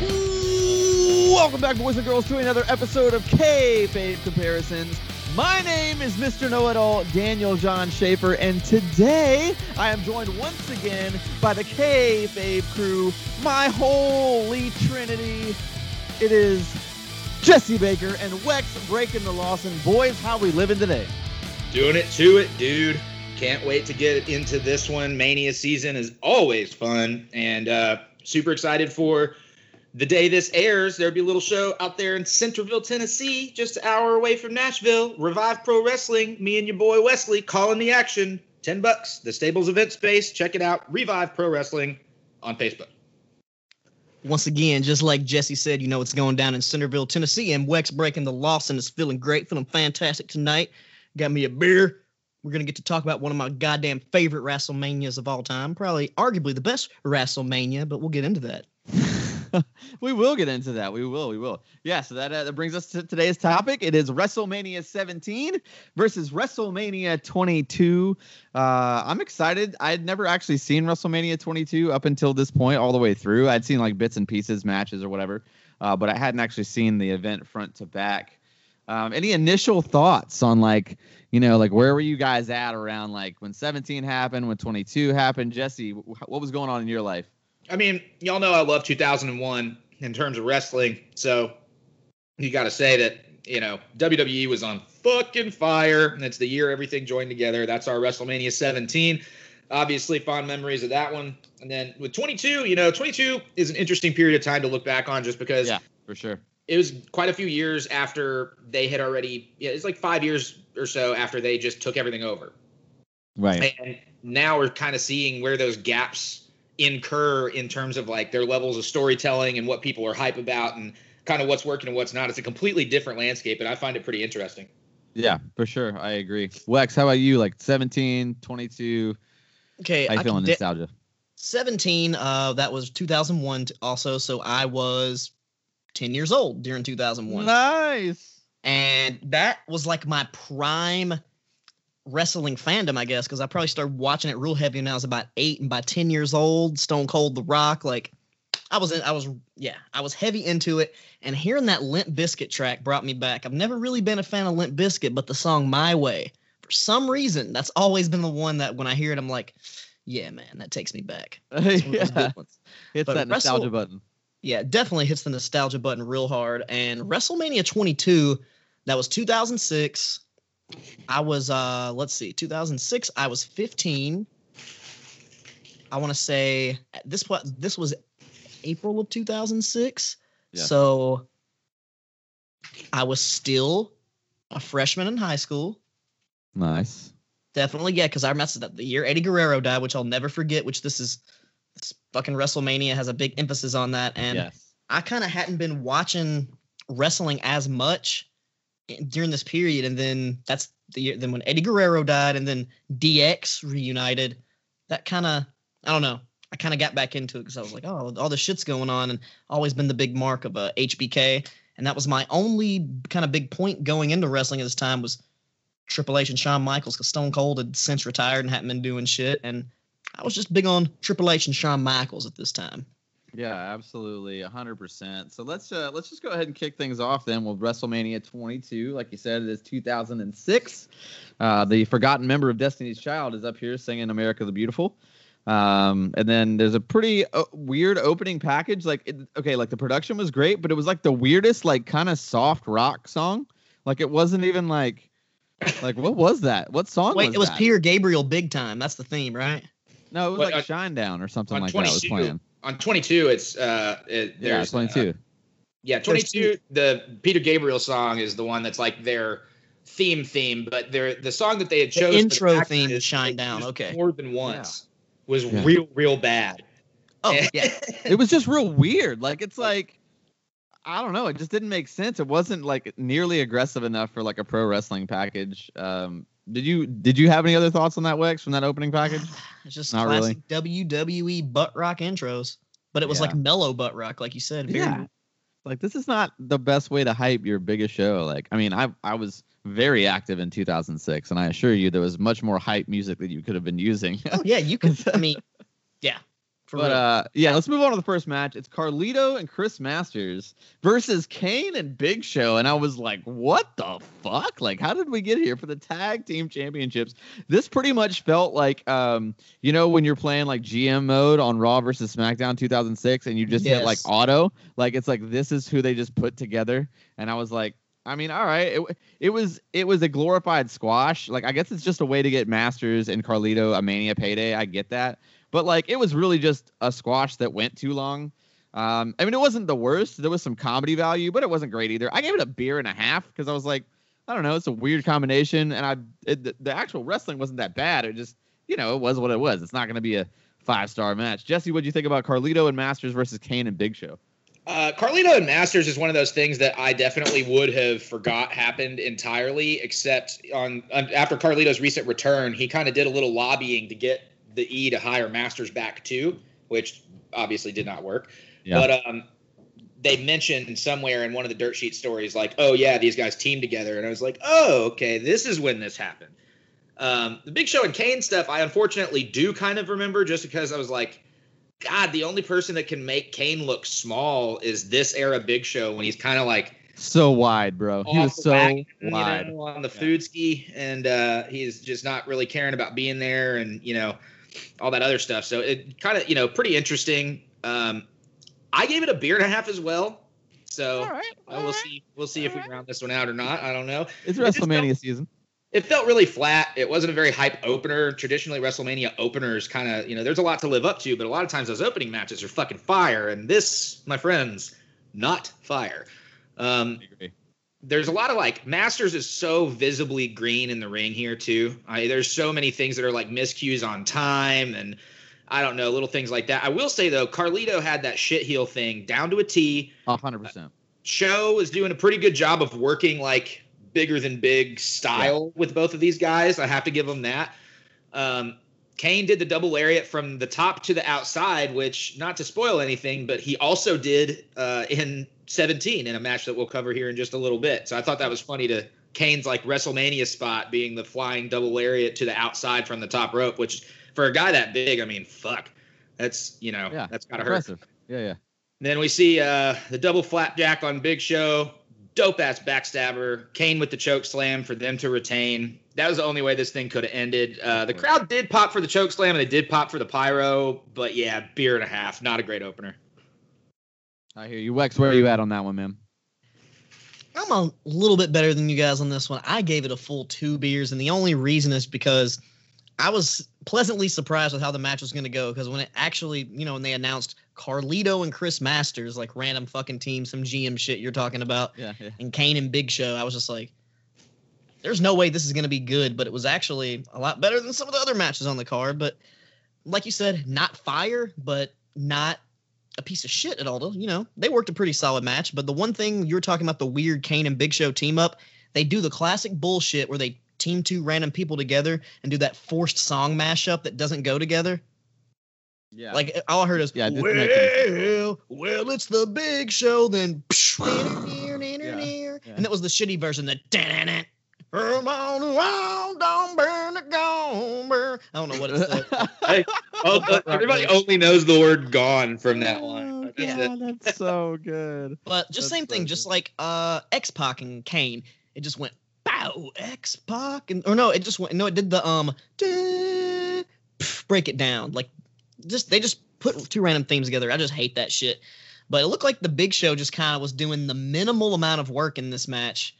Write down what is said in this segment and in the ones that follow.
Welcome back, boys and girls, to another episode of K-Fave Comparisons. My name is Mr. Know-It-All, Daniel John Schaefer, and today I am joined once again by the K-Fave crew, my holy trinity. It is Jesse Baker and Wex breaking the Lawson. Boys, how we living today? Doing it to it, dude. Can't wait to get into this one. Mania season is always fun, and uh, super excited for the day this airs. There'll be a little show out there in Centerville, Tennessee, just an hour away from Nashville. Revive Pro Wrestling. Me and your boy Wesley calling the action. Ten bucks. The Stables event space. Check it out. Revive Pro Wrestling on Facebook. Once again, just like Jesse said, you know it's going down in Centerville, Tennessee, and Wex breaking the loss and is feeling great, feeling fantastic tonight. Got me a beer. We're gonna get to talk about one of my goddamn favorite WrestleManias of all time, probably arguably the best WrestleMania, but we'll get into that. we will get into that. We will. We will. Yeah. So that, uh, that brings us to today's topic. It is WrestleMania 17 versus WrestleMania 22. Uh, I'm excited. I had never actually seen WrestleMania 22 up until this point, all the way through. I'd seen like bits and pieces, matches or whatever, uh, but I hadn't actually seen the event front to back. Um, any initial thoughts on like, you know, like where were you guys at around like when 17 happened, when 22 happened? Jesse, what was going on in your life? I mean, y'all know I love 2001 in terms of wrestling, so you got to say that you know WWE was on fucking fire, and it's the year everything joined together. That's our WrestleMania 17. Obviously, fond memories of that one. And then with 22, you know, 22 is an interesting period of time to look back on, just because. Yeah, for sure. It was quite a few years after they had already. Yeah, it's like five years or so after they just took everything over. Right. And now we're kind of seeing where those gaps incur in terms of like their levels of storytelling and what people are hype about and kind of what's working and what's not. It's a completely different landscape, and I find it pretty interesting. Yeah, for sure. I agree. Wex, how about you? Like 17, 22. Okay. How you I feeling can nostalgia? 17, uh, that was 2001 also, so I was 10 years old during 2001. Nice. and that was like my prime wrestling fandom, I guess, because I probably started watching it real heavy when I was about eight, and by ten years old, Stone Cold, The Rock, like I was in, I was yeah, I was heavy into it, and hearing that Limp Bizkit track brought me back. I've never really been a fan of Limp Bizkit, but the song My Way, for some reason, that's always been the one that when I hear it, I'm like, yeah, man, that takes me back. It's one of those yeah. Hits But that Wrestle- nostalgia button. Yeah, definitely hits the nostalgia button real hard. And WrestleMania 22, that was 2006. I was, uh, let's see, 2006. I was 15. I want to say this was this was April of 2006. Yeah. So I was still a freshman in high school. Nice. Definitely, yeah, because I remember that the year Eddie Guerrero died, which I'll never forget. Which this is, this fucking WrestleMania has a big emphasis on that, and yes. I kind of hadn't been watching wrestling as much during this period, and then that's the year. Then when Eddie Guerrero died, and then DX reunited, that kind of I don't know. I kind of got back into it because I was like, oh, all this shit's going on, and always been the big mark of uh, a HBK, and that was my only kind of big point going into wrestling at this time was Triple H and Shawn Michaels because Stone Cold had since retired and hadn't been doing shit, and I was just big on Triple H and Shawn Michaels at this time. Yeah, absolutely, hundred percent. So let's uh, let's just go ahead and kick things off then with WrestleMania 22. Like you said, it is 2006. Uh, the forgotten member of Destiny's Child is up here singing "America the Beautiful." Um, and then there's a pretty uh, weird opening package. Like, it, okay, like the production was great, but it was like the weirdest, like kind of soft rock song. Like it wasn't even like, like what was that? What song? Wait, was it was that? Peter Gabriel big time. That's the theme, right? No, it was What, like uh, Shinedown or something on like that. Was playing. On 22, it's uh, it, Yeah, 22. uh, yeah, 22. The Peter Gabriel song is the one that's like their theme theme, but their the song that they had The chosen for intro package theme, is Shinedown, okay. more than once was Yeah. real real bad. Oh yeah, it was just real weird. Like it's like I don't know. It just didn't make sense. It wasn't like nearly aggressive enough for like a pro wrestling package. Um, did you did you have any other thoughts on that Wex from that opening package? it's just Not classic WWE butt rock intros, but it was Yeah. like mellow butt rock, like you said. Very, Yeah. Like this is not the best way to hype your biggest show. Like I mean, I I was very active in 2006, and I assure you there was much more hype music that you could have been using. Oh yeah, you could. I mean, yeah, For But real. uh, yeah, let's move on to the first match. It's Carlito and Chris Masters versus Kane and Big Show, and I was like, "What the fuck? Like, how did we get here for the tag team championships?" This pretty much felt like, um, you know, when you're playing like GM mode on Raw versus SmackDown 2006, and you just hit like auto. Like, it's like this is who they just put together, and I was like. I mean, all right. It, it was it was a glorified squash. Like I guess it's just a way to get Masters and Carlito a Mania payday. I get that but like it was really just a squash that went too long. Um, I mean, it wasn't the worst. There was some comedy value, but it wasn't great either. I gave it a beer and a half because I was like, I don't know, it's a weird combination, and I it, the, actual wrestling wasn't that bad. It just, you know, it was what it was. It's not going to be a five star match. Jesse, what do you think about Carlito and Masters versus Kane and Big Show? Uh, Carlito and Masters is one of those things that I definitely would have forgot happened entirely, except on, on after Carlito's recent return, he kind of did a little lobbying to get the E to hire Masters back too, which obviously did not work. Yeah. But um, they mentioned somewhere in one of the dirt sheet stories, like, oh yeah, these guys teamed together, and I was like, oh okay, this is when this happened. Um, the Big Show and Kane stuff, I unfortunately do kind of remember, just because I was like, God, the only person that can make Kane look small is this era Big Show when he's kind of like So wide, bro. He was so wagon, you wide. know, on the Yeah. food ski, and uh, he's just not really caring about being there, and you know, all that other stuff. So it kind of, you know, pretty interesting. Um, I gave it a beer and a half as well. So All right, uh, all we'll right. see. We'll see if we Alright. round this one out or not. I don't know. It's It just WrestleMania season. It felt really flat. It wasn't a very hype opener. Traditionally, WrestleMania openers kind of, you know, there's a lot to live up to, but a lot of times those opening matches are fucking fire. And this, my friends, not fire. Um, I agree. There's a lot of like Masters is so visibly green in the ring here too. I, there's so many things that are like miscues on time and I don't know little things like that. I will say though, Carlito had that shit heel thing down to a T. Hundred percent. Show is doing a pretty good job of working like bigger than big style with both of these guys. I have to give him that. Um, Kane did the double lariat from the top to the outside, which not to spoil anything, but he also did uh, in 17 in a match that we'll cover here in just a little bit. So I thought that was funny to Kane's like WrestleMania spot being the flying double lariat to the outside from the top rope, which for a guy that big, I mean, fuck, that's you know, Yeah, that's gotta hurt. Impressive. Yeah, yeah. Then we see uh, the double flapjack on Big Show. Dope ass backstabber. Kane with the choke slam for them to retain. That was the only way this thing could have ended. Uh, the crowd did pop for the choke slam and they did pop for the pyro, but yeah, beer and a half. Not a great opener. I hear you. Wex, where are you at on that one, man? I'm a little bit better than you guys on this one. I gave it a full two beers, and the only reason is because I was pleasantly surprised with how the match was going to go. Because when it actually, you know, when they announced Carlito and Chris Masters, like random fucking team, some GM shit you're talking about, Yeah, yeah. and Kane and Big Show, I was just like, there's no way this is going to be good. But it was actually a lot better than some of the other matches on the card. But like you said, not fire, but not a piece of shit at all. though. You know, they worked a pretty solid match. But the one thing you were talking about, the weird Kane and Big Show team up, they do the classic bullshit where they team two random people together and do that forced song mashup that doesn't go together. Yeah. Like eh, all I heard is, Yeah, it didn't make any well, well, it's the Big Show. Then, yeah. and it was the shitty version. The Come on, on, don't burn it, gone burn. I don't know what it said. Hey, oh, uh, everybody only knows the word gone from that Oh, line. That's Yeah. that's so good. But just That's same thing, so just like uh X Pac and Kane. It just went bow X Pac and or no, it just went no, it did the um duh, pff, break it down. Like just they just put two random themes together. I just hate that shit. But it looked like the Big Show just kind of was doing the minimal amount of work in this match.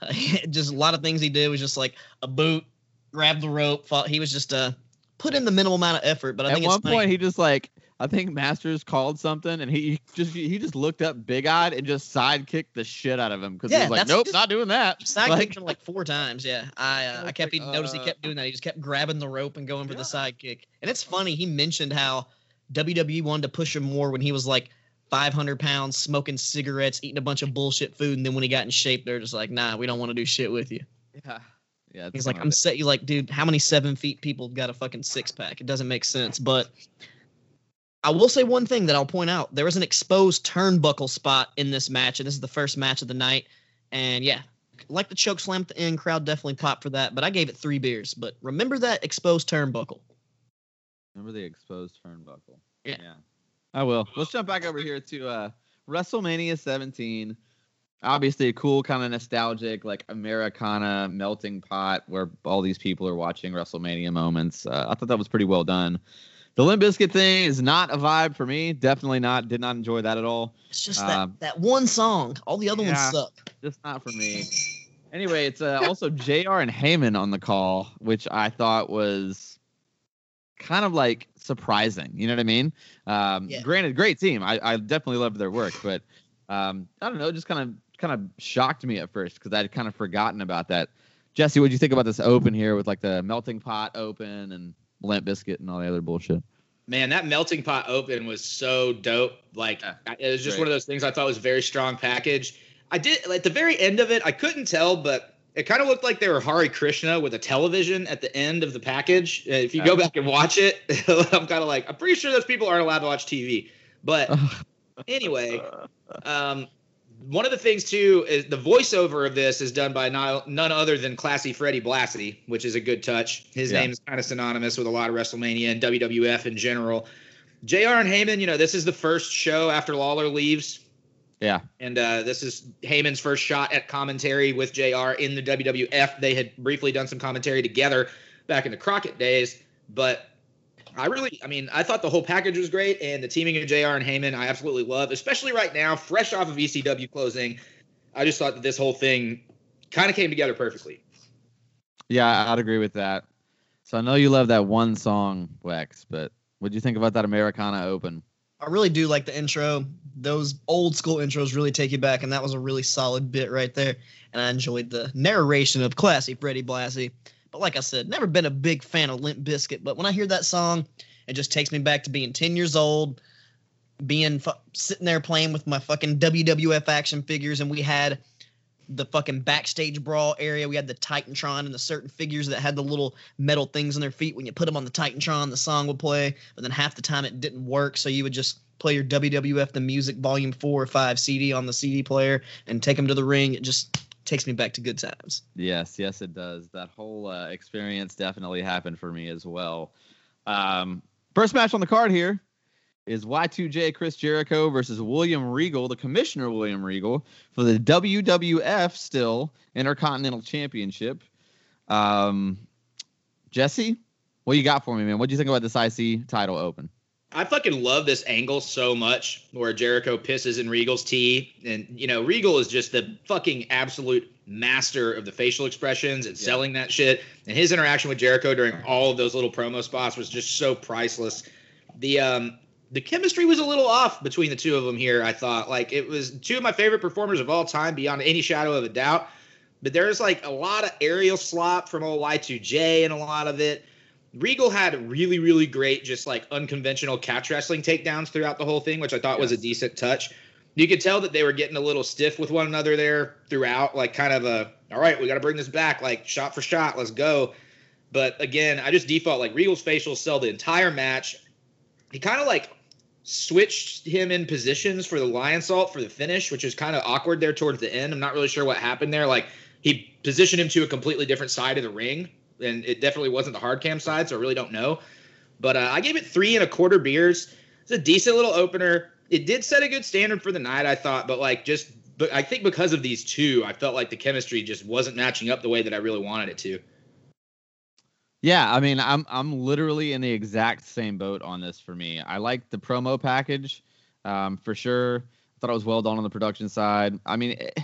just a lot of things he did was just like a boot, grab the rope. Fought. He was just uh put in the minimal amount of effort. But I At think one funny. point, he just like I think Masters called something, and he just he just looked up big eyed and just side kicked the shit out of him because he was like, nope, just- not doing that. Side Like- kicked him like four times. Yeah, I uh, I kept like, even noticed he uh, kept doing that. He just kept grabbing the rope and going for Yeah. the side kick. And it's funny. He mentioned how WWE wanted to push him more when he was like 500 pounds, smoking cigarettes, eating a bunch of bullshit food, and then when he got in shape, they're just like, nah, we don't want to do shit with you. Yeah, yeah. He's like, I'm set. He's like, dude, how many seven feet people got a fucking six pack? It doesn't make sense. But I will say one thing that I'll point out: there was an exposed turnbuckle spot in this match, and this is the first match of the night. And yeah, like the choke slam at the end, crowd definitely popped for that. But I gave it three beers. But remember that exposed turnbuckle. Remember the exposed turnbuckle. Yeah. Yeah. I will. Let's jump back over here to uh, WrestleMania 17. Obviously, a cool kind of nostalgic, like Americana melting pot where all these people are watching WrestleMania moments. Uh, I thought that was pretty well done. The Limp Bizkit thing is not a vibe for me. Definitely not. Did not enjoy that at all. It's just Um, that, that one song. All the other yeah. ones suck. Just not for me. Anyway, it's uh, also JR and Heyman on the call, which I thought was kind of like surprising. You know what I mean? Um, Yeah. Granted, great team. I, I definitely loved their work, but um, I don't know, just kind of kind of shocked me at first because I'd kind of forgotten about that. Jesse, what do you think about this open here with like the melting pot open and Limp Bizkit and all the other bullshit? Man, that melting pot open was so dope. Like Yeah, it was just great. one of those things I thought was a very strong package. I did at the very end of it, I couldn't tell, but it kind of looked like they were Hare Krishna with a television at the end of the package. Uh, If you go back and watch it, I'm kind of like, I'm pretty sure those people aren't allowed to watch TV. But anyway, um, one of the things too is the voiceover of this is done by none other than Classy Freddie Blassie, which is a good touch. His Yeah. name is kind of synonymous with a lot of WrestleMania and WWF in general. JR and Heyman, you know, this is the first show after Lawler leaves. Yeah. And uh, this is Heyman's first shot at commentary with JR in the WWF. They had briefly done some commentary together back in the Crockett days, but I really, I mean, I thought the whole package was great, and the teaming of JR and Heyman, I absolutely love, especially right now, fresh off of ECW closing. I just thought that this whole thing kind of came together perfectly. Yeah, I'd agree with that. So I know you love that one song, Wex, but what do you think about that Americana open? I really do like the intro. Those old school intros really take you back, and that was a really solid bit right there. And I enjoyed the narration of classy Freddie Blassie. But like I said, never been a big fan of Limp Bizkit. But when I hear that song, it just takes me back to being 10 years old, being fu- sitting there playing with my fucking WWF action figures, and we had the fucking backstage brawl area. We had the Titantron and the certain figures that had the little metal things on their feet. When you put them on the Titantron, the song would play, but then half the time it didn't work. So you would just play your WWF the Music Volume 4 or 5 CD on the CD player and take them to the ring. It just takes me back to good times. Yes, yes, it does. That whole uh, experience definitely happened for me as well. Um, first match on the card here is Y2J Chris Jericho versus William Regal, the Commissioner William Regal, for the WWF still Intercontinental Championship. Um, Jesse, what you got for me, man? What do you think about this IC title open? I fucking love this angle so much where Jericho pisses in Regal's tea. And, you know, Regal is just the fucking absolute master of the facial expressions and Yeah. selling that shit. And his interaction with Jericho during all of those little promo spots was just so priceless. The, um, the chemistry was a little off between the two of them here, I thought. Like, it was two of my favorite performers of all time, beyond any shadow of a doubt. But there's like a lot of aerial slop from old Y2J and a lot of it. Regal had really, really great, just like unconventional catch wrestling takedowns throughout the whole thing, which I thought was a decent touch. You could tell that they were getting a little stiff with one another there throughout, like kind of a, all right, we got to bring this back, like shot for shot, let's go. But again, I just default like Regal's facials sell the entire match. He kind of like switched him in positions for the Lionsault for the finish, which is kind of awkward there towards the end. I'm not really sure what happened there. Like he positioned him to a completely different side of the ring, and it definitely wasn't the hard cam side, so I really don't know. But uh, I gave it three and a quarter beers. It's a decent little opener. It did set a good standard for the night, I thought, but like just, but I think because of these two, I felt like the chemistry just wasn't matching up the way that I really wanted it to. Yeah, I mean, I'm I'm literally in the exact same boat on this for me. I like the promo package, um, for sure. I thought it was well done on the production side. I mean, it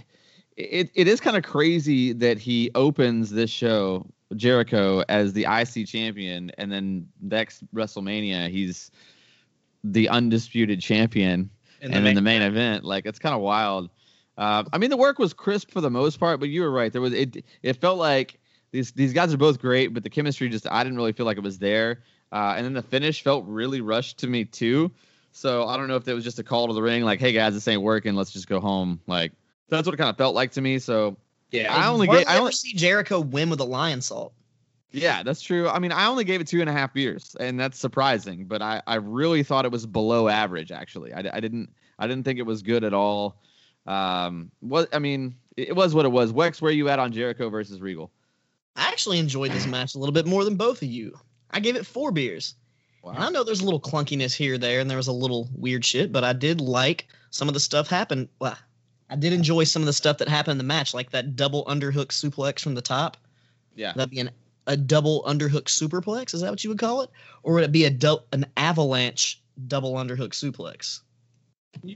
it, it is kind of crazy that he opens this show Jericho as the IC champion, and then next WrestleMania he's the undisputed champion And, and in the main event. Like it's kind of wild. Uh, I mean, the work was crisp for the most part, but you were right. There was it. It felt like these these guys are both great, but the chemistry just I didn't really feel like it was there. Uh, and then the finish felt really rushed to me too. So I don't know if it was just a call to the ring, like, "Hey guys, this ain't working. Let's just go home." Like that's what it kind of felt like to me. So yeah, I only gave- I only- see Jericho win with a Lionsault. yeah, that's true. I mean, I only gave it two and a half beers, and that's surprising. But I I really thought it was below average. Actually, I, I didn't I didn't think it was good at all. Um, what I mean, it, it was what it was. Wex, where you at on Jericho versus Regal? I actually enjoyed this match a little bit more than both of you. I gave it four beers. And I know there's a little clunkiness here, there, and there was a little weird shit, but I did like some of the stuff happen. Well, I did enjoy some of the stuff that happened in the match, like that double underhook suplex from the top. Yeah. That'd be an a double underhook superplex. Is that what you would call it, or would it be a du- an avalanche double underhook suplex?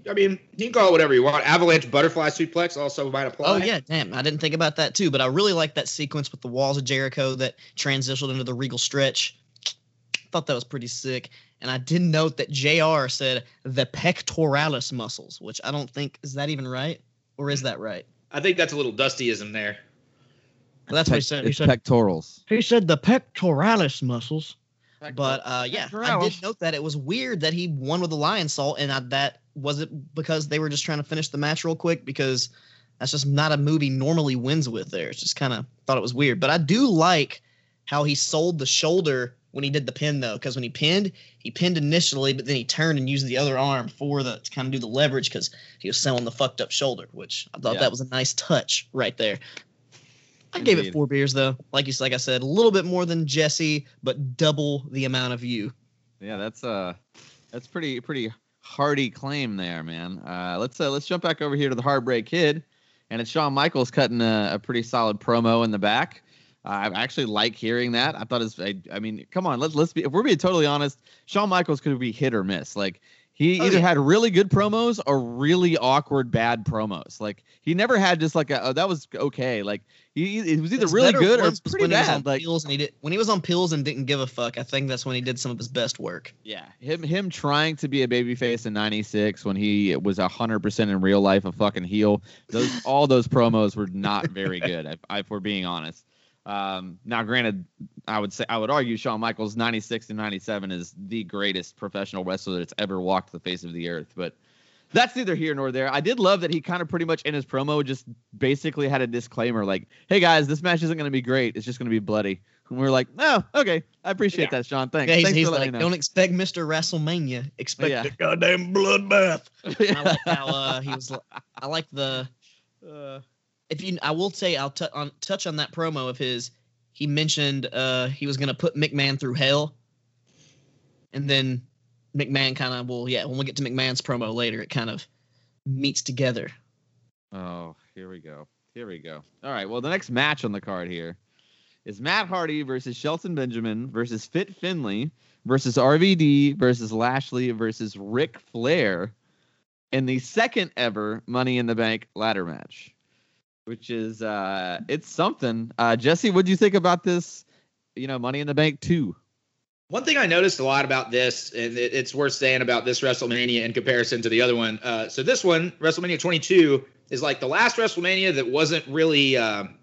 I mean, you can call it whatever you want. Avalanche butterfly suplex also might apply. Oh yeah, damn! I didn't think about that too, but I really like that sequence with the walls of Jericho that transitioned into the Regal stretch. Thought that was pretty sick, and I did note that Jr. said the pectoralis muscles, which I don't think is that even right, or is that right? I think that's a little dustyism there. Well, that's what he said. He said pectorals. he said the pectoralis muscles. But uh, yeah, I did note that it was weird that he won with the Lionsault, and I, that was it because they were just trying to finish the match real quick because that's just not a movie normally wins with. There, it's just kind of thought it was weird. But I do like how he sold the shoulder when he did the pin though, because when he pinned, he pinned initially, but then he turned and used the other arm for the to kind of do the leverage because he was selling the fucked up shoulder, which I thought Yeah. that was a nice touch right there. I gave it four beers though. Like you, like I said, a little bit more than Jesse, but double the amount of you. Yeah, that's uh that's pretty pretty hearty claim there, man. Uh, let's uh, let's jump back over here to the Heartbreak Kid, and it's Shawn Michaels cutting a, a pretty solid promo in the back. Uh, I actually like hearing that. I thought it's I, I mean, come on, let's let's be if we're being totally honest, Shawn Michaels could be hit or miss. Like he Oh, either yeah. had really good promos or really awkward bad promos. Like he never had just like a oh, that was okay. Like he it was either His really good or ones was pretty when He was on. Like pills and he did, when he was on pills and didn't give a fuck, I think that's when he did some of his best work. Yeah, him him trying to be a babyface in '96 when he was hundred percent in real life a fucking heel. Those all those promos were not very good. If, if we're being honest. Um, now, granted, I would say I would argue Shawn Michaels '96 and '97 is the greatest professional wrestler that's ever walked the face of the earth, but. That's neither here nor there. I did love that he kind of pretty much in his promo just basically had a disclaimer like, "Hey guys, this match isn't going to be great. It's just going to be bloody." And we are like, "Oh, okay. I appreciate Yeah. that, Sean. Thanks." Yeah, he's, Thanks he's like, don't expect Mr. WrestleMania. Expect Yeah. the goddamn bloodbath. And I like how uh, he was. li- I like the. Uh, If you, I will say, I'll t- on, touch on that promo of his. He mentioned uh, he was gonna put McMahon through hell, and then McMahon kind of. Well, yeah, when we get to McMahon's promo later, it kind of meets together. Oh, here we go. Here we go. All right. Well, the next match on the card here is Matt Hardy versus Shelton Benjamin versus Fit Finlay versus RVD versus Lashley versus Ric Flair in the second ever Money in the Bank ladder match, which is uh it's something. Uh Jesse, what do you think about this? You know, Money in the Bank 2. One thing I noticed a lot about this, and it's worth saying about this WrestleMania in comparison to the other one. Uh, so this one, WrestleMania 22, is like the last WrestleMania that wasn't really um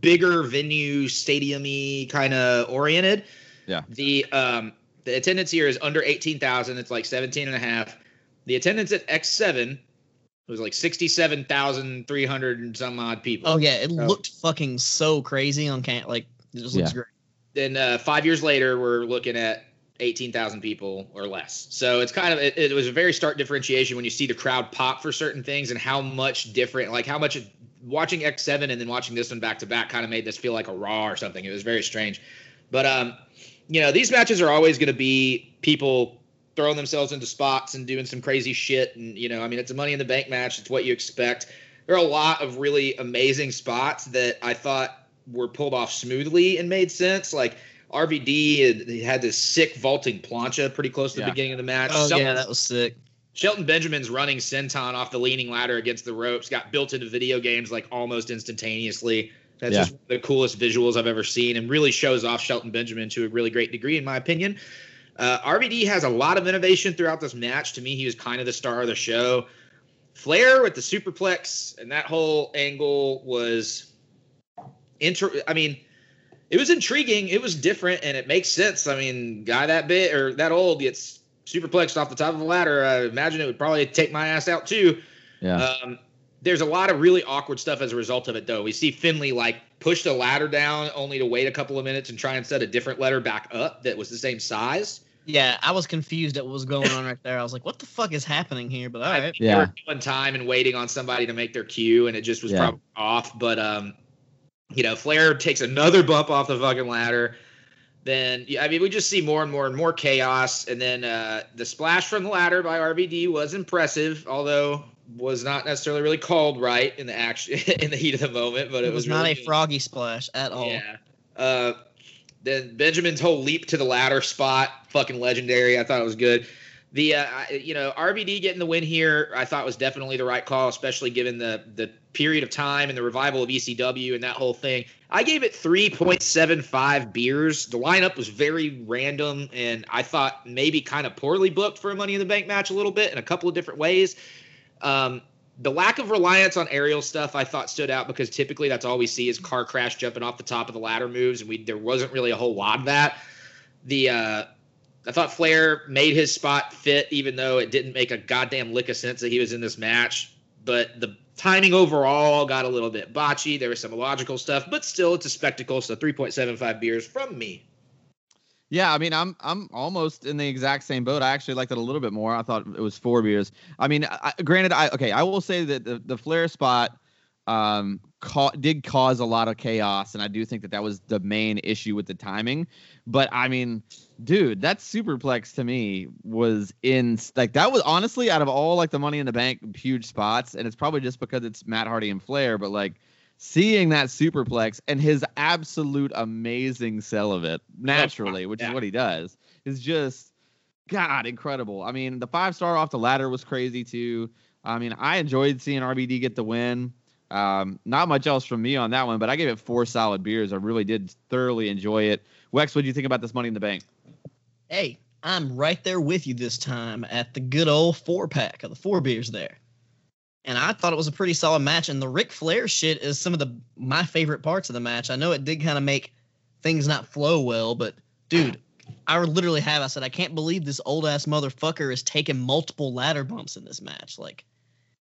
bigger venue, stadium-y kind of oriented. Yeah. The um, the attendance here is under 18,000. It's like 17 and a half. The attendance at X7 was like 67,300 and some odd people. Oh yeah, it Oh. looked fucking so crazy on can like it just looks Yeah. great. then uh, five years later, we're looking at 18,000 people or less. So it's kind of it, it was a very stark differentiation when you see the crowd pop for certain things and how much different, like how much watching X7 and then watching this one back to back kind of made this feel like a Raw or something. It was very strange, but um, you know these matches are always going to be people throwing themselves into spots and doing some crazy shit, and you know I mean it's a Money in the Bank match. It's what you expect. There are a lot of really amazing spots that I thought were pulled off smoothly and made sense. Like RVD had, had this sick vaulting plancha pretty close to Yeah. the beginning of the match. Oh Shelton, yeah, that was sick. Shelton Benjamin's running senton off the leaning ladder against the ropes got built into video games like almost instantaneously. That's Yeah. just the coolest visuals I've ever seen and really shows off Shelton Benjamin to a really great degree, in my opinion. Uh, RVD has a lot of innovation throughout this match. To me, he was kind of the star of the show. Flair with the superplex and that whole angle was inter I mean, it was intriguing. It was different and it makes sense. I mean, guy that big or that old gets superplexed off the top of a ladder. I imagine it would probably take my ass out too. Yeah. Um, there's a lot of really awkward stuff as a result of it, though. We see Finlay like push the ladder down only to wait a couple of minutes and try and set a different ladder back up that was the same size. Yeah, I was confused at what was going on right there. I was like, what the fuck is happening here? But all I right. think Yeah. They were killing time and waiting on somebody to make their cue, and it just was Yeah. probably off. But um, you know, Flair takes another bump off the fucking ladder. then yeah, I mean we just see more and more and more chaos. And then uh, the splash from the ladder by RVD was impressive, although was not necessarily really called right in the action in the heat of the moment. But it, It was, was not really a good. froggy splash at all. Yeah. Uh, then Benjamin's whole leap to the ladder spot, fucking legendary. I thought it was good. The uh, you know RVD getting the win here, I thought was definitely the right call, especially given the the period of time and the revival of ECW and that whole thing. I gave it 3.75 beers. The lineup was very random, and I thought maybe kind of poorly booked for a Money in the Bank match a little bit in a couple of different ways. Um, the lack of reliance on aerial stuff I thought stood out because typically that's all we see is car crash jumping off the top of the ladder moves, and we there wasn't really a whole lot of that. The uh, I thought Flair made his spot fit, even though it didn't make a goddamn lick of sense that he was in this match. But the timing overall got a little bit botchy. There was some illogical stuff, but still, it's a spectacle. So 3.75 beers from me. Yeah, I mean, I'm I'm almost in the exact same boat. I actually liked it a little bit more. I thought it was four beers. I mean, I, granted, I okay, I will say that the the Flair spot um ca- did cause a lot of chaos, and I do think that that was the main issue with the timing. But I mean, dude, that superplex to me was in like that was honestly out of all like the Money in the Bank huge spots, and it's probably just because it's Matt Hardy and Flair, but like seeing that superplex and his absolute amazing sell of it naturally, which Yeah. is what he does, is just God incredible. I mean, the five star off the ladder was crazy too. I mean, I enjoyed seeing RVD get the win. Um, not much else from me on that one, but I gave it four solid beers. I really did thoroughly enjoy it. Wex, what do you think about this Money in the Bank? Hey, I'm right there with you this time at the good old four pack of the four beers there. And I thought it was a pretty solid match. And the Ric Flair shit is some of the my favorite parts of the match. I know it did kind of make things not flow well, but dude, I literally have. I said I can't believe this old ass motherfucker is taking multiple ladder bumps in this match. Like,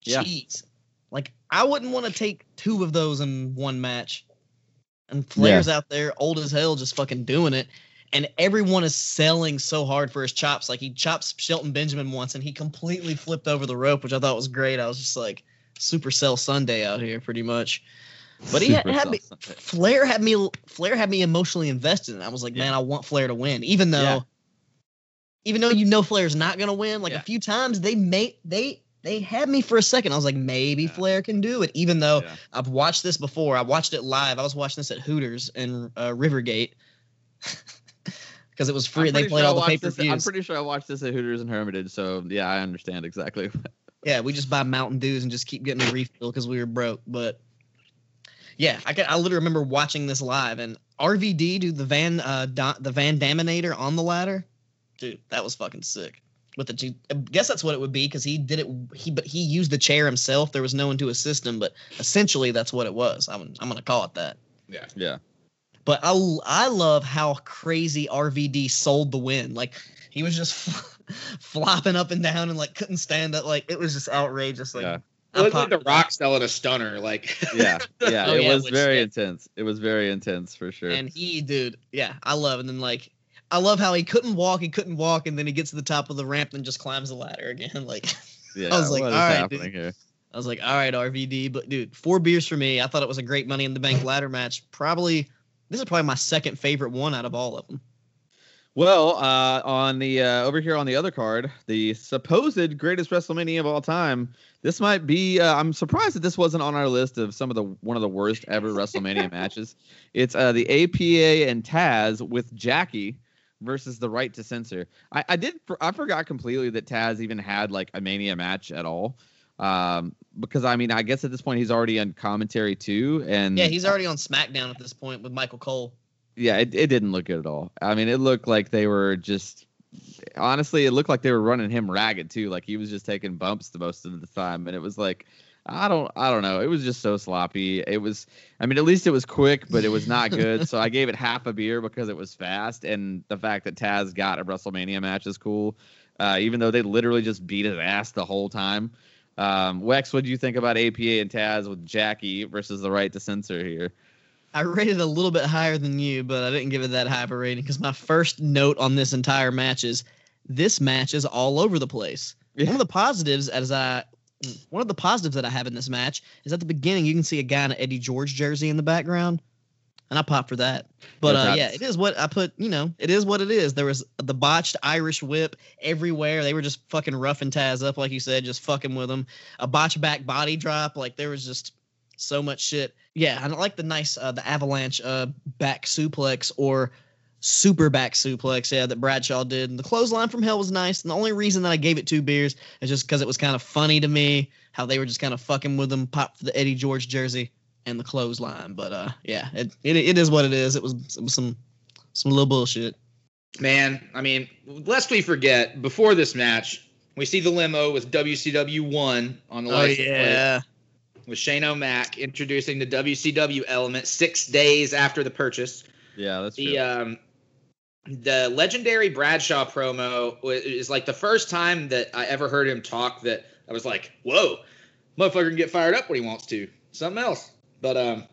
Yeah. jeez, like I wouldn't want to take two of those in one match. And Flair's out there, old as hell, just fucking doing it and everyone is selling so hard for his chops. Like he chops Shelton Benjamin once, and he completely flipped over the rope, which I thought was great. I was just like Super Cell Sunday out here, pretty much. But he had, had me, Sunday. Flair had me Flair had me emotionally invested, and I was like, Yeah. man, I want Flair to win, even though, Yeah. even though you know Flair's not gonna win. Like Yeah. a few times they made they. They had me for a second. I was like, maybe Flair can do it, even though Yeah. I've watched this before. I watched it live. I was watching this at Hooters in uh, Rivergate because it was free. I'm They played sure all the pay watched per this- I'm pretty sure I watched this at Hooters and Hermitage, so yeah, I understand exactly. Yeah, we just buy Mountain Dews and just keep getting a refill because we were broke. But yeah, I can, I literally remember watching this live and RVD do the Van uh Don, the Van Daminator on the ladder, dude. That was fucking sick. With the I guess that's what it would be because he did it. He but he used the chair himself. There was no one to assist him, but essentially that's what it was. I'm I'm gonna call it that. Yeah. yeah. But I I love how crazy RVD sold the win. Like he was just flopping up and down and like couldn't stand up. Like it was just outrageous. Like Yeah. It was like the Rock selling a stunner. Like Yeah, yeah, Oh, it yeah, was which- very yeah. intense. It was very intense for sure. And he, dude, yeah, I love. it. And then like, I love how he couldn't walk, he couldn't walk, and then he gets to the top of the ramp and just climbs the ladder again. Like, yeah, I was like, what is all right, dude. here? I was like, all right, RVD, but dude, four beers for me. I thought it was a great Money in the Bank ladder match. Probably, this is probably my second favorite one out of all of them. Well, uh, on the uh, over here on the other card, the supposed greatest WrestleMania of all time. This might be. Uh, I'm surprised that this wasn't on our list of some of the one of the worst ever WrestleMania matches. It's uh, the APA and Taz with Jackie versus the Right to Censor. I, I did. I forgot completely that Taz even had like a Mania match at all. Um, because I mean, I guess at this point he's already on commentary too, and Yeah, he's already on SmackDown at this point with Michael Cole. yeah, it, it didn't look good at all. I mean, it looked like they were just honestly, it looked like they were running him ragged too. Like he was just taking bumps the most of the time, and it was like I don't I don't know. It was just so sloppy. It was I mean, at least it was quick, but it was not good. so I gave it half a beer because it was fast, and the fact that Taz got a WrestleMania match is cool. Uh, even though they literally just beat his ass the whole time. Um, Wex, what do you think about APA and Taz with Jackie versus the right to censor here? I rated a little bit higher than you, but I didn't give it that high of a rating because my first note on this entire match is this match is all over the place. Yeah. One of the positives as I one of the positives that I have in this match is at the beginning you can see a guy in an Eddie George jersey in the background. And I pop for that. But Yeah, uh, yeah, it is what I put. You know, it is what it is. There was the botched Irish whip everywhere. They were just fucking roughing Taz up, like you said, just fucking with him. A botch back body drop, like there was just so much shit. Yeah, I like the nice uh, the avalanche uh, back suplex or super back suplex, yeah, that Bradshaw did. And the clothesline from hell was nice. And the only reason that I gave it two beers is just because it was kind of funny to me how they were just kind of fucking with them, pop for the Eddie George jersey and the clothesline. But uh, yeah, it, it it is what it is. It was it was some some little bullshit. Man, I mean, lest we forget, before this match, we see the limo with WCW one on the license plate with Shane O'Mac introducing the WCW element six days after the purchase. Yeah, that's true. The um, the legendary Bradshaw promo is like the first time that I ever heard him talk that I was like, "Whoa, motherfucker can get fired up when he wants to." Something else, but um,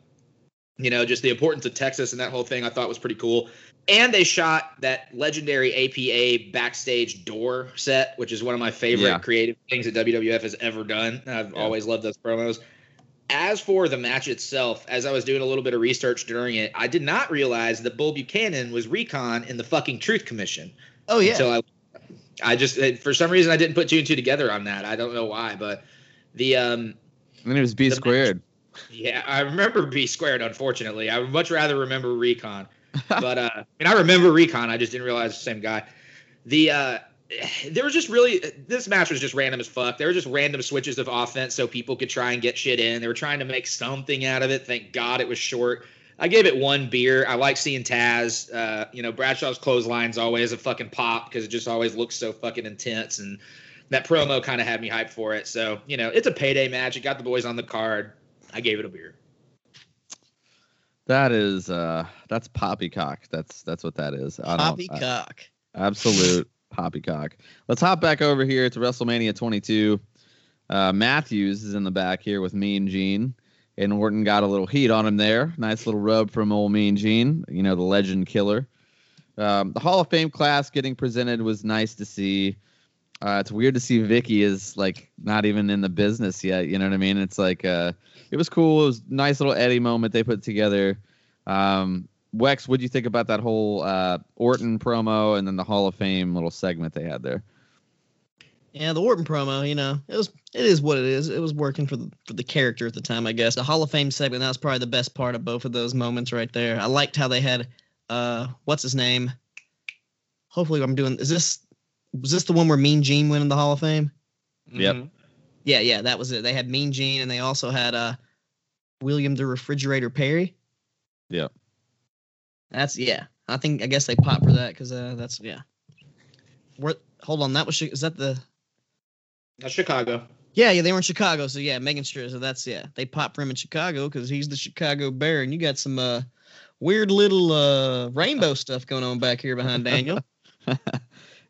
you know, just the importance of Texas and that whole thing I thought was pretty cool. And they shot that legendary APA backstage door set, which is one of my favorite Yeah. creative things that WWF has ever done. I've Yeah. always loved those promos. As for the match itself, as I was doing a little bit of research during it, I did not realize that Bull Buchanan was Recon in the fucking Truth Commission. Oh yeah. Until I, I just for some reason I didn't put two and two together on that. I don't know why, but the um and then it was B the squared. Yeah, I remember B squared. Unfortunately, I would much rather remember Recon. but uh, I mean, I remember Recon. I just didn't realize the same guy. The uh, there was just really this match was just random as fuck. There were just random switches of offense so people could try and get shit in. They were trying to make something out of it. Thank God it was short. I gave it one beer. I like seeing Taz. Uh, you know, Bradshaw's clothesline's always a fucking pop because it just always looks so fucking intense. And that promo kind of had me hyped for it. So, you know, it's a payday match. It got the boys on the card. I gave it a beer. That is uh that's poppycock. That's that's what that is. I don't- I- Poppycock. Absolute poppycock. Let's hop back over here to WrestleMania 22. Uh, Matthews is in the back here with Mean Gene, and Orton got a little heat on him there. Nice little rub from old Mean Gene, you know, the legend killer. Um, the Hall of Fame class getting presented was nice to see. Uh, it's weird to see Vickie is like not even in the business yet. You know what I mean? It's like uh, it was cool. It was nice little Eddie moment they put together. Um, Wex, what do you think about that whole uh, Orton promo and then the Hall of Fame little segment they had there? Yeah, the Orton promo, you know, it was it is what it is. It was working for the for the character at the time, I guess. The Hall of Fame segment, that was probably the best part of both of those moments right there. I liked how they had uh what's his name? Hopefully I'm doing is this was this the one where Mean Gene went in the Hall of Fame? Yep. Mhm. Yeah, yeah, that was it. They had Mean Gene and they also had uh William the Refrigerator Perry. Yeah. That's yeah. I think I guess they popped for that because uh that's yeah. Where, hold on, that was is that the That's Chicago. Yeah, yeah, they were in Chicago, so yeah, making sure. So that's yeah, they popped for him in Chicago because he's the Chicago Bear, and you got some uh weird little uh rainbow stuff going on back here behind Daniel.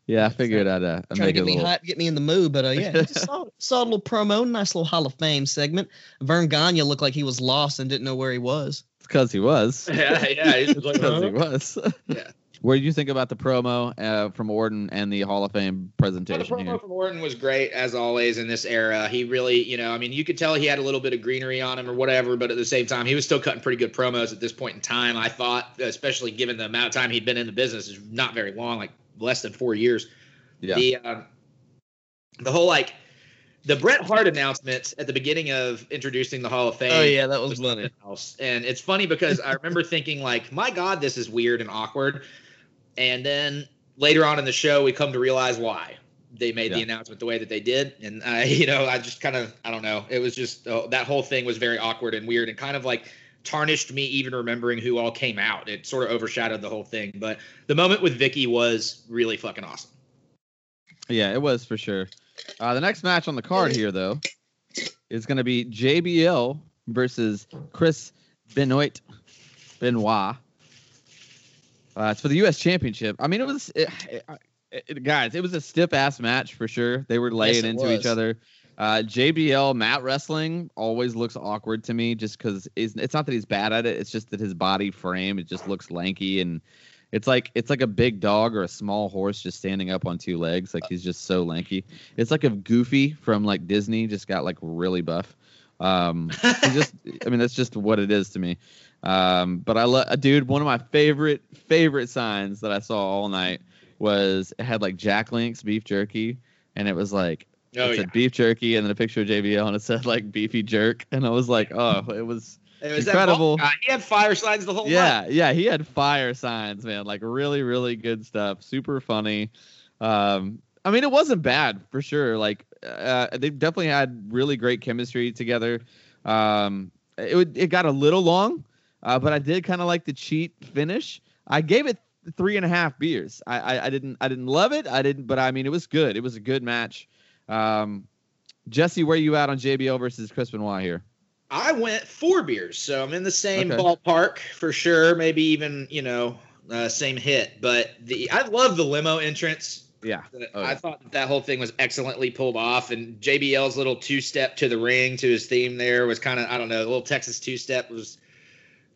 yeah, I figured I'd, uh, I'd Trying to get me little. hype, get me in the mood, but uh yeah, just saw, saw a little promo, nice little Hall of Fame segment. Verne Gagne looked like he was lost and didn't know where he was. because he was. Yeah, yeah. He's just like, Because he was. Yeah. What did you think about the promo uh, from Orton and the Hall of Fame Well, the presentation promo here? from Orton was great as always in this era. He really, you know, I mean, you could tell he had a little bit of greenery on him or whatever, but at the same time, he was still cutting pretty good promos at this point in time. I thought, especially given the amount of time he'd been in the business, is not very long, like less than four years. Yeah. The um, the whole like the Bret Hart announcement at the beginning of introducing the Hall of Fame. Oh yeah, that was was funny. else. And it's funny because I remember thinking like, my God, this is weird and awkward. And then later on in the show, we come to realize why they made the announcement the way that they did. And I, you know, I just kind of, I don't know. It was just uh, that whole thing was very awkward and weird and kind of like tarnished me even remembering who all came out. It sort of overshadowed the whole thing. But the moment with Vickie was really fucking awesome. Yeah, it was for sure. Uh, the next match on the card here, though, is going to be JBL versus Chris Benoit Benoit. Uh, it's for the U.S. Championship. I mean, it was, it, it- it- guys, it was a stiff ass match for sure. They were laying it into each other. Uh, JBL mat wrestling always looks awkward to me, just because it's, it's not that he's bad at it. It's just that his body frame it just looks lanky and it's like it's like a big dog or a small horse just standing up on two legs. Like he's just so lanky. It's like a Goofy from like Disney just got like really buff. Um, just, I mean, that's just what it is to me. Um, but I love, dude. One of my favorite favorite signs that I saw all night was it had like Jack Link's beef jerky, and it was like Oh it yeah. said beef jerky, and then a picture of JBL, and it said like beefy jerk, and I was like, oh, it was It was incredible. That bald guy. He had fire signs the whole night. yeah, yeah. He had fire signs, man. Like really, really good stuff. Super funny. Um, I mean, it wasn't bad for sure. Like uh, they definitely had really great chemistry together. Um, it would, it got a little long, uh, but I did kind of like the cheat finish. I gave it three and a half beers. I, I I didn't I didn't love it. I didn't, but I mean, it was good. It was a good match. Um, Jesse, where you at on JBL versus Chris Benoit here? I went four beers, so I'm in the same Okay. ballpark for sure. Maybe even you know uh, same hit. But the I love the limo entrance. Yeah. Oh, I yeah. thought that, that whole thing was excellently pulled off, and JBL's little two step to the ring to his theme there was kind of I don't know, a little Texas two step was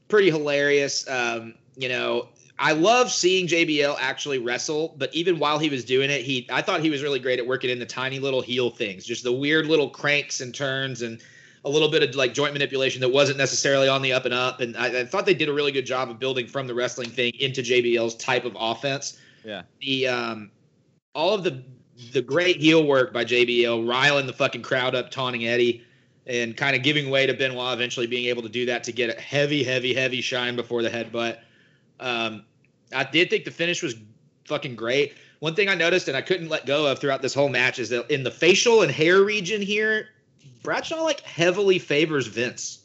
pretty hilarious. Um, you know, I love seeing JBL actually wrestle, but even while he was doing it, he I thought he was really great at working in the tiny little heel things, just the weird little cranks and turns and a little bit of like joint manipulation that wasn't necessarily on the up and up. And I, I thought they did a really good job of building from the wrestling thing into JBL's type of offense. Yeah. The um, all of the the great heel work by JBL, riling the fucking crowd up, taunting Eddie, and kind of giving way to Benoit eventually being able to do that to get a heavy, heavy, heavy shine before the headbutt. Um, I did think the finish was fucking great. One thing I noticed and I couldn't let go of throughout this whole match is that in the facial and hair region here, Bradshaw like heavily favors Vince.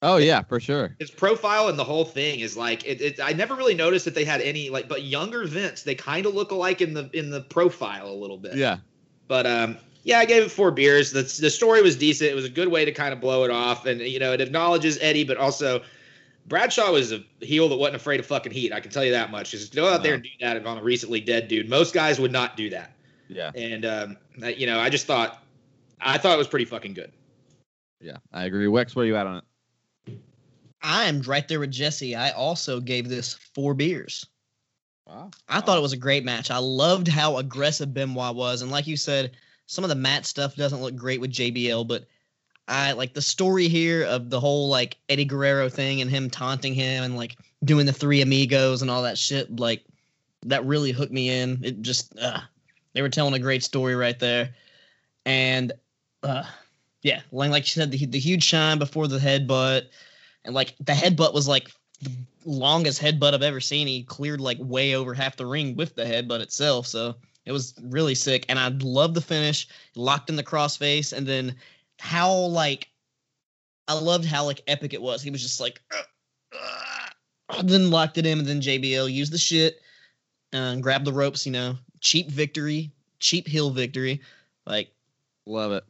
Oh yeah, for sure. His profile and the whole thing is like it, it. I never really noticed that they had any like, but younger Vince, they kind of look alike in the in the profile a little bit. Yeah. But um, yeah, I gave it four beers. The the story was decent. It was a good way to kind of blow it off, and you know, it acknowledges Eddie, but also Bradshaw was a heel that wasn't afraid of fucking heat. I can tell you that much. Just go out there and do that on a recently dead dude. Most guys would not do that. Yeah. And um, you know, I just thought, I thought it was pretty fucking good. Yeah. I agree. Wex, where are you at on it? I'm right there with Jesse. I also gave this four beers. Wow. I thought it was a great match. I loved how aggressive Benoit was, and like you said, some of the mat stuff doesn't look great with JBL, but I like the story here of the whole like Eddie Guerrero thing and him taunting him and like doing the three amigos and all that shit. Like that really hooked me in. It just uh, they were telling a great story right there, and uh, yeah, like like you said, the the huge shine before the headbutt, and like the headbutt was like the longest headbutt I've ever seen. He cleared like way over half the ring with the headbutt itself. So it was really sick. And I love the finish, locked in the crossface, and then how like I loved how like epic it was. He was just like "Ugh, ugh," and then locked it in, and then JBL used the shit uh, and grabbed the ropes, you know. Cheap victory, cheap hill victory. Like Love it.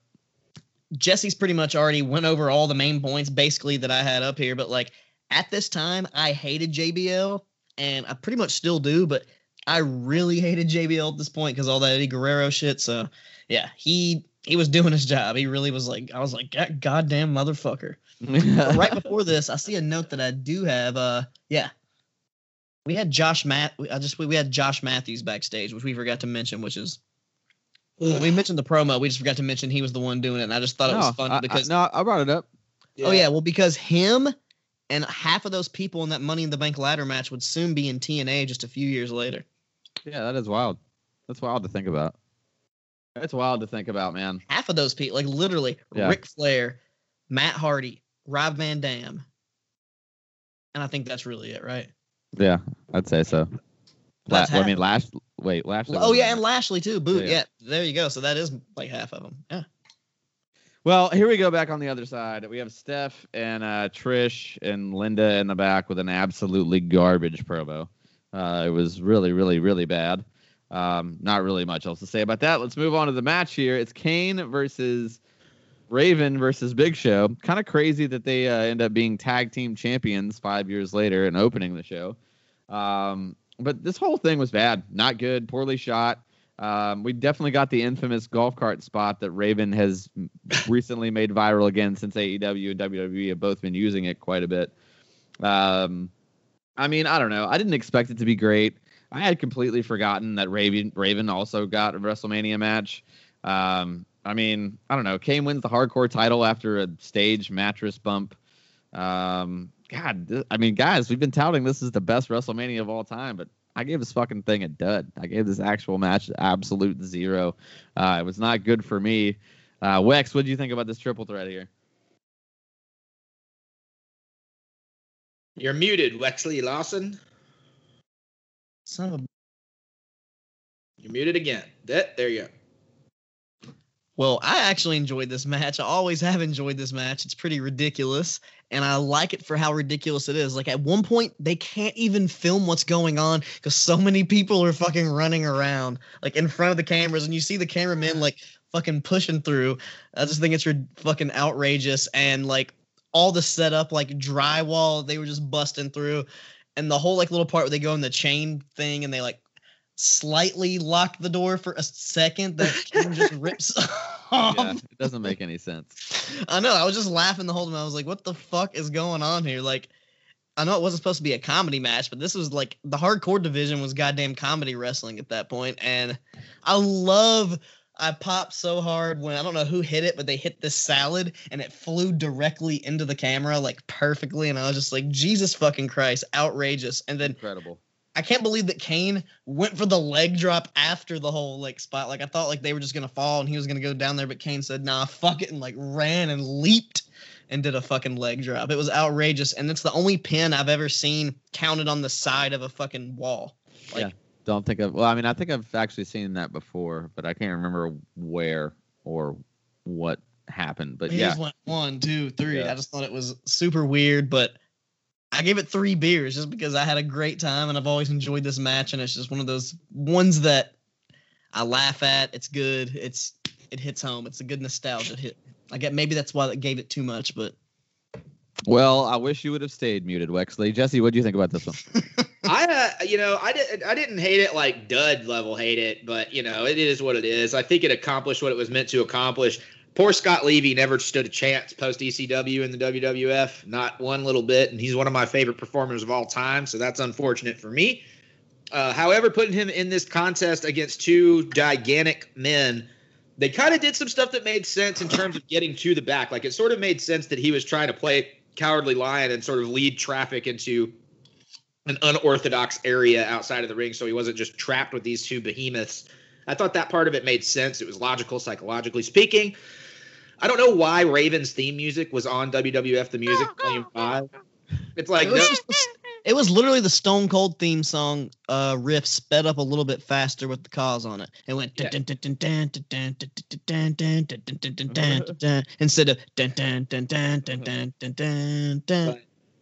Jesse's pretty much already went over all the main points basically that I had up here, but like at this time I hated JBL and I pretty much still do, but I really hated JBL at this point because all that Eddie Guerrero shit. So yeah, he he was doing his job. He really was like I was like God, goddamn motherfucker. Right before this, I see a note that I do have. Uh, yeah, we had Josh Matt. I just we, we had Josh Matthews backstage, which we forgot to mention, which is we mentioned the promo. We just forgot to mention he was the one doing it, and I just thought it was no, funny I- I- because no, I brought it up. oh yeah, well because him and half of those people in that Money in the Bank ladder match would soon be in TNA just a few years later. Yeah, that is wild. That's wild to think about. That's wild to think about, man. Half of those people, like literally, Yeah. Ric Flair, Matt Hardy, Rob Van Dam, and I think that's really it, right? Yeah, I'd say so. La- well, I mean, Lash. Wait, Lashley. Oh yeah, and. Lashley too. Boot. Yeah. Yeah. there you go. So that is like half of them. Yeah. Well, here we go back on the other side. We have Steph and uh, Trish and Linda in the back with an absolutely garbage promo. Uh, it was really, really, really bad. Um, not really much else to say about that. Let's move on to the match here. It's Kane versus Raven versus Big Show. Kind of crazy that they uh, end up being tag team champions five years later and opening the show. Um, but this whole thing was bad, not good, poorly shot. Um, we definitely got the infamous golf cart spot that Raven has recently made viral again since AEW and WWE have both been using it quite a bit. Um, I mean, I don't know. I didn't expect it to be great. I had completely forgotten that Raven Raven also got a WrestleMania match. Um, I mean, I don't know. Kane wins the hardcore title after a stage mattress bump. Um, God, I mean, guys, we've been touting this is the best WrestleMania of all time, but I gave this fucking thing a dud. I gave this actual match absolute zero. Uh, it was not good for me. Uh, Wex, what do you think about this triple threat here? You're muted, Wexley Lawson. Son of a You're muted again. That there you go. Well, I actually enjoyed this match. I always have enjoyed this match. It's pretty ridiculous, and I like it for how ridiculous it is. Like at one point, they can't even film what's going on because so many people are fucking running around, like in front of the cameras, and you see the cameramen like fucking pushing through. I just think it's fucking outrageous, and like all the setup, like drywall, they were just busting through, and the whole like little part where they go in the chain thing and they like slightly lock the door for a second that King just rips off. Yeah, it doesn't make any sense. I know. I was just laughing the whole time. I was like, "What the fuck is going on here?" Like, I know it wasn't supposed to be a comedy match, but this was like the hardcore division was goddamn comedy wrestling at that point, and I love. I popped so hard when I don't know who hit it, but they hit this salad and it flew directly into the camera like perfectly, and I was just like, Jesus fucking Christ, outrageous! And then Incredible. I can't believe that Kane went for the leg drop after the whole like spot. Like I thought like they were just gonna fall and he was gonna go down there, but Kane said, "Nah, fuck it," and like ran and leaped and did a fucking leg drop. It was outrageous, and it's the only pin I've ever seen counted on the side of a fucking wall. Like, Yeah. Don't think of. Well, I mean, I think I've actually seen that before, but I can't remember where or what happened. But yeah, just went one, two, three. Yeah. I just thought it was super weird, but I gave it three beers just because I had a great time and I've always enjoyed this match, and it's just one of those ones that I laugh at. It's good. It's it hits home. It's a good nostalgia hit. I get maybe that's why that gave it too much, but Well, I wish you would have stayed muted, Wexley. Jesse, what do you think about this one? I, uh, you know, I didn't, I didn't hate it like dud level hate it, but you know, it is what it is. I think it accomplished what it was meant to accomplish. Poor Scott Levy never stood a chance post ECW in the WWF, not one little bit, and he's one of my favorite performers of all time. So that's unfortunate for me. Uh, however, putting him in this contest against two gigantic men, they kind of did some stuff that made sense in terms of getting to the back. Like it sort of made sense that he was trying to play cowardly lion and sort of lead traffic into an unorthodox area outside of the ring so he wasn't just trapped with these two behemoths. I thought that part of it made sense. It was logical, psychologically speaking. I don't know why Raven's theme music was on WWF The Music Volume 5. It's like, it no, just It was literally the Stone Cold theme song uh, riff sped up a little bit faster with the cause on it. It went instead of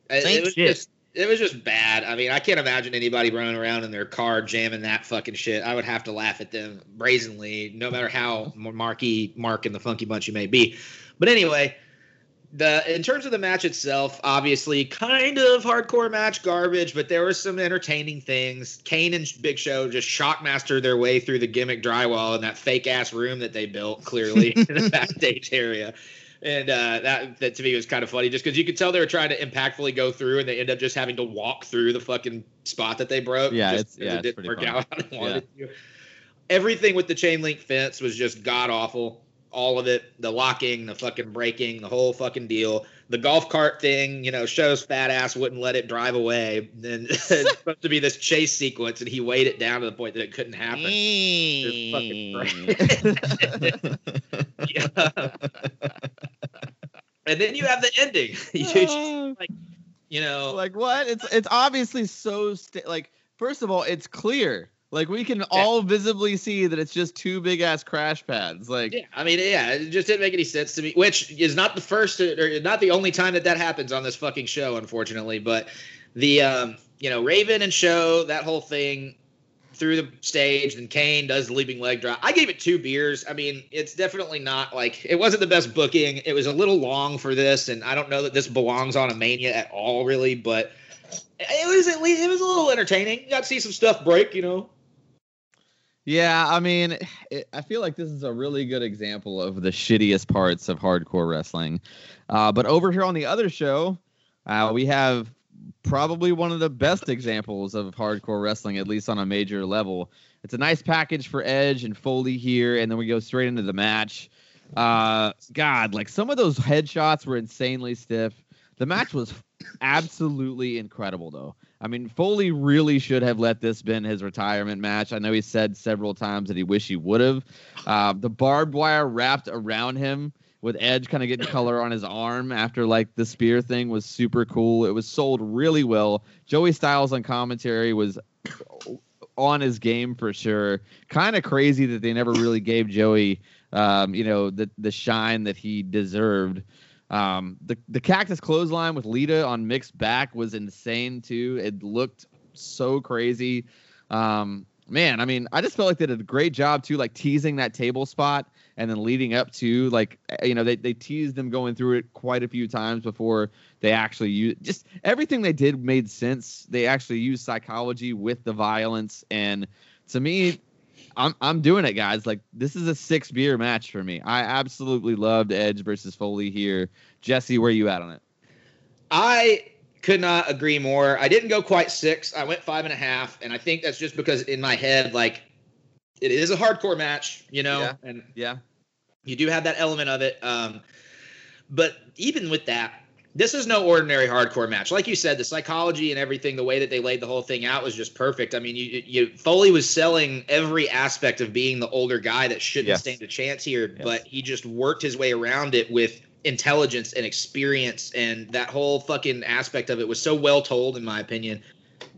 it was just it was just bad. I mean, I can't imagine anybody running around in their car jamming that fucking shit. I would have to laugh at them brazenly, no matter how marky Mark and the Funky Bunch you may be. But anyway, the in terms of the match itself, obviously kind of hardcore match garbage, but there were some entertaining things. Kane and Big Show just shockmaster their way through the gimmick drywall in that fake ass room that they built clearly in the backstage area. And uh, that that to me was kind of funny, just because you could tell they were trying to impactfully go through, and they end up just having to walk through the fucking spot that they broke. Yeah, just it's- yeah, it it's didn't work funny. out how they wanted it to. Everything with the chain link fence was just god awful. All of it, the locking, the fucking breaking, the whole fucking deal. The golf cart thing, you know, shows fat ass wouldn't let it drive away. And it's supposed to be this chase sequence, and he weighed it down to the point that it couldn't happen. Mm. Yeah. and then you have the ending. You like, you know, like what? It's it's obviously so like first of all, it's clear. Like we can all visibly see that it's just two big ass crash pads. Like Yeah, I mean, yeah, it just didn't make any sense to me. Which is not the first or not the only time that that happens on this fucking show, unfortunately. But the um, you know, Raven and Show that whole thing through the stage, and Kane does the leaping leg drop. I gave it two beers. I mean, it's definitely not like it wasn't the best booking. It was a little long for this, and I don't know that this belongs on a Mania at all, really. But it was at least it was a little entertaining. You got to see some stuff break, you know. Yeah, I mean, it, I feel like this is a really good example of the shittiest parts of hardcore wrestling. Uh, but over here on the other show, uh, we have probably one of the best examples of hardcore wrestling, at least on a major level. It's a nice package for Edge and Foley here, and then we go straight into the match. Uh, God, like some of those headshots were insanely stiff. The match was absolutely incredible, though. I mean, Foley really should have let this been his retirement match. I know he said several times that he wished he would have. Uh, the barbed wire wrapped around him with Edge kind of getting color on his arm after like the spear thing was super cool. It was sold really well. Joey Styles on commentary was on his game for sure. Kind of crazy that they never really gave Joey, um, you know, the the shine that he deserved. Um, the the cactus clothesline with Lita on Mick's back was insane too. It looked so crazy. Um, man, I mean, I just felt like they did a great job too, like teasing that table spot and then leading up to like you know they they teased them going through it quite a few times before they actually use just everything they did made sense. They actually used psychology with the violence and to me I'm I'm doing it guys. Like this is a six beer match for me. I absolutely loved Edge versus Foley here. Jesse, where are you at on it? I could not agree more. I didn't go quite six. I went five and a half, and I think that's just because in my head, like it is a hardcore match, you know, Yeah. and Yeah. you do have that element of it. Um, but even with that, this is no ordinary hardcore match. Like you said, the psychology and everything, the way that they laid the whole thing out was just perfect. I mean, you, you Foley was selling every aspect of being the older guy that shouldn't Yes. stand a chance here, Yes. but he just worked his way around it with intelligence and experience, and that whole fucking aspect of it was so well told, in my opinion.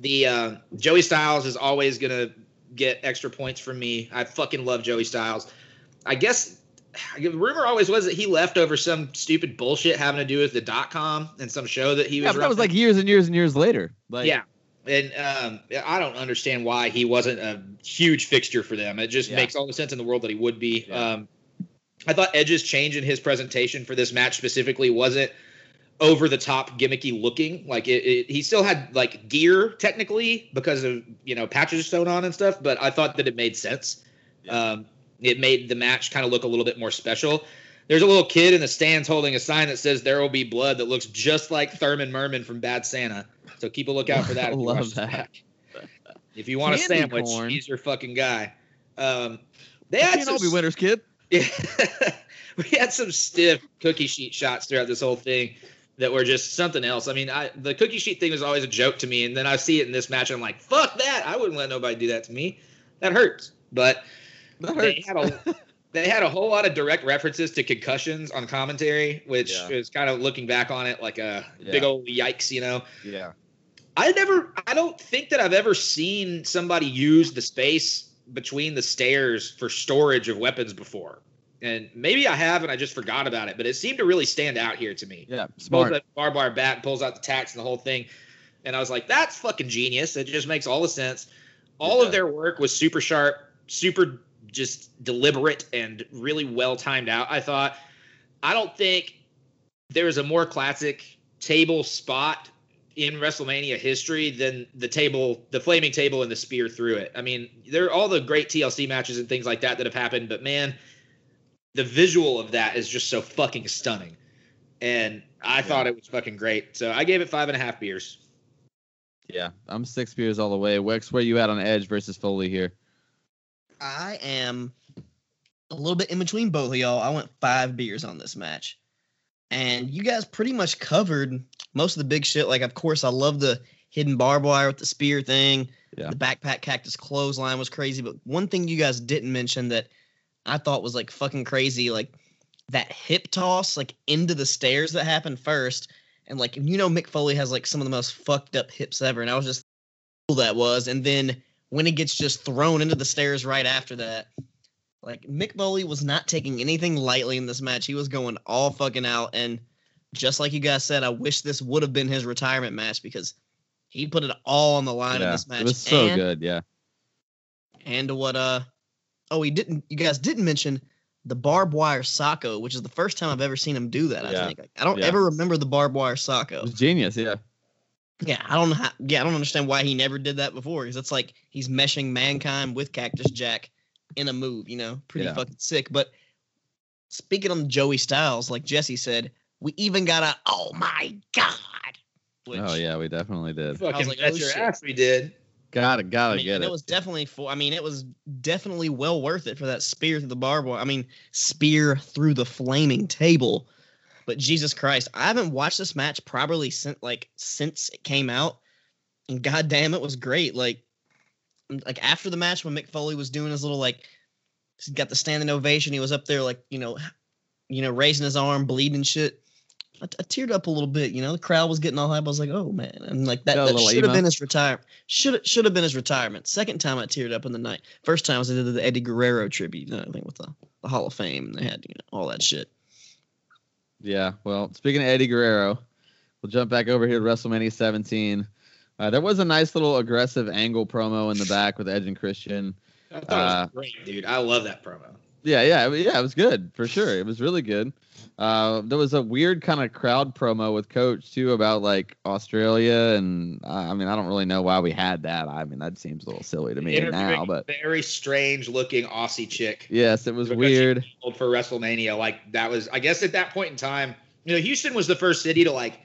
The uh, Joey Styles is always gonna get extra points from me. I fucking love Joey Styles. I guess the rumor always was that he left over some stupid bullshit having to do with the dot com and some show that he was. Yeah, that was like years and years and years later. Like yeah. And um, I don't understand why he wasn't a huge fixture for them. It just Yeah. makes all the sense in the world that he would be. Yeah. Um, I thought Edge's change in his presentation for this match specifically wasn't over the top gimmicky looking. Like it, it, he still had like gear technically because of you know patches sewn on and stuff. But I thought that it made sense. Yeah. Um, it made the match kind of look a little bit more special. There's a little kid in the stands holding a sign that says "There will be blood" that looks just like Thurman Merman from Bad Santa. So keep a lookout for that. If Love that. If you want a sandwich, corn. he's your fucking guy. Um, they they had some all be winners, kid. yeah. we had some stiff cookie sheet shots throughout this whole thing that were just something else. I mean, I, the cookie sheet thing was always a joke to me, and then I see it in this match, and I'm like, "Fuck that! I wouldn't let nobody do that to me. That hurts." But That they had a they had a whole lot of direct references to concussions on commentary, which Yeah. is kind of looking back on it like a Yeah. big old yikes, you know. yeah. I never, I don't think that I've ever seen somebody use the space between the stairs for storage of weapons before. And maybe I have and I just forgot about it, but it seemed to really stand out here to me. Yeah. Pulls Smart. that barbed wire bat, pulls out the tacks and the whole thing. And I was like, that's fucking genius. It just makes all the sense. All Yeah. of their work was super sharp, super just deliberate and really well timed out. I thought, I don't think there's a more classic table spot in WrestleMania history than the table, the flaming table and the spear through it. I mean, there are all the great TLC matches and things like that that have happened, but man, the visual of that is just so fucking stunning. And I thought it was fucking great. So I gave it five and a half beers. Yeah. I'm six beers all the way. Wex, where you at on Edge versus Foley here? I am a little bit in between both of y'all. I went five beers on this match. And you guys pretty much covered most of the big shit. Like, of course, I love the hidden barbed wire with the spear thing. Yeah. The backpack cactus clothesline was crazy. But one thing you guys didn't mention that I thought was like fucking crazy, like that hip toss, like into the stairs that happened first. And like, you know, Mick Foley has like some of the most fucked up hips ever. And I was just cool that was. And then when he gets just thrown into the stairs right after that. Like Mick Foley was not taking anything lightly in this match. He was going all fucking out. And just like you guys said, I wish this would have been his retirement match because he put it all on the line in this match. It was so and, good. Yeah. And what uh oh he didn't you guys didn't mention the barbed wire Socko, which is the first time I've ever seen him do that, I Yeah. think. Like, I don't Yeah. ever remember the barbed wire It Socko. was genius. Yeah. Yeah, I don't know how, yeah, I don't understand why he never did that before because it's like he's meshing mankind with Cactus Jack in a move, you know, pretty Yeah. fucking sick. But speaking on Joey Styles, like Jesse said, we even got a oh my god. Which, oh yeah, we definitely did. Fucking like, bet oh, your shit. ass we did. Gotta gotta I mean, get it. it was definitely for. I mean, it was definitely well worth it for that spear through the barbed wire. I mean, spear through the flaming table. But Jesus Christ, I haven't watched this match probably since like since it came out, and God damn, it was great. Like, like after the match when Mick Foley was doing his little like, he got the standing ovation. He was up there like you know, you know, raising his arm, bleeding shit. I, I teared up a little bit. You know, the crowd was getting all hype. I was like, oh man, and like that, that should have been his retirement. Should should have been his retirement. Second time I teared up in the night. First time was I did the Eddie Guerrero tribute. I think with the, the Hall of Fame, and they had you know all that shit. Yeah. Well, speaking of Eddie Guerrero, we'll jump back over here to WrestleMania 17. Uh, there was a nice little aggressive angle promo in the back with Edge and Christian. I thought Uh, it was great, dude. I love that promo. Yeah, yeah, yeah. It was good for sure. It was really good. Uh, there was a weird kind of crowd promo with Coach too about like Australia, and uh, I mean, I don't really know why we had that. I mean, that seems a little silly to me now, but very strange looking Aussie chick. yes, it was weird. for WrestleMania. Like that was, I guess, at that point in time, you know, Houston was the first city to like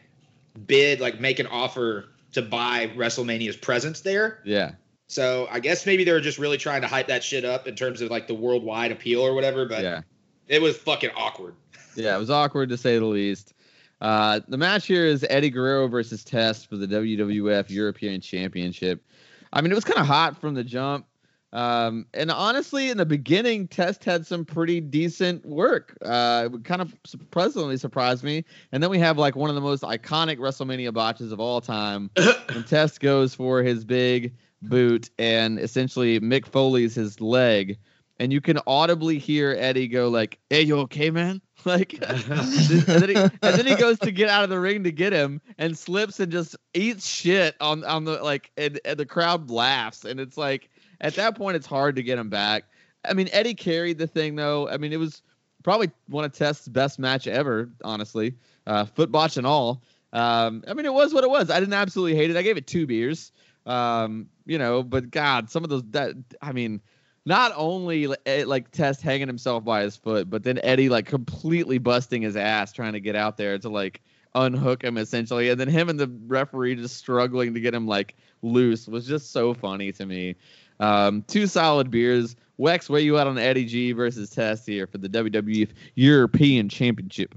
bid, like make an offer to buy WrestleMania's presence there. Yeah, So I guess maybe they were just really trying to hype that shit up in terms of like the worldwide appeal or whatever. But yeah. it was fucking awkward. Yeah, it was awkward to say the least. Uh, the match here is Eddie Guerrero versus Test for the WWF European Championship. I mean, it was kind of hot from the jump. Um, and honestly, in the beginning, Test had some pretty decent work. Uh, it kind of pleasantly surprised me. And then we have like one of the most iconic WrestleMania botches of all time when Test goes for his big boot and essentially Mick Foley's his leg. And you can audibly hear Eddie go like, "Hey, you okay, man?" Like, and, then he, and then he goes to get out of the ring to get him and slips and just eats shit on on the like, and, and the crowd laughs. And it's like at that point, it's hard to get him back. I mean, Eddie carried the thing though. I mean, it was probably one of Test's best match ever, honestly, uh, foot botch and all. Um, I mean, it was what it was. I didn't absolutely hate it. I gave it two beers. Um, you know, but God, some of those that I mean, not only eh, like Test hanging himself by his foot, but then Eddie like completely busting his ass trying to get out there to like unhook him essentially, and then him and the referee just struggling to get him like loose was just so funny to me. Um, two solid beers. Wex, where you at on Eddie G versus Test here for the WWF European Championship?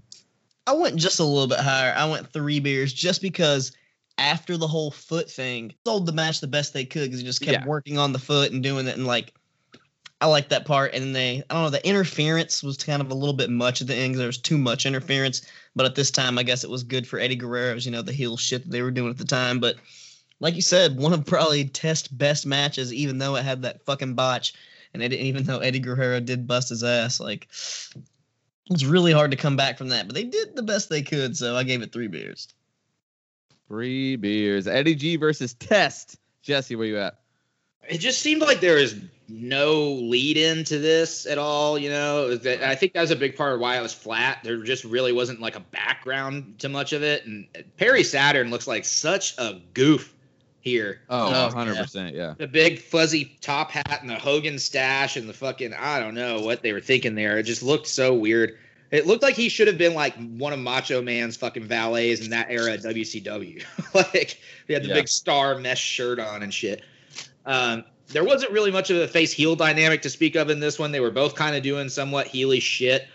I went just a little bit higher. I went three beers just because after the whole foot thing, sold the match the best they could because he just kept Yeah. working on the foot and doing it. And like, I like that part. And then they, I don't know, the interference was kind of a little bit much at the end 'cause there was too much interference. But at this time, I guess it was good for Eddie Guerrero's, you know, the heel shit that they were doing at the time. But like you said, one of probably Test best matches, even though it had that fucking botch. And Eddie, even though Eddie Guerrero did bust his ass, like, it's really hard to come back from that, but they did the best they could, so I gave it three beers. Three beers. Eddie G versus Test. Jesse, where you at? it just seemed like there was no lead into this at all. You know, I think that was a big part of why it was flat. There just really wasn't like a background to much of it. And Perry Saturn looks like such a goof here. Oh, um, Oh, 100%. Yeah. The big fuzzy top hat and the Hogan stash and the fucking I don't know what they were thinking there. It just looked so weird. It looked like he should have been like one of Macho Man's fucking valets in that era at WCW. like he had the Yeah. big star mesh shirt on and shit. Um, there wasn't really much of a face heel dynamic to speak of in this one. They were both kind of doing somewhat heely shit.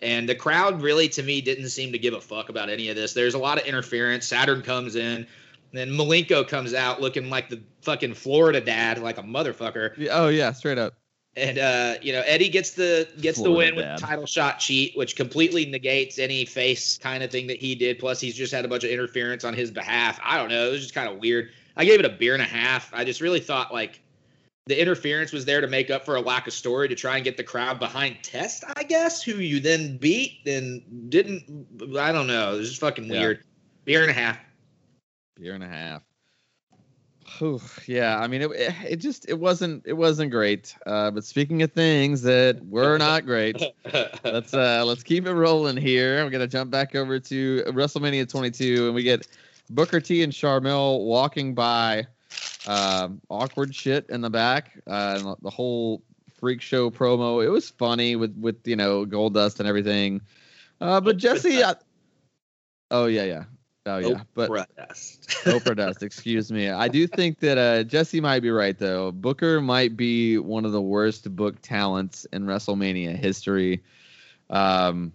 And the crowd really, to me, didn't seem to give a fuck about any of this. There's a lot of interference. Saturn comes in. Then Malenko comes out looking like the fucking Florida dad, like a motherfucker. Oh, yeah. Straight up. And uh, you know, Eddie gets the gets the Florida win with dad. the title shot cheat, which completely negates any face kind of thing that he did. Plus, he's just had a bunch of interference on his behalf. I don't know. It was just kind of weird. I gave it a beer and a half. I just really thought like the interference was there to make up for a lack of story to try and get the crowd behind Test, I guess, who you then beat and didn't. I don't know. It was just fucking Yeah. weird. Beer and a half. Beer and a half. Yeah, I mean, it, it just it wasn't it wasn't great. Uh, but speaking of things that were not great, let's uh let's keep it rolling here. We're gonna jump back over to WrestleMania 22, and we get Booker T and Sharmell walking by. Um, awkward shit in the back. Uh, and the- whole freak show promo. It was funny with with you know Gold Dust and everything. Uh, but Jesse, I, oh yeah, yeah. Oh yeah, but Oprah dust. Oprah dust. Excuse me. I do think that uh, Jesse might be right though. Booker might be one of the worst book talents in WrestleMania history. Um,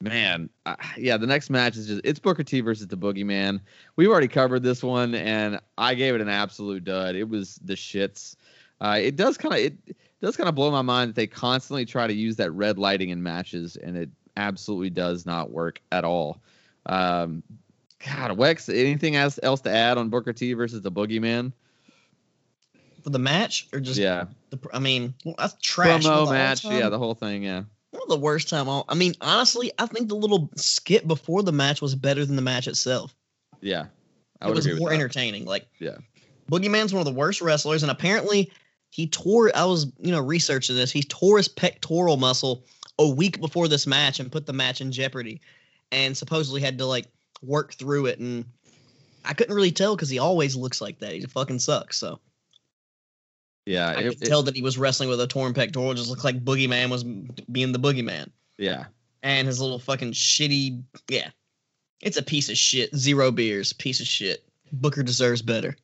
man, uh, yeah. The next match is just it's Booker T versus the Boogeyman. We've already covered this one, and I gave it an absolute dud. It was the shits. Uh, it does kind of it does kind of blow my mind that they constantly try to use that red lighting in matches, and it absolutely does not work at all. Um, God, Wex, anything else else to add on Booker T versus the Boogeyman? For the match or just yeah, the I mean, well, that's trash. promo match, yeah, the whole thing, yeah, One of the worst time. All, I mean, honestly, I think the little skit before the match was better than the match itself. yeah. I it would was agree more entertaining. Like, Yeah. Boogeyman's one of the worst wrestlers, and apparently he tore. I was, you know, researching this. He tore his pectoral muscle a week before this match and put the match in jeopardy, and supposedly had to like work through it. And I couldn't really tell because he always looks like that. He fucking sucks. So Yeah, I it- could it- tell that he was wrestling with a torn pectoral. Just looked like Boogeyman was being the Boogeyman. yeah. and his little fucking shitty yeah it's a piece of shit zero beers piece of shit booker deserves better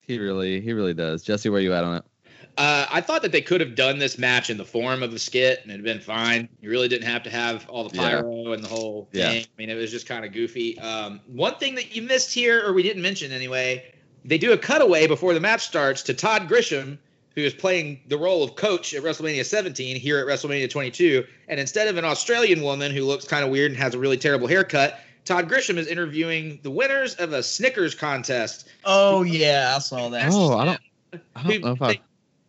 He really, he really does. Jesse, where you at on it? Uh, I thought that they could have done this match in the form of a skit and it'd been fine. You really didn't have to have all the Yeah. pyro and the whole Yeah. thing. I mean, it was just kind of goofy. Um, one thing that you missed here, or we didn't mention anyway, they do a cutaway before the match starts to Todd Grisham, who is playing the role of coach at WrestleMania 17 here at WrestleMania 22. And instead of an Australian woman who looks kind of weird and has a really terrible haircut, Todd Grisham is interviewing the winners of a Snickers contest oh yeah i saw that Oh, I don't, I don't know if I.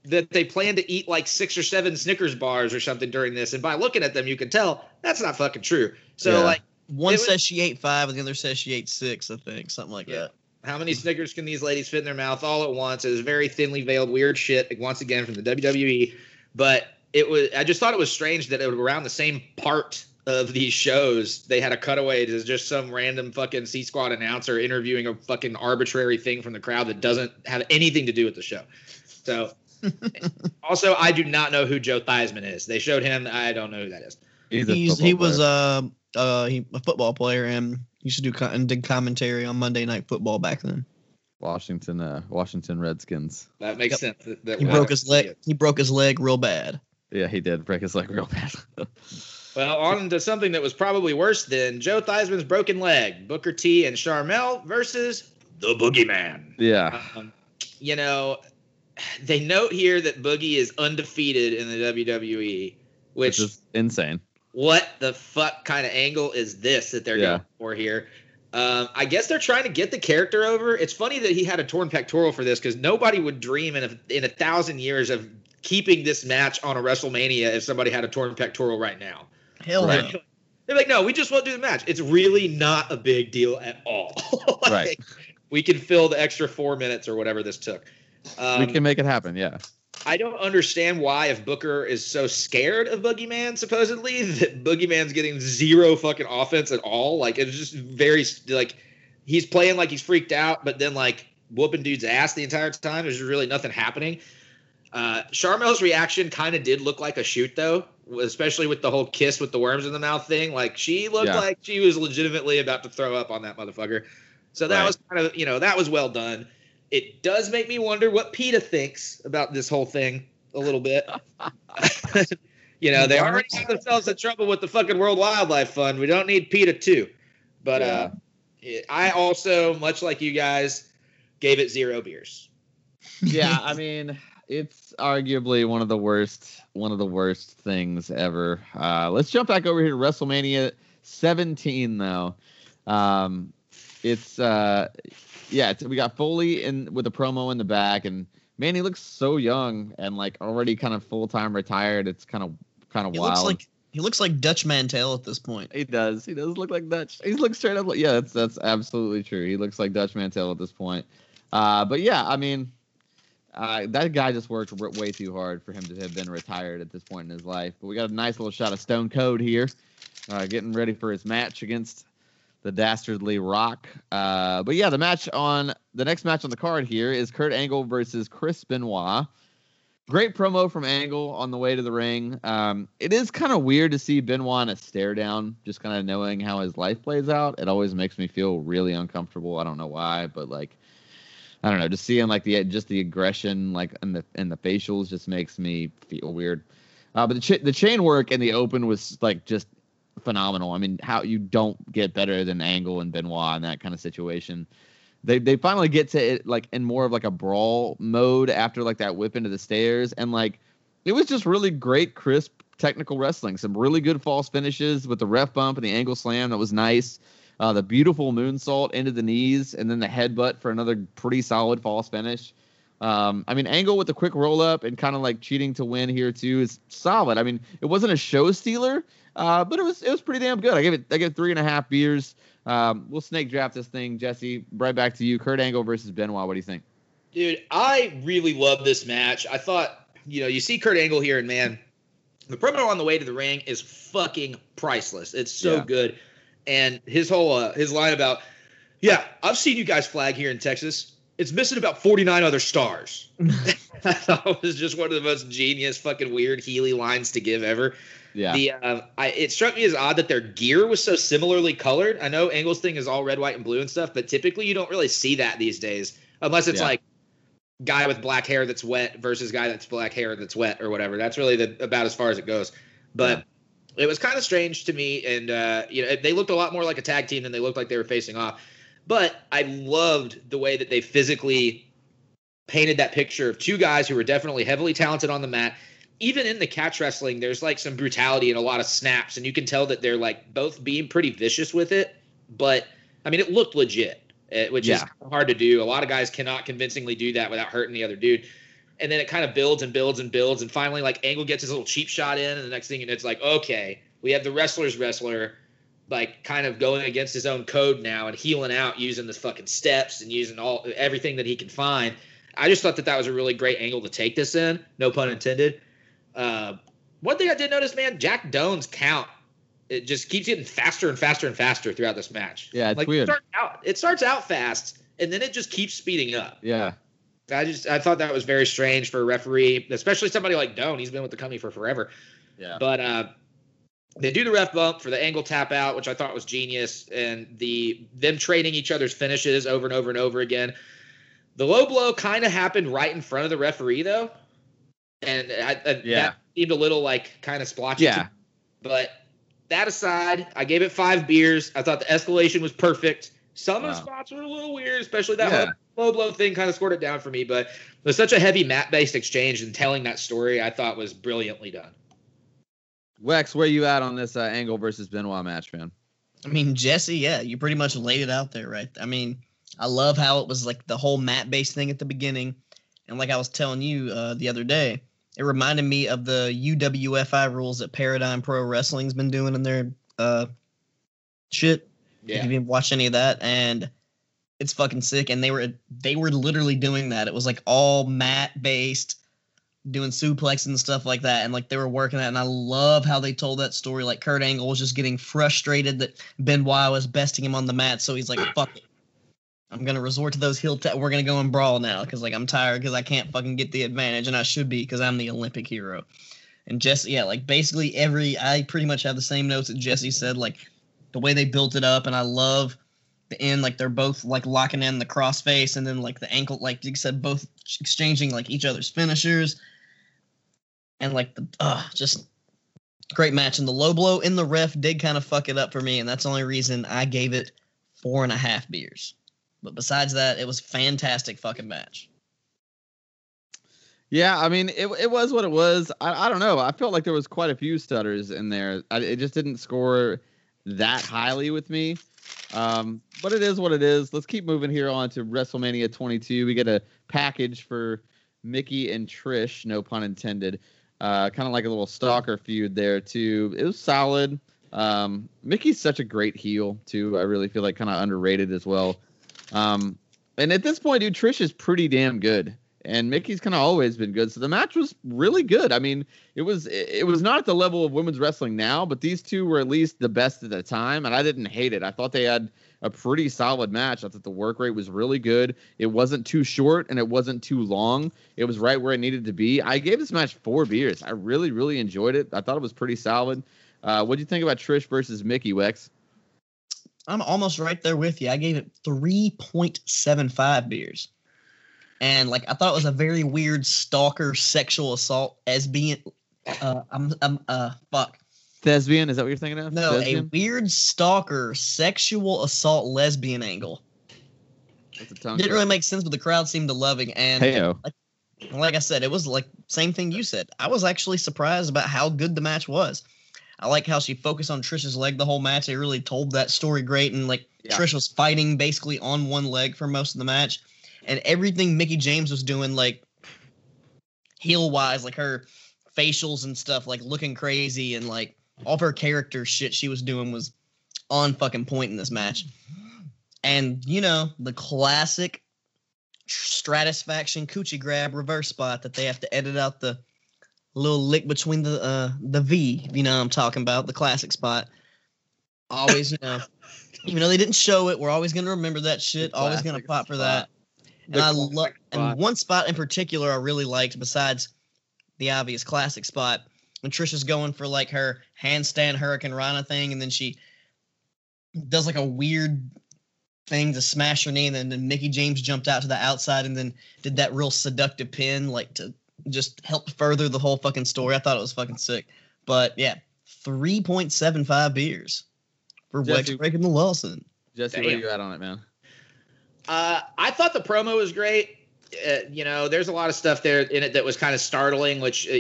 that they plan to eat like six or seven Snickers bars or something during this, and by looking at them, you can tell that's not fucking true. So, Yeah. like, one was- says she ate five and the other says she ate six i think something like Yeah. that how many Snickers can these ladies fit in their mouth all at once? It was very thinly veiled, weird shit. like, Once again, from the WWE, but it was. I just thought it was strange that it was around the same part of these shows they had a cutaway to just some random fucking C Squad announcer interviewing a fucking arbitrary thing from the crowd that doesn't have anything to do with the show. So. Also, I do not know who Joe Theismann is. They showed him. I don't know who that is. He's He's, football he was player. uh uh he, a football player and used to do co- and did commentary on monday night football back then Washington, uh, Washington Redskins. That makes Yep. sense. That, that he broke his leg it. he broke his leg real bad Yeah, he did break his leg real bad. Well, on to something that was probably worse than Joe Theismann's broken leg. Booker T and Sharmell versus the Boogeyman. yeah, Um, you know, they note here that Boogie is undefeated in the WWE, which which is insane. what the fuck kind of angle is this that they're Yeah. going for here? Um, I guess they're trying to get the character over. It's funny that he had a torn pectoral for this because nobody would dream in a, in a thousand years of keeping this match on a WrestleMania if somebody had a torn pectoral right now. hell Right. no They're like, no, we just won't do the match. It's really not a big deal at all. Like, Right. We can fill the extra four minutes or whatever this took. Um, we can make it happen. Yeah, I don't understand why, if Booker is so scared of Boogeyman, supposedly, that Boogeyman's getting zero fucking offense at all. Like, it's just very, like, he's playing like he's freaked out, but then, like, whooping dude's ass the entire time. There's really nothing happening. Uh, Sharmell's reaction kind of did look like a shoot, though, especially with the whole kiss with the worms in the mouth thing. Like, she looked Yeah. like she was legitimately about to throw up on that motherfucker. So that Right. was kind of, you know, that was well done. It does make me wonder what PETA thinks about this whole thing a little bit. you know, they already got themselves in trouble with the fucking World Wildlife Fund. We don't need PETA too. But uh, I also, much like you guys, gave it zero beers. yeah. I mean, it's arguably one of the worst, one of the worst things ever. Uh, let's jump back over here to WrestleMania 17, though. Um, it's uh, yeah, we got Foley in with a promo in the back, and man, he looks so young and like already kind of full time retired. It's kind of kind of he wild. looks like he looks like Dutch Mantell at this point He does. He does look like Dutch. He looks straight up like yeah, that's that's absolutely true. He looks like Dutch Mantell at this point. Uh, but yeah, I mean, uh, that guy just worked r- way too hard for him to have been retired at this point in his life. But we got a nice little shot of Stone Cold here, uh, getting ready for his match against the dastardly Rock. Uh, but yeah, the match on the next match on the card here is Kurt Angle versus Chris Benoit. Great promo from Angle on the way to the ring. Um, it is kind of weird to see Benoit in a stare down, just kind of knowing how his life plays out. It always makes me feel really uncomfortable. I don't know why, but like, I don't know, just seeing like the just the aggression like in the in the facials just makes me feel weird. Uh, but the ch- the chain work in the open was like just phenomenal. I mean, how you don't get better than Angle and Benoit in that kind of situation. They they finally get to it like in more of like a brawl mode after like that whip into the stairs. And like it was just really great crisp technical wrestling. Some really good false finishes with the ref bump and the angle slam. That was nice. Uh, the beautiful moonsault into the knees and then the headbutt for another pretty solid false finish. Um, I mean, Angle with the quick roll up and kind of like cheating to win here too is solid. I mean, it wasn't a show stealer, uh, but it was it was pretty damn good. I gave it I gave it three and a half beers. Um, we'll snake draft this thing, Jesse. Right back to you. Kurt Angle versus Benoit. What do you think? Dude, I really love this match. I thought, you know, you see Kurt Angle here, and man, the promo on the way to the ring is fucking priceless. It's so yeah. good, and his whole uh, his line about, yeah, I've seen you guys flag here in Texas. It's missing about 49 other stars. I thought it was just one of the most genius, fucking weird Healy lines to give ever. Yeah. The uh, I, it struck me as odd that their gear was so similarly colored. I know Angle's thing is all red, white, and blue and stuff, but typically you don't really see that these days, unless it's yeah. like guy with black hair that's wet versus guy that's black hair that's wet or whatever. That's really the, about as far as it goes. But yeah. it was kind of strange to me, and uh, you know they looked a lot more like a tag team than they looked like they were facing off. But I loved the way that they physically painted that picture of two guys who were definitely heavily talented on the mat even in the catch wrestling, there's like some brutality and a lot of snaps, and you can tell that they're like both being pretty vicious with it. But I mean, it looked legit, eh, which yeah. is hard to do. A lot of guys cannot convincingly do that without hurting the other dude. And then it kind of builds and builds and builds, and finally, like Angle gets his little cheap shot in, and the next thing, and it's like, okay, we have the wrestler's wrestler, like kind of going against his own code now and healing out using the fucking steps and using all everything that he can find. I just thought that that was a really great angle to take this in, no pun intended. Uh, one thing I did notice, man, Jack Doan's count it just keeps getting faster and faster and faster throughout this match. Yeah, it's like weird. It starts, out, it starts out fast and then it just keeps speeding up. Yeah. I just I thought that was very strange for a referee, especially somebody like Doan. He's been with the company for forever. Yeah. But uh, they do the ref bump for the angle tap out, which I thought was genius, and the them trading each other's finishes over and over and over again. The low blow kind of happened right in front of the referee, though and I, I, yeah. that seemed a little like kind of splotchy. Yeah. but that aside, I gave it five beers. I thought the escalation was perfect. Some wow. of the spots were a little weird, especially that yeah. low blow thing kind of scored it down for me. But it was such a heavy mat based exchange and telling that story, I thought was brilliantly done. Wex, where you at on this uh, Angle versus Benoit match, man? I mean, Jesse, yeah, you pretty much laid it out there, right? I mean, I love how it was like the whole mat based thing at the beginning. And like I was telling you uh, the other day, it reminded me of the UWFI rules that Paradigm Pro Wrestling's been doing in their uh, shit. Yeah. If you didn't watch any of that, and it's fucking sick. And they were they were literally doing that. It was like all mat based, doing suplex and stuff like that. And like they were working that. And I love how they told that story. Like Kurt Angle was just getting frustrated that Benoit was besting him on the mat, so he's like, "Fuck it." I'm gonna resort to those heel. Ta- we're gonna go and brawl now because like I'm tired because I can't fucking get the advantage and I should be because I'm the Olympic hero. And Jesse, yeah, like basically every I pretty much have the same notes that Jesse said. Like the way they built it up, and I love the end. Like they're both like locking in the crossface, and then like the ankle, like you said, both exchanging like each other's finishers, and like the uh just great match. And the low blow in the ref did kind of fuck it up for me, and that's the only reason I gave it four and a half beers. But besides that, it was fantastic fucking match. Yeah, I mean, it, it was what it was. I, I don't know. I felt like there was quite a few stutters in there. I, it just didn't score that highly with me. Um, but it is what it is. Let's keep moving here on to WrestleMania 22. We get a package for Mickie and Trish, no pun intended. Uh, kind of like a little stalker feud there too. It was solid. Um, Mickie's such a great heel too. I really feel like kind of underrated as well. Um, and at this point, dude, Trish is pretty damn good. and Mickie's kind of always been good. So the match was really good. I mean, it was it was not at the level of women's wrestling now, but these two were at least the best at the time, and I didn't hate it. I thought they had a pretty solid match. I thought the work rate was really good. It wasn't too short and it wasn't too long. It was right where it needed to be. I gave this match four beers. I really really enjoyed it. I thought it was pretty solid. Uh, what do you think about Trish versus Mickie Wex? I'm almost right there with you. I gave it 3.75 beers. And like I thought it was a very weird stalker sexual assault as being uh I'm I'm uh fuck. Thespian, is that what you're thinking of? No, a weird stalker sexual assault lesbian angle. Didn't really make sense, but the crowd seemed to loving and Heyo. like I said, it was like same thing you said. I was actually surprised about how good the match was. I like how she focused on Trish's leg the whole match. They really told that story great, and like Yeah. Trish was fighting basically on one leg for most of the match, and everything Mickie James was doing, like heel wise, like her facials and stuff, like looking crazy, and like all of her character shit she was doing was on fucking point in this match. And you know the classic Stratusfaction coochie grab reverse spot that they have to edit out the little lick between the uh the V. You know what I'm talking about the classic spot. Always, you know, even though they didn't show it, we're always gonna remember that shit. Always gonna pop for spot. that. And I love and one spot in particular I really liked besides the obvious classic spot when Trisha's going for like her handstand hurricanrana thing, and then she does like a weird thing to smash her knee, and then, then Mickie James jumped out to the outside and then did that real seductive pin, like to just help further the whole fucking story. I thought it was fucking sick. But yeah, 3.75 beers for Jesse- Wex breaking the Lawson. Jesse, where you at on it, man? Uh, I thought the promo was great. Uh, you know, there's a lot of stuff there in it that was kind of startling. Which uh,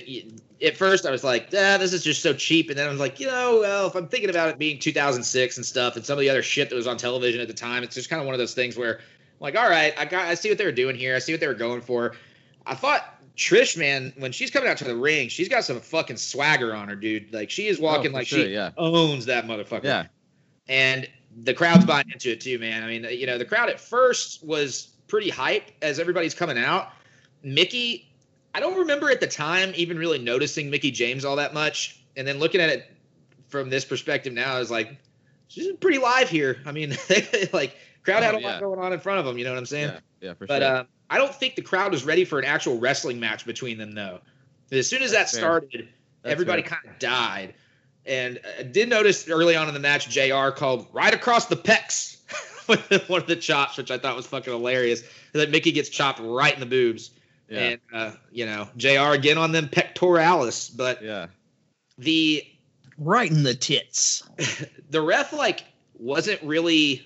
at first I was like, "Ah, this is just so cheap," and then I was like, you know, well, if I'm thinking about it being 2006 and stuff, and some of the other shit that was on television at the time, it's just kind of one of those things where, I'm like, all right, I got, I see what they were doing here. I see what they were going for. I thought Trish, man, when she's coming out to the ring, she's got some fucking swagger on her, dude. Like she is walking Oh, like sure, she yeah. owns that motherfucker Yeah. and the crowd's buying into it too, man. I mean, you know, the crowd at first was pretty hype as everybody's coming out. Mickie, I don't remember at the time even really noticing Mickie James all that much, and then looking at it from this perspective now, I was like, she's pretty live here. I mean, like crowd had Oh, a lot going on in front of them. You know what I'm saying? Yeah, yeah, for But sure. uh, I don't think the crowd was ready for an actual wrestling match between them, though. As soon as That's that started, That's everybody fair. kind of died. And I did notice early on in the match, JR called right across the pecs with one of the chops, which I thought was fucking hilarious. That Mickie gets chopped right in the boobs. yeah, And, uh, you know, JR again on them pectoralis. But yeah. the Right in the tits. the ref like wasn't really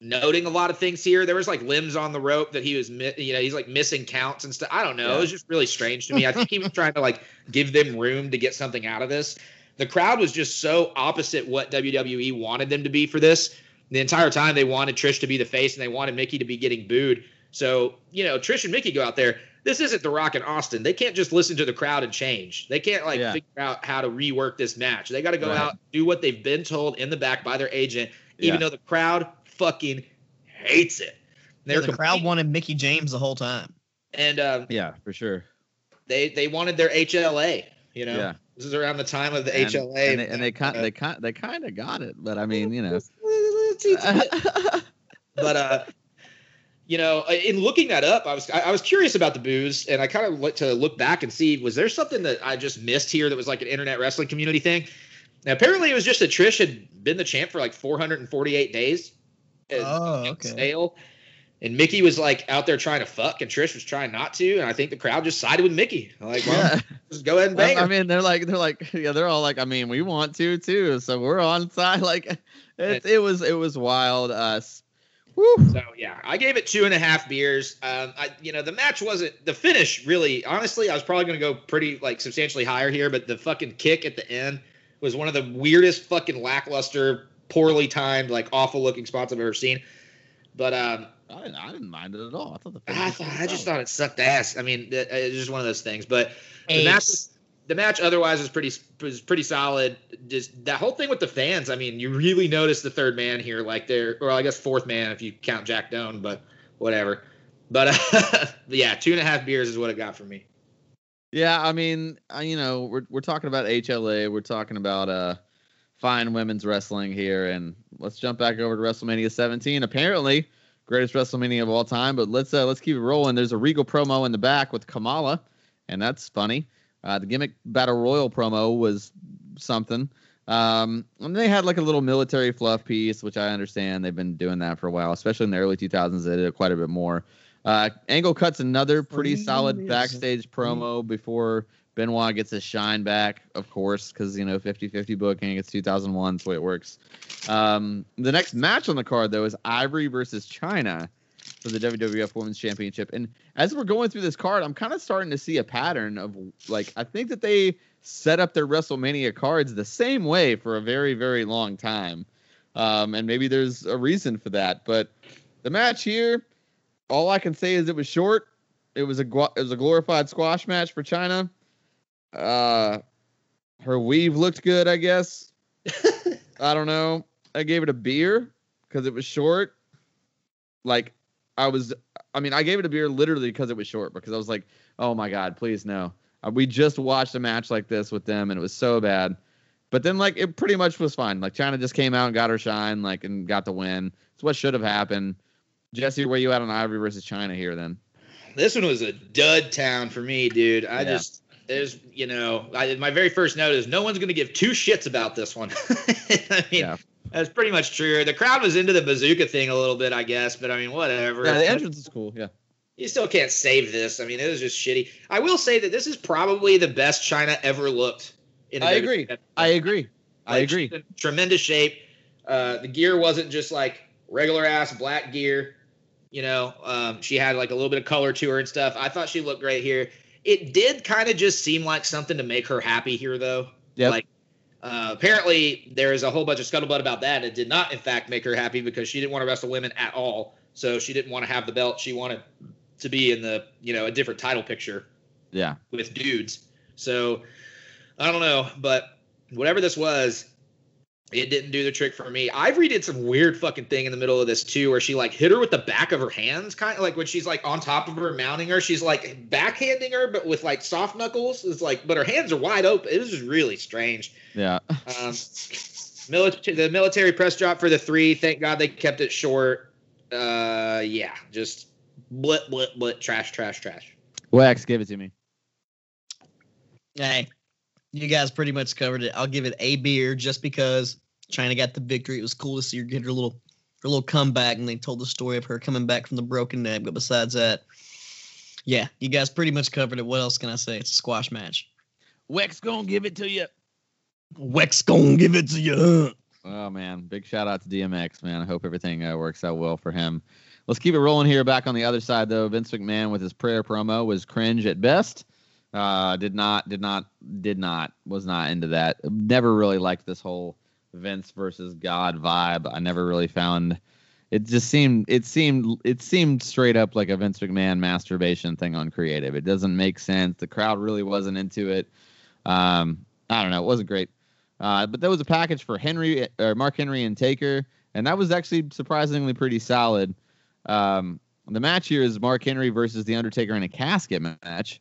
noting a lot of things here. There was like limbs on the rope that he was, mi- you know, he's like missing counts and stuff. I don't know. Yeah. It was just really strange to me. I think he was trying to like give them room to get something out of this. The crowd was just so opposite what WWE wanted them to be for this. The entire time they wanted Trish to be the face and they wanted Mickie to be getting booed. So, you know, Trish and Mickie go out there. This isn't The Rock and Austin. They can't just listen to the crowd and change. They can't like Yeah. figure out how to rework this match. They got to go Right. out, do what they've been told in the back by their agent, even Yeah. though the crowd fucking hates it. They're the crowd complete- wanted Mickie James the whole time. and um, Yeah, for sure. they they wanted their HLA. You know, Yeah. this is around the time of the And- HLA, and they, and they kind uh, they kind they kind of got it, but I mean, you know. but uh you know in looking that up i was i, I was curious about the booze and i kind of looked to look back and see was there something that i just missed here that was like an internet wrestling community thing now, apparently it was just that trish had been the champ for like 448 days Oh, okay. stale and mickie was like out there trying to fuck and trish was trying not to and i think the crowd just sided with mickie like well yeah. just go ahead and bang I, I mean, they're like they're like yeah, they're all like, I mean, we want to too, so we're on side. Like, it, it was it was wild. Uh, s- So yeah, I gave it two and a half beers. Um, I you know the match wasn't the finish really. Honestly, I was probably going to go pretty like substantially higher here, but the fucking kick at the end was one of the weirdest fucking lackluster, poorly timed, like awful looking spots I've ever seen. But um, I didn't, I didn't mind it at all. I thought the I, thought, I just thought it sucked ass. I mean, it- it's just one of those things. But the match, the match otherwise was pretty was pretty solid. Just that whole thing with the fans. I mean, you really notice the third man here, like there, or I guess fourth man if you count Jack Doan, but whatever. But uh, yeah, two and a half beers is what it got for me. Yeah, I mean, uh, you know, we're we're talking about HLA, we're talking about uh fine women's wrestling here, and let's jump back over to WrestleMania 17. Apparently, greatest WrestleMania of all time. But let's uh, let's keep it rolling. There's a Regal promo in the back with Kamala, and that's funny. Uh, the gimmick battle royal promo was something. Um, and they had like a little military fluff piece, which I understand they've been doing that for a while, especially in the early 2000s. They did it quite a bit more. Uh, Angle cuts another pretty solid backstage promo before Benoit gets his shine back, of course, because you know 50-50 booking. It's 2001, that's the way it works. Um, the next match on the card though is Ivory versus Chyna for the WWF Women's Championship. And as we're going through this card, I'm kind of starting to see a pattern of like I think that they set up their WrestleMania cards the same way for a very very long time. Um, and maybe there's a reason for that, but the match here, all I can say is it was short. It was a it was a glorified squash match for Chyna. Uh, her weave looked good, I guess. I don't know. I gave it a beer because it was short. Like I was, I mean, I gave it a beer literally because it was short because I was like, oh my god, please no. Uh, we just watched a match like this with them and it was so bad. But then like it pretty much was fine. Like Chyna just came out and got her shine, like and got the win. It's what should have happened. Jesse, where you at on Ivory versus Chyna here then? This one was a dud town for me, dude. I yeah. just there's you know I, my very first note is no one's going to give two shits about this one. I mean, yeah. that's pretty much true. The crowd was into the bazooka thing a little bit, I guess, but I mean, whatever. Yeah, the entrance is cool. Yeah. You still can't save this. I mean, it was just shitty. I will say that this is probably the best Chyna ever looked. In I agree. I agree. Like, I agree. tremendous shape. Uh, the gear wasn't just like regular ass black gear. You know, um, she had like a little bit of color to her and stuff. I thought she looked great here. It did kind of just seem like something to make her happy here, though. Yeah. Like, uh, apparently, there is a whole bunch of scuttlebutt about that. It did not, in fact, make her happy because she didn't want to wrestle women at all. So she didn't want to have the belt. She wanted to be in the, you know, a different title picture. Yeah. With dudes. So I don't know, but whatever this was, it didn't do the trick for me. Ivory did some weird fucking thing in the middle of this too, where she like hit her with the back of her hands, kind of like when she's like on top of her, mounting her. She's like backhanding her, but with like soft knuckles. It's like, but her hands are wide open. It was just really strange. Yeah. Um, military, the military press drop for the three. Thank God they kept it short. Uh, yeah, just blip, blip, blip, trash, trash, trash. Wex, give it to me. Hey, you guys pretty much covered it. I'll give it a beer just because Chyna got the victory. It was cool to see her get her little her little comeback, and they told the story of her coming back from the broken neck. But besides that, yeah, you guys pretty much covered it. What else can I say? It's a squash match. Wex gonna give it to you. Wex gonna give it to you. Oh man, big shout out to DMX, man. I hope everything uh, works out well for him. Let's keep it rolling here. Back on the other side though, Vince McMahon with his prayer promo was cringe at best. Uh, did not, did not, did not, was not into that. Never really liked this whole Vince versus God vibe. I never really found it. Just seemed, it seemed, it seemed straight up like a Vince McMahon masturbation thing on creative. It doesn't make sense. The crowd really wasn't into it. Um, I don't know. It wasn't great. Uh, but there was a package for Henry or Mark Henry and Taker, and that was actually surprisingly pretty solid. Um, the match here is Mark Henry versus The Undertaker in a casket match.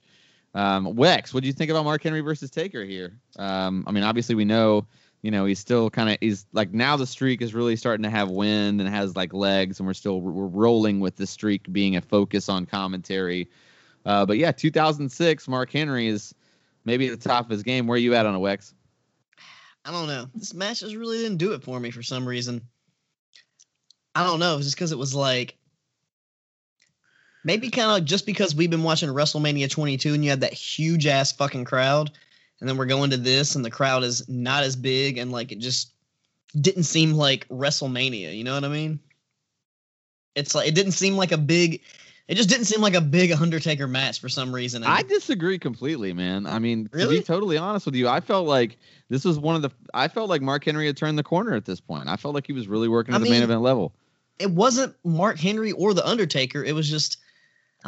Um, Wex, what do you think about Mark Henry versus Taker here? Um, I mean, obviously we know, you know, he's still kind of he's like now the streak is really starting to have wind and has like legs, and we're still we're rolling with the streak being a focus on commentary. Uh, but yeah, 2006, Mark Henry is maybe at the top of his game. Where are you at on a Wex? I don't know. This match just really didn't do it for me for some reason. I don't know. It was just because it was like maybe kind of just because we've been watching WrestleMania 22 and you had that huge ass fucking crowd, and then we're going to this and the crowd is not as big and like it just didn't seem like WrestleMania. You know what I mean? It's like it didn't seem like a big. It just didn't seem like a big Undertaker match for some reason. I disagree completely, man. I mean, really? to be totally honest with you, I felt like this was one of the. I felt like Mark Henry had turned the corner at this point. I felt like he was really working at I the mean, main event level. It wasn't Mark Henry or the Undertaker. It was just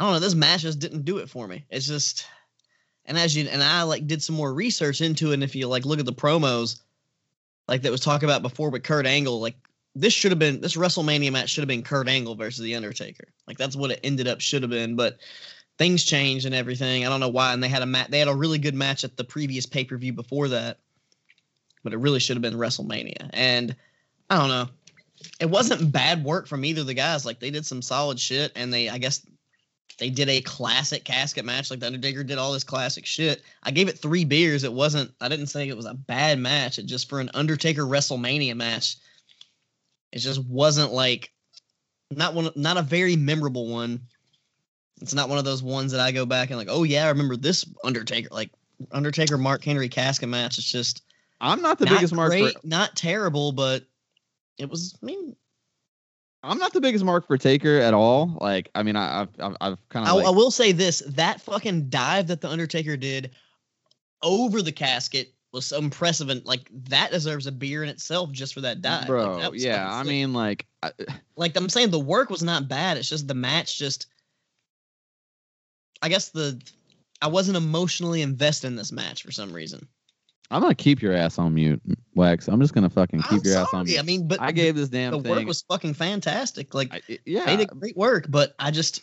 I don't know. This match just didn't do it for me. It's just, and as you and I like did some more research into it. And if you like look at the promos, like that was talked about before with Kurt Angle, like this should have been this WrestleMania match should have been Kurt Angle versus The Undertaker. Like that's what it ended up should have been, but things changed and everything. I don't know why. And they had a match. They had a really good match at the previous pay per view before that, but it really should have been WrestleMania. And I don't know. It wasn't bad work from either of the guys. Like they did some solid shit, and they I guess they did a classic casket match. Like the Undertaker did all this classic shit. I gave it three beers. It wasn't. I didn't say it was a bad match. It just for an Undertaker WrestleMania match it just wasn't like not one not a very memorable one. It's not one of those ones that I go back and like, oh yeah, I remember this Undertaker like Undertaker Mark Henry casket match. It's just I'm not the not biggest mark great, for not terrible, but it was. I mean, I'm not the biggest mark for Taker at all. Like, I mean, I, I've I've, I've kind I, of like, I will say this: that fucking dive that the Undertaker did over the casket was so impressive, and like that deserves a beer in itself just for that dive. Like, bro. that yeah, I mean, like, I, like I'm saying, the work was not bad. It's just the match just. I guess the I wasn't emotionally invested in this match for some reason. I'm gonna keep your ass on mute, Wex. I'm just gonna fucking keep I'm your ass on sorry. mute. I mean, but I gave this damn the thing. work was fucking fantastic. Like I, yeah, they did great work, but I just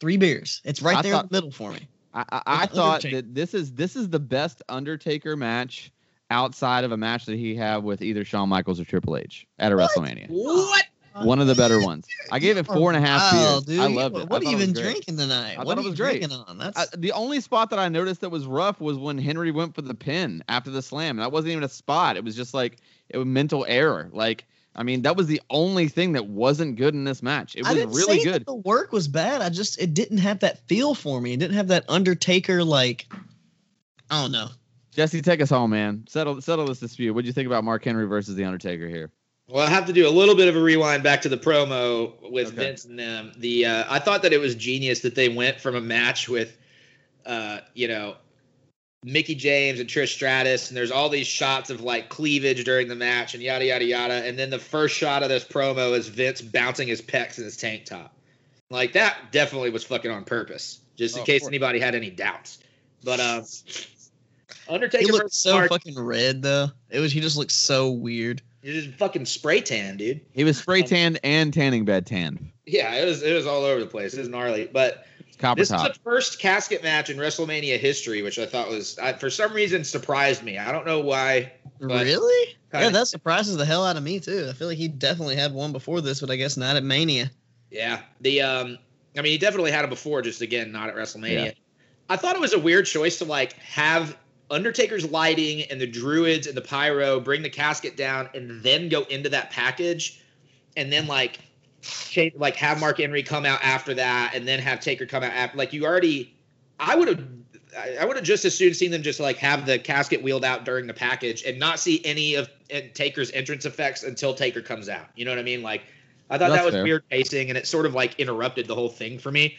three beers. It's right I there thought- in the middle for me. I, I, I thought that this is this is the best Undertaker match outside of a match that he had with either Shawn Michaels or Triple H at a WrestleMania. What? One of the better ones. I gave it four and a half Wow, beers. dude, I loved it. What are you even drinking tonight? I what are you great. drinking on? That's Uh, the only spot that I noticed that was rough was when Henry went for the pin after the slam. And that wasn't even a spot. It was just like it was mental error. Like, I mean, that was the only thing that wasn't good in this match. It I was really good. the work was bad. I just it didn't have that feel for me. It didn't have that Undertaker like. I don't know. Jesse, take us home, man. Settle settle this dispute. What do you think about Mark Henry versus the Undertaker here? Well, I have to do a little bit of a rewind back to the promo with Okay. Vince and them. The uh, I thought that it was genius that they went from a match with, uh, you know, Mickie James and Trish Stratus, and there's all these shots of like cleavage during the match and yada yada yada, and then the first shot of this promo is Vince bouncing his pecs in his tank top. Like that definitely was fucking on purpose, just in Oh, case anybody had any doubts. But um, He Undertaker looked so Mark, fucking red though. It was he just looked so weird. You're just fucking spray tan, dude. He was Um, spray tanned and tanning bed tanned. Yeah, it was it was all over the place. It was gnarly, but It's copper this is the first casket match in WrestleMania history, which I thought was I, for some reason surprised me. I don't know why. Really? Yeah, Kinda- that surprises the hell out of me too. I feel like he definitely had one before this, but I guess not at Mania. Yeah, the um, I mean, he definitely had it before, just again, not at WrestleMania. Yeah. I thought it was a weird choice to like have Undertaker's lighting and the Druids and the pyro bring the casket down and then go into that package, and then like, like have Mark Henry come out after that, and then have Taker come out after. Like you already, I would have. I would have just as soon seen them just like have the casket wheeled out during the package and not see any of Taker's entrance effects until Taker comes out. You know what I mean? Like, I thought That's that was fair. weird pacing and it sort of like interrupted the whole thing for me.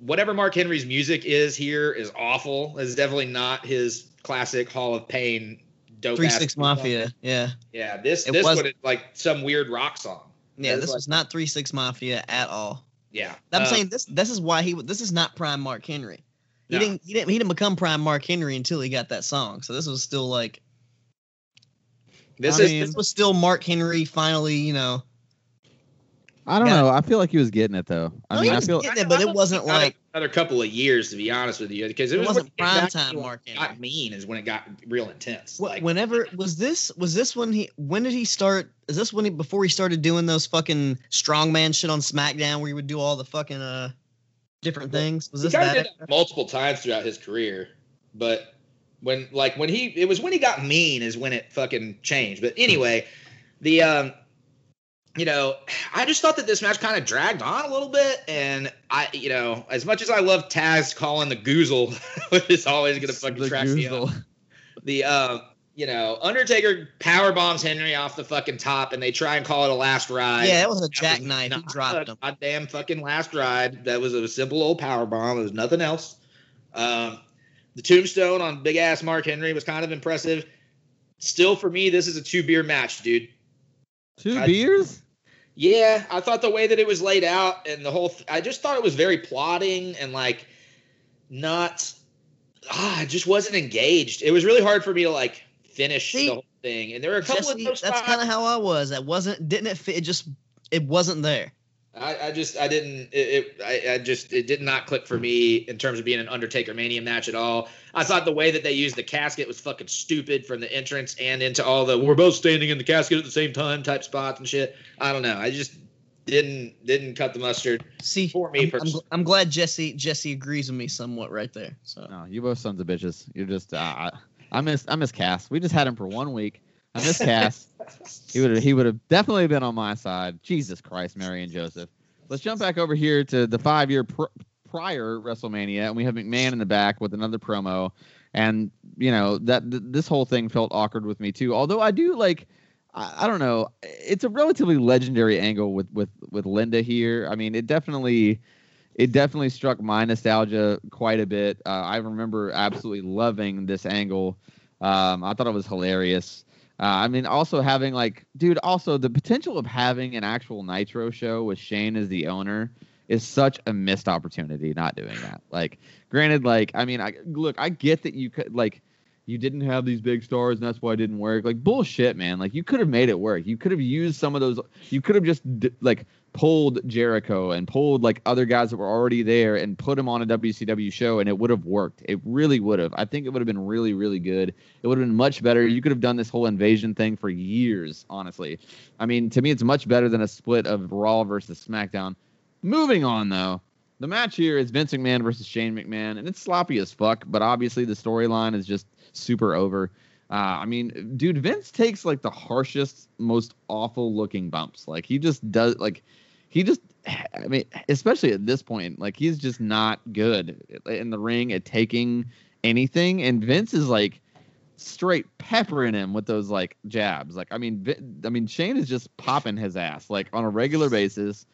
Whatever Mark Henry's music is here is awful. It's definitely not his classic Hall of Pain dope. Three Six song. Mafia. Yeah. Yeah, this It this was- like some weird rock song. Yeah, this like- was not Three Six Mafia at all. Yeah, I'm Uh, saying this this is why he this is not prime Mark Henry. He No. didn't he didn't he didn't become prime Mark Henry until he got that song. So this was still like this I is mean- this was still Mark Henry finally, you know. I don't Yeah. know. I feel like he was getting it though. I No, mean, he I was feel getting it, but it wasn't like another couple of years to be honest with you because it, It was wasn't when prime back time to Mark Got mean is when it got real intense. Wh- Like, whenever was this was this when he when did he start is this when he before he started doing those fucking strongman shit on SmackDown where he would do all the fucking uh different things? Was this kind of that? did that multiple times throughout his career, but when like when he it was when he got mean is when it fucking changed. But anyway, the um you know, I just thought that this match kind of dragged on a little bit, and I, you know, as much as I love Taz calling the Goozle, which is always gonna fucking the track me up. The uh, you know, Undertaker power bombs Henry off the fucking top, and they try and call it a last ride. Yeah, it was a That jackknife. He dropped a him. Goddamn fucking last ride. That was a simple old power bomb. It was nothing else. Um, the tombstone on big ass Mark Henry was kind of impressive. Still, for me, this is a two beer match, dude. Two I- beers? Yeah, I thought the way that it was laid out and the whole, th- I just thought it was very plotting and like not, ah, I just wasn't engaged. It was really hard for me to like finish. See, the whole thing, and there were a couple Jesse, of those that's kind of how I was. That wasn't didn't it fit? It just it wasn't there. I, I just I didn't it, it I, I just it did not click for me in terms of being an Undertaker Mania match at all. I thought the way that they used the casket was fucking stupid from the entrance and into all the we're both standing in the casket at the same time type spots and shit. I don't know. I just didn't didn't cut the mustard. See, For me I'm, I'm, gl- I'm glad Jesse Jesse agrees with me somewhat right there. So No, you both sons of bitches. You're just uh, I, I miss I miss Cass. We just had him for one week. I miss Cass. he would he would have definitely been on my side. Jesus Christ, Mary and Joseph. Let's jump back over here to the five year pr- prior WrestleMania, and we have McMahon in the back with another promo. And you know that th- this whole thing felt awkward with me too. Although I do like, I, don't know, it's a relatively legendary angle with with with Linda here. I mean, it definitely it definitely struck my nostalgia quite a bit. Uh, I remember absolutely loving this angle. Um, I thought it was hilarious. Uh, I mean, also having like, dude, also the potential of having an actual Nitro show with Shane as the owner is such a missed opportunity. Not doing that. Like, granted, like, I mean, I look, I get that you could like. You didn't have these big stars, and that's why it didn't work. Like bullshit, man. Like you could have made it work. You could have used some of those. You could have just like pulled Jericho and pulled like other guys that were already there and put them on a WCW show and it would have worked. It really would have. I think it would have been really, really good. It would have been much better. You could have done this whole invasion thing for years, honestly. I mean, to me, it's much better than a split of Raw versus SmackDown. Moving on, though. The match here is Vince McMahon versus Shane McMahon, and it's sloppy as fuck, but obviously the storyline is just super over. Uh, I mean, dude, Vince takes like the harshest, most awful looking bumps. Like he just does, like he just. I mean, especially at this point, like he's just not good in the ring at taking anything. And Vince is like straight peppering him with those like jabs. Like, I mean, I mean, Shane is just popping his ass like on a regular basis.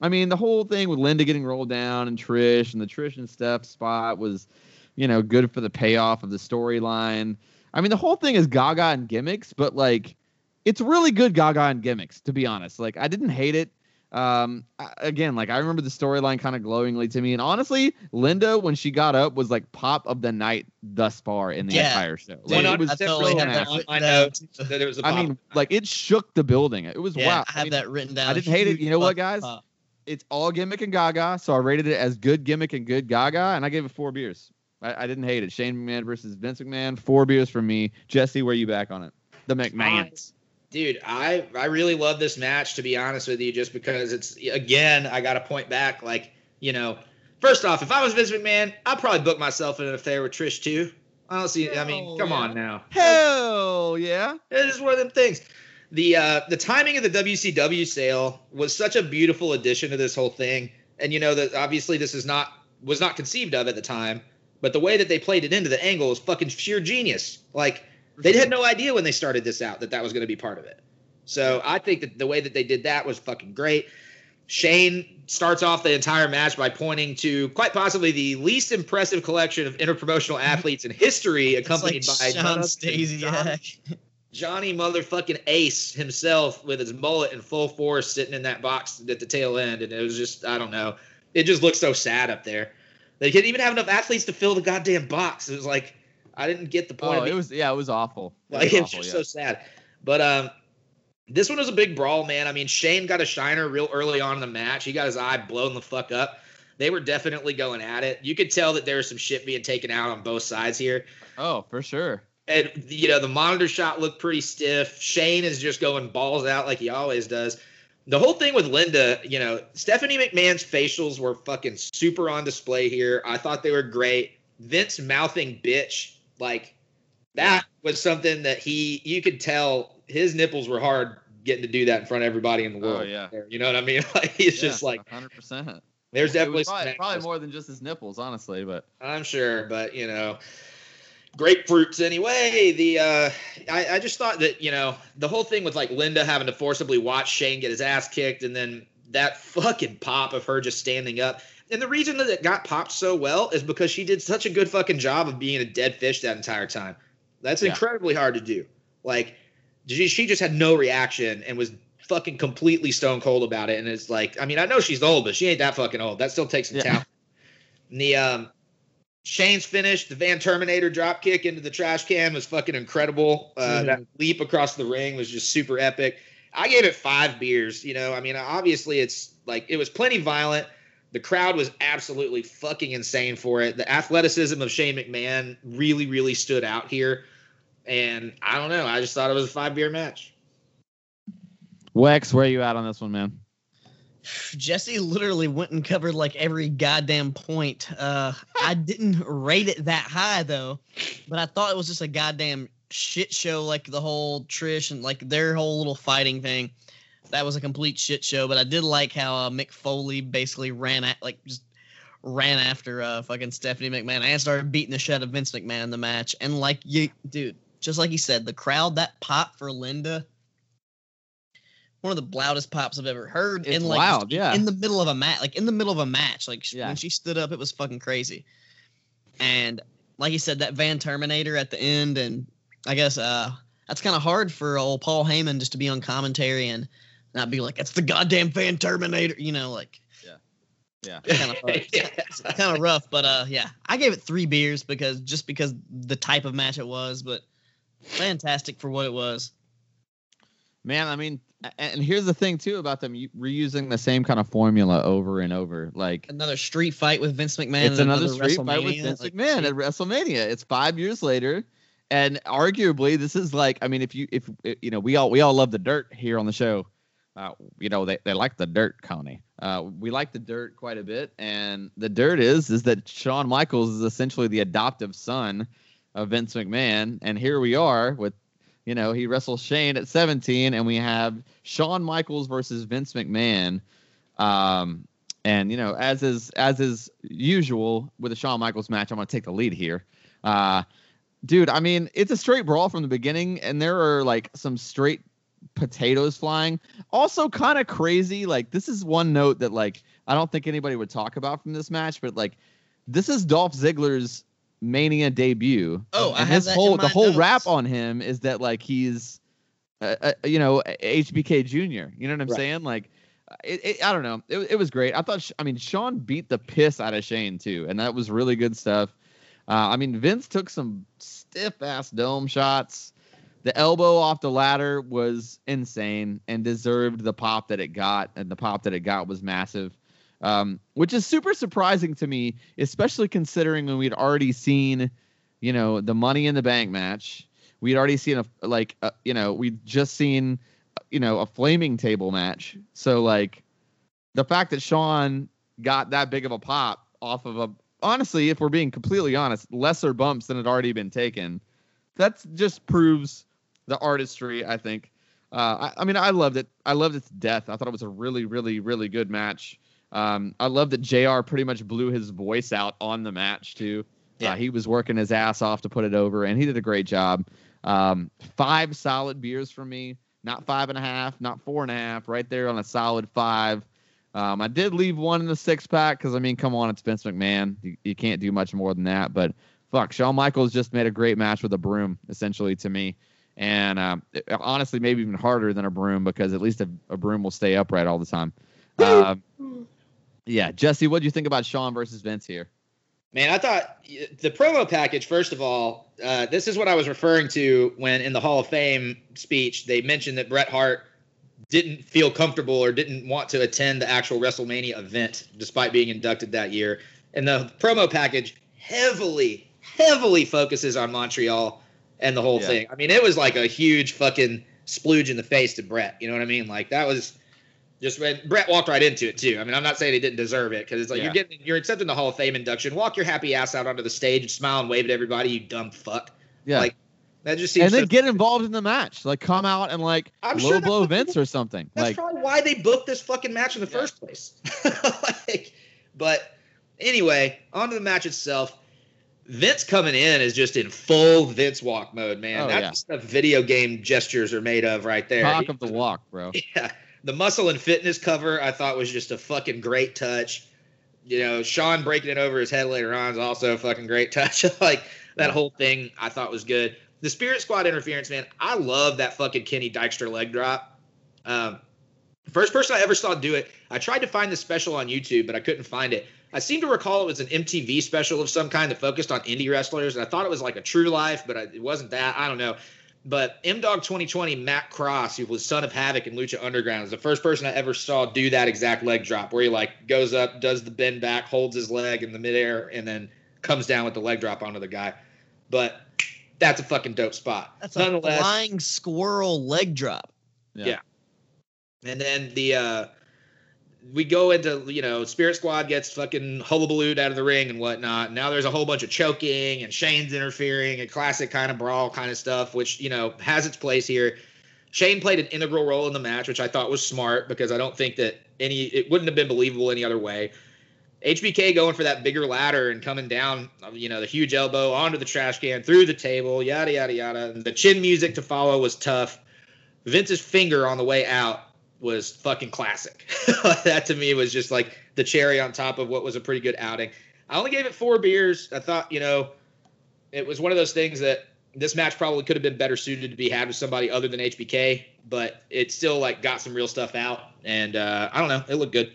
I mean, the whole thing with Linda getting rolled down and Trish and the Trish and Steph spot was, you know, good for the payoff of the storyline. I mean, the whole thing is Gaga and gimmicks, but like, it's really good Gaga and gimmicks, to be honest. Like, I didn't hate it. Um, again, like I remember the storyline kind of glowingly to me, and honestly, Linda when she got up was like pop of the night thus far in the Yeah. entire show. Dude, Like, I it was I totally so have that nasty. written I that it was a I mean, like it shook the building. It was Yeah, wow. I have mean, that written down. I didn't hate it. You know what, guys? pop. It's all gimmick and Gaga, so I rated it as good gimmick and good Gaga, and I gave it four beers. I, I didn't hate it. Shane McMahon versus Vince McMahon, four beers from me. Jesse, where you back on it? The McMahons. Dude, I I really love this match to be honest with you, just because it's again I got to point back like you know, first off, if I was Vince McMahon, I'd probably book myself in an affair with Trish too. I don't see. I mean, come yeah. on now. Hell yeah! It is one of them things. The uh, the timing of the WCW sale was such a beautiful addition to this whole thing, and you know that obviously this is not was not conceived of at the time, but the way that they played it into the angle is fucking sheer genius. Like they had no idea when they started this out that that was going to be part of it. So I think that the way that they did that was fucking great. Shane starts off the entire match by pointing to quite possibly the least impressive collection of interpromotional athletes in history, accompanied like by Shawn Stasiak. Johnny motherfucking Ace himself with his mullet in full force sitting in that box at the tail end. And it was just, I don't know. It just looked so sad up there. They didn't even have enough athletes to fill the goddamn box. It was like, I didn't get the point Oh, of it was yeah, it was awful. It Like, was it was awful, just yeah. so sad. But um, this one was a big brawl, man. I mean, Shane got a shiner real early on in the match. He got his eye blown the fuck up. They were definitely going at it. You could tell that there was some shit being taken out on both sides here Oh, for sure. and you know the monitor shot looked pretty stiff. Shane is just going balls out like he always does. The whole thing with Linda, you know, Stephanie McMahon's facials were fucking super on display here. I thought they were great. Vince mouthing bitch, like that was something that he you could tell his nipples were hard getting to do that in front of everybody in the Oh, world. yeah. You know what I mean? Like he's just like hundred percent. there's definitely probably, probably more than just his nipples, honestly. But I'm sure, but you know, grapefruits anyway. The uh, I, I just thought that you know the whole thing with like Linda having to forcibly watch Shane get his ass kicked, and then that fucking pop of her just standing up. And the reason that it got popped so well is because she did such a good fucking job of being a dead fish that entire time. That's Yeah. incredibly hard to do. Like she, she just had no reaction and was fucking completely stone cold about it. And it's like, I mean, I know she's old, but she ain't that fucking old. That still takes some Yeah. talent. And the um, Shane's finish, the Van Terminator drop kick into the trash can was fucking incredible. Uh, that leap across the ring was just super epic. I gave it five beers. You know, I mean, obviously it's like it was plenty violent. The crowd was absolutely fucking insane for it. The athleticism of Shane McMahon really, really stood out here. And I don't know. I just thought it was a five beer match. Wex, where are you at on this one, man? Jesse literally went and covered like every goddamn point. Uh, I didn't rate it that high though, but I thought it was just a goddamn shit show. Like the whole Trish and like their whole little fighting thing, that was a complete shit show. But I did like how uh, Mick Foley basically ran at like just ran after uh fucking Stephanie McMahon and started beating the shit out of Vince McMahon in the match. And like you, dude, just like he said, the crowd that pop for Linda one of the loudest pops I've ever heard. It's in like loud, yeah. in the middle of a match, like in the middle of a match, like Yeah. when she stood up, it was fucking crazy. And like you said, that Van Terminator at the end, and I guess uh that's kind of hard for old Paul Heyman just to be on commentary and not be like, "It's the goddamn fan Terminator," you know, like Yeah. kind of kind of rough. But uh, yeah, I gave it three beers because just because the type of match it was, but fantastic for what it was. Man, I mean, and here's the thing too about them reusing the same kind of formula over and over. Like Another street fight with Vince McMahon. it's and another street fight with Vince like, McMahon shit. at WrestleMania. It's five years later, and arguably this is like, I mean, if you if you know, we all we all love the dirt here on the show. Uh, you know, they, they like the dirt, Connie. Uh, we like the dirt quite a bit, and the dirt is is that Shawn Michaels is essentially the adoptive son of Vince McMahon, and here we are with, you know, he wrestles Shane at 17, and we have Shawn Michaels versus Vince McMahon. Um, and you know, as is as is usual with a Shawn Michaels match, I'm gonna take the lead here. Uh, dude, I mean, it's a straight brawl from the beginning, and there are like some straight potatoes flying. Also, kind of crazy. Like this is one note that like I don't think anybody would talk about from this match, but like this is Dolph Ziggler's Mania debut. Oh, I and have his whole the whole notes. rap on him is that like he's, uh, uh, you know, HBK Jr. You know what I'm Right. saying? Like, it, it, I don't know. It, it was great. I thought. Sh- I mean, Shawn beat the piss out of Shane too, and that was really good stuff. Uh, I mean, Vince took some stiff ass dome shots. The elbow off the ladder was insane and deserved the pop that it got, and the pop that it got was massive. Um, which is super surprising to me, especially considering when we'd already seen, you know, the Money in the Bank match. We'd already seen a like, uh, you know, we'd just seen, you know, a flaming table match. So like, the fact that Shawn got that big of a pop off of a honestly, if we're being completely honest, lesser bumps than had already been taken. That just proves the artistry. I think. Uh, I, I mean, I loved it. I loved its death. I thought it was a really, really, really good match. Um, I love that Jr. pretty much blew his voice out on the match too. Yeah. Uh, he was working his ass off to put it over, and he did a great job. Um, five solid beers for me. Not five and a half, not four and a half. Right there on a solid five. Um, I did leave one in the six pack because I mean, come on, it's Vince McMahon. You, you can't do much more than that. But fuck, Shawn Michaels just made a great match with a broom, essentially to me. And um, it- honestly, maybe even harder than a broom because at least a, a broom will stay upright all the time. Um, yeah, Jesse, what do you think about Shawn versus Vince here? Man, I thought the promo package, first of all, uh, this is what I was referring to when in the Hall of Fame speech, they mentioned that Bret Hart didn't feel comfortable or didn't want to attend the actual WrestleMania event despite being inducted that year. And the promo package heavily, heavily focuses on Montreal and the whole Yeah. thing. I mean, it was like a huge fucking splooge in the face to Bret. You know what I mean? Like that was just when Bret walked right into it too. I mean, I'm not saying he didn't deserve it because it's like Yeah. you're getting you're accepting the Hall of Fame induction. Walk your happy ass out onto the stage and smile and wave at everybody, you dumb fuck. Yeah. Like that just seems and then so- get involved in the match. Like come out and like I'm low sure blow Vince or something. That's like probably why they booked this fucking match in the Yeah. first place. like, but anyway, on to the match itself. Vince coming in is just in full Vince walk mode, man. Oh, That's yeah. the stuff video game gestures are made of right there. talk of the walk, bro. Yeah. The muscle and fitness cover I thought was just a fucking great touch. You know, Shawn breaking it over his head later on is also a fucking great touch. like that Yeah. whole thing I thought was good. The Spirit Squad interference, man, I love that fucking Kenny Dykstra leg drop. Um, first person I ever saw do it. I tried to find the special on YouTube, but I couldn't find it. I seem to recall it was an MTV special of some kind that focused on indie wrestlers, and I thought it was like a True Life, but it wasn't that. I don't know. But M Dog 2020, Matt Cross, who was Son of Havoc in Lucha Underground, is the first person I ever saw do that exact leg drop, where he like goes up, does the bend back, holds his leg in the midair, and then comes down with the leg drop onto the guy. But that's a fucking dope spot. That's a flying squirrel leg drop. Yeah. yeah. And then the uh we go into you know Spirit Squad gets fucking hullabalooed out of the ring and whatnot. Now there's a whole bunch of choking and Shane's interfering and classic kind of brawl kind of stuff, which you know has its place here. Shane played an integral role in the match, which I thought was smart because I don't think that any it wouldn't have been believable any other way. HBK going for that bigger ladder and coming down, you know, the huge elbow onto the trash can, through the table, yada yada yada. The chin music to follow was tough. Vince's finger on the way out was fucking classic. that to me was just like the cherry on top of what was a pretty good outing. I only gave it four beers. I thought, you know, it was one of those things that this match probably could have been better suited to be had with somebody other than HBK, but it still like got some real stuff out, and uh, I don't know, it looked good.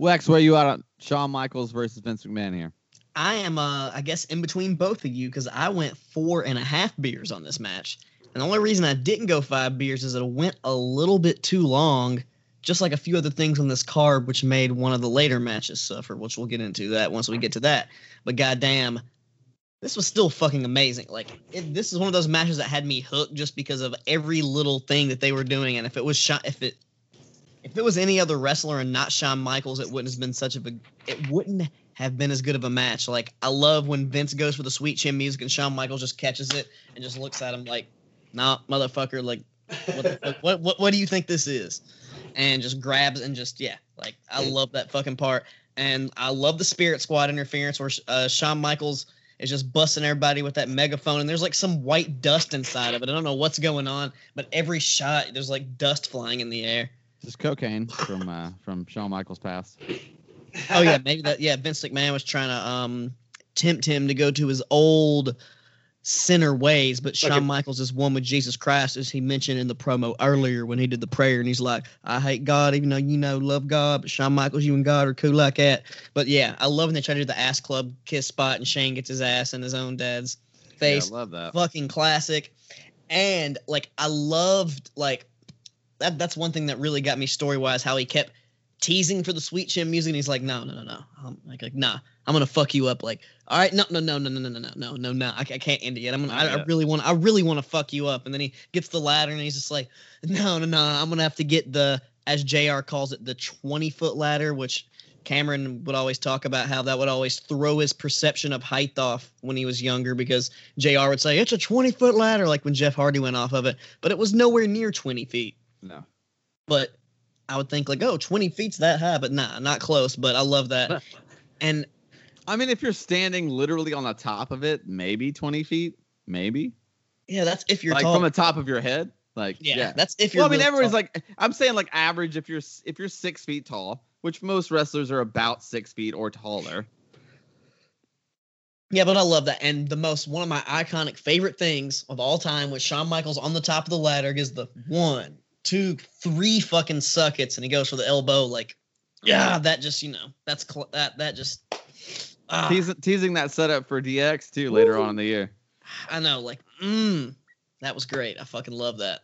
Wex, where you at on Shawn Michaels versus Vince McMahon here? I am, uh, I guess, in between both of you because I went four and a half beers on this match. And the only reason I didn't go five beers is it went a little bit too long, just like a few other things on this card, which made one of the later matches suffer, which we'll get into that once we get to that. But goddamn, this was still fucking amazing. Like it, this is one of those matches that had me hooked just because of every little thing that they were doing. And if it was shot, if it if it was any other wrestler and not Shawn Michaels, it wouldn't have been such a big. It wouldn't have been as good of a match. Like I love when Vince goes for the sweet chin music and Shawn Michaels just catches it and just looks at him like nah, motherfucker, like, what, what, what, what do you think this is? And just grabs and just, yeah, like, I love that fucking part. And I love the Spirit Squad interference where uh, Shawn Michaels is just busting everybody with that megaphone. And there's like some white dust inside of it. I don't know what's going on, but every shot, there's like dust flying in the air. Just cocaine from uh, from Shawn Michaels' past. oh yeah, maybe that. Yeah, Vince McMahon was trying to um tempt him to go to his old sinner ways, but Shawn Michaels is one with Jesus Christ, as he mentioned in the promo earlier when he did the prayer, and he's like, "I hate God, even though you know love God, but Shawn Michaels, you and God are cool like that." But yeah, I love when they try to do the ass club kiss spot, and Shane gets his ass in his own dad's face. Yeah, I love that. Fucking classic. And like, I loved like that. That's one thing that really got me story wise, how he kept teasing for the sweet chin music, and he's like, "No, no, no, no." I'm like, like, nah, I'm gonna fuck you up. Like, all right, no, no, no, no, no, no, no, no, no, no, I, I can't end it yet. I'm gonna, I, I really want, I really want to fuck you up. And then he gets the ladder, and he's just like, no, no, no, I'm gonna have to get the, as Jr. calls it, the 20 foot ladder, which Cameron would always talk about how that would always throw his perception of height off when he was younger because JR would say it's a 20 foot ladder, like when Jeff Hardy went off of it, but it was nowhere near 20 feet. No. But I would think like, oh, 20 feet's that high, but nah, not close. But I love that. and I mean, if you're standing literally on the top of it, maybe 20 feet, maybe. Yeah, that's if you're like tall. from the top of your head. Like yeah, yeah. that's if you're. Well, I mean, everyone's tall. like, I'm saying like average if you're if you're six feet tall, which most wrestlers are about six feet or taller. Yeah, but I love that. And the most one of my iconic favorite things of all time was Shawn Michaels on the top of the ladder gives the one, two, three fucking suckets, and he goes for the elbow. Like, yeah, that just you know, that's cl- that that just Ah. Teasing, teasing that setup for DX too later on in the year. I know, like, mm, that was great. I fucking love that.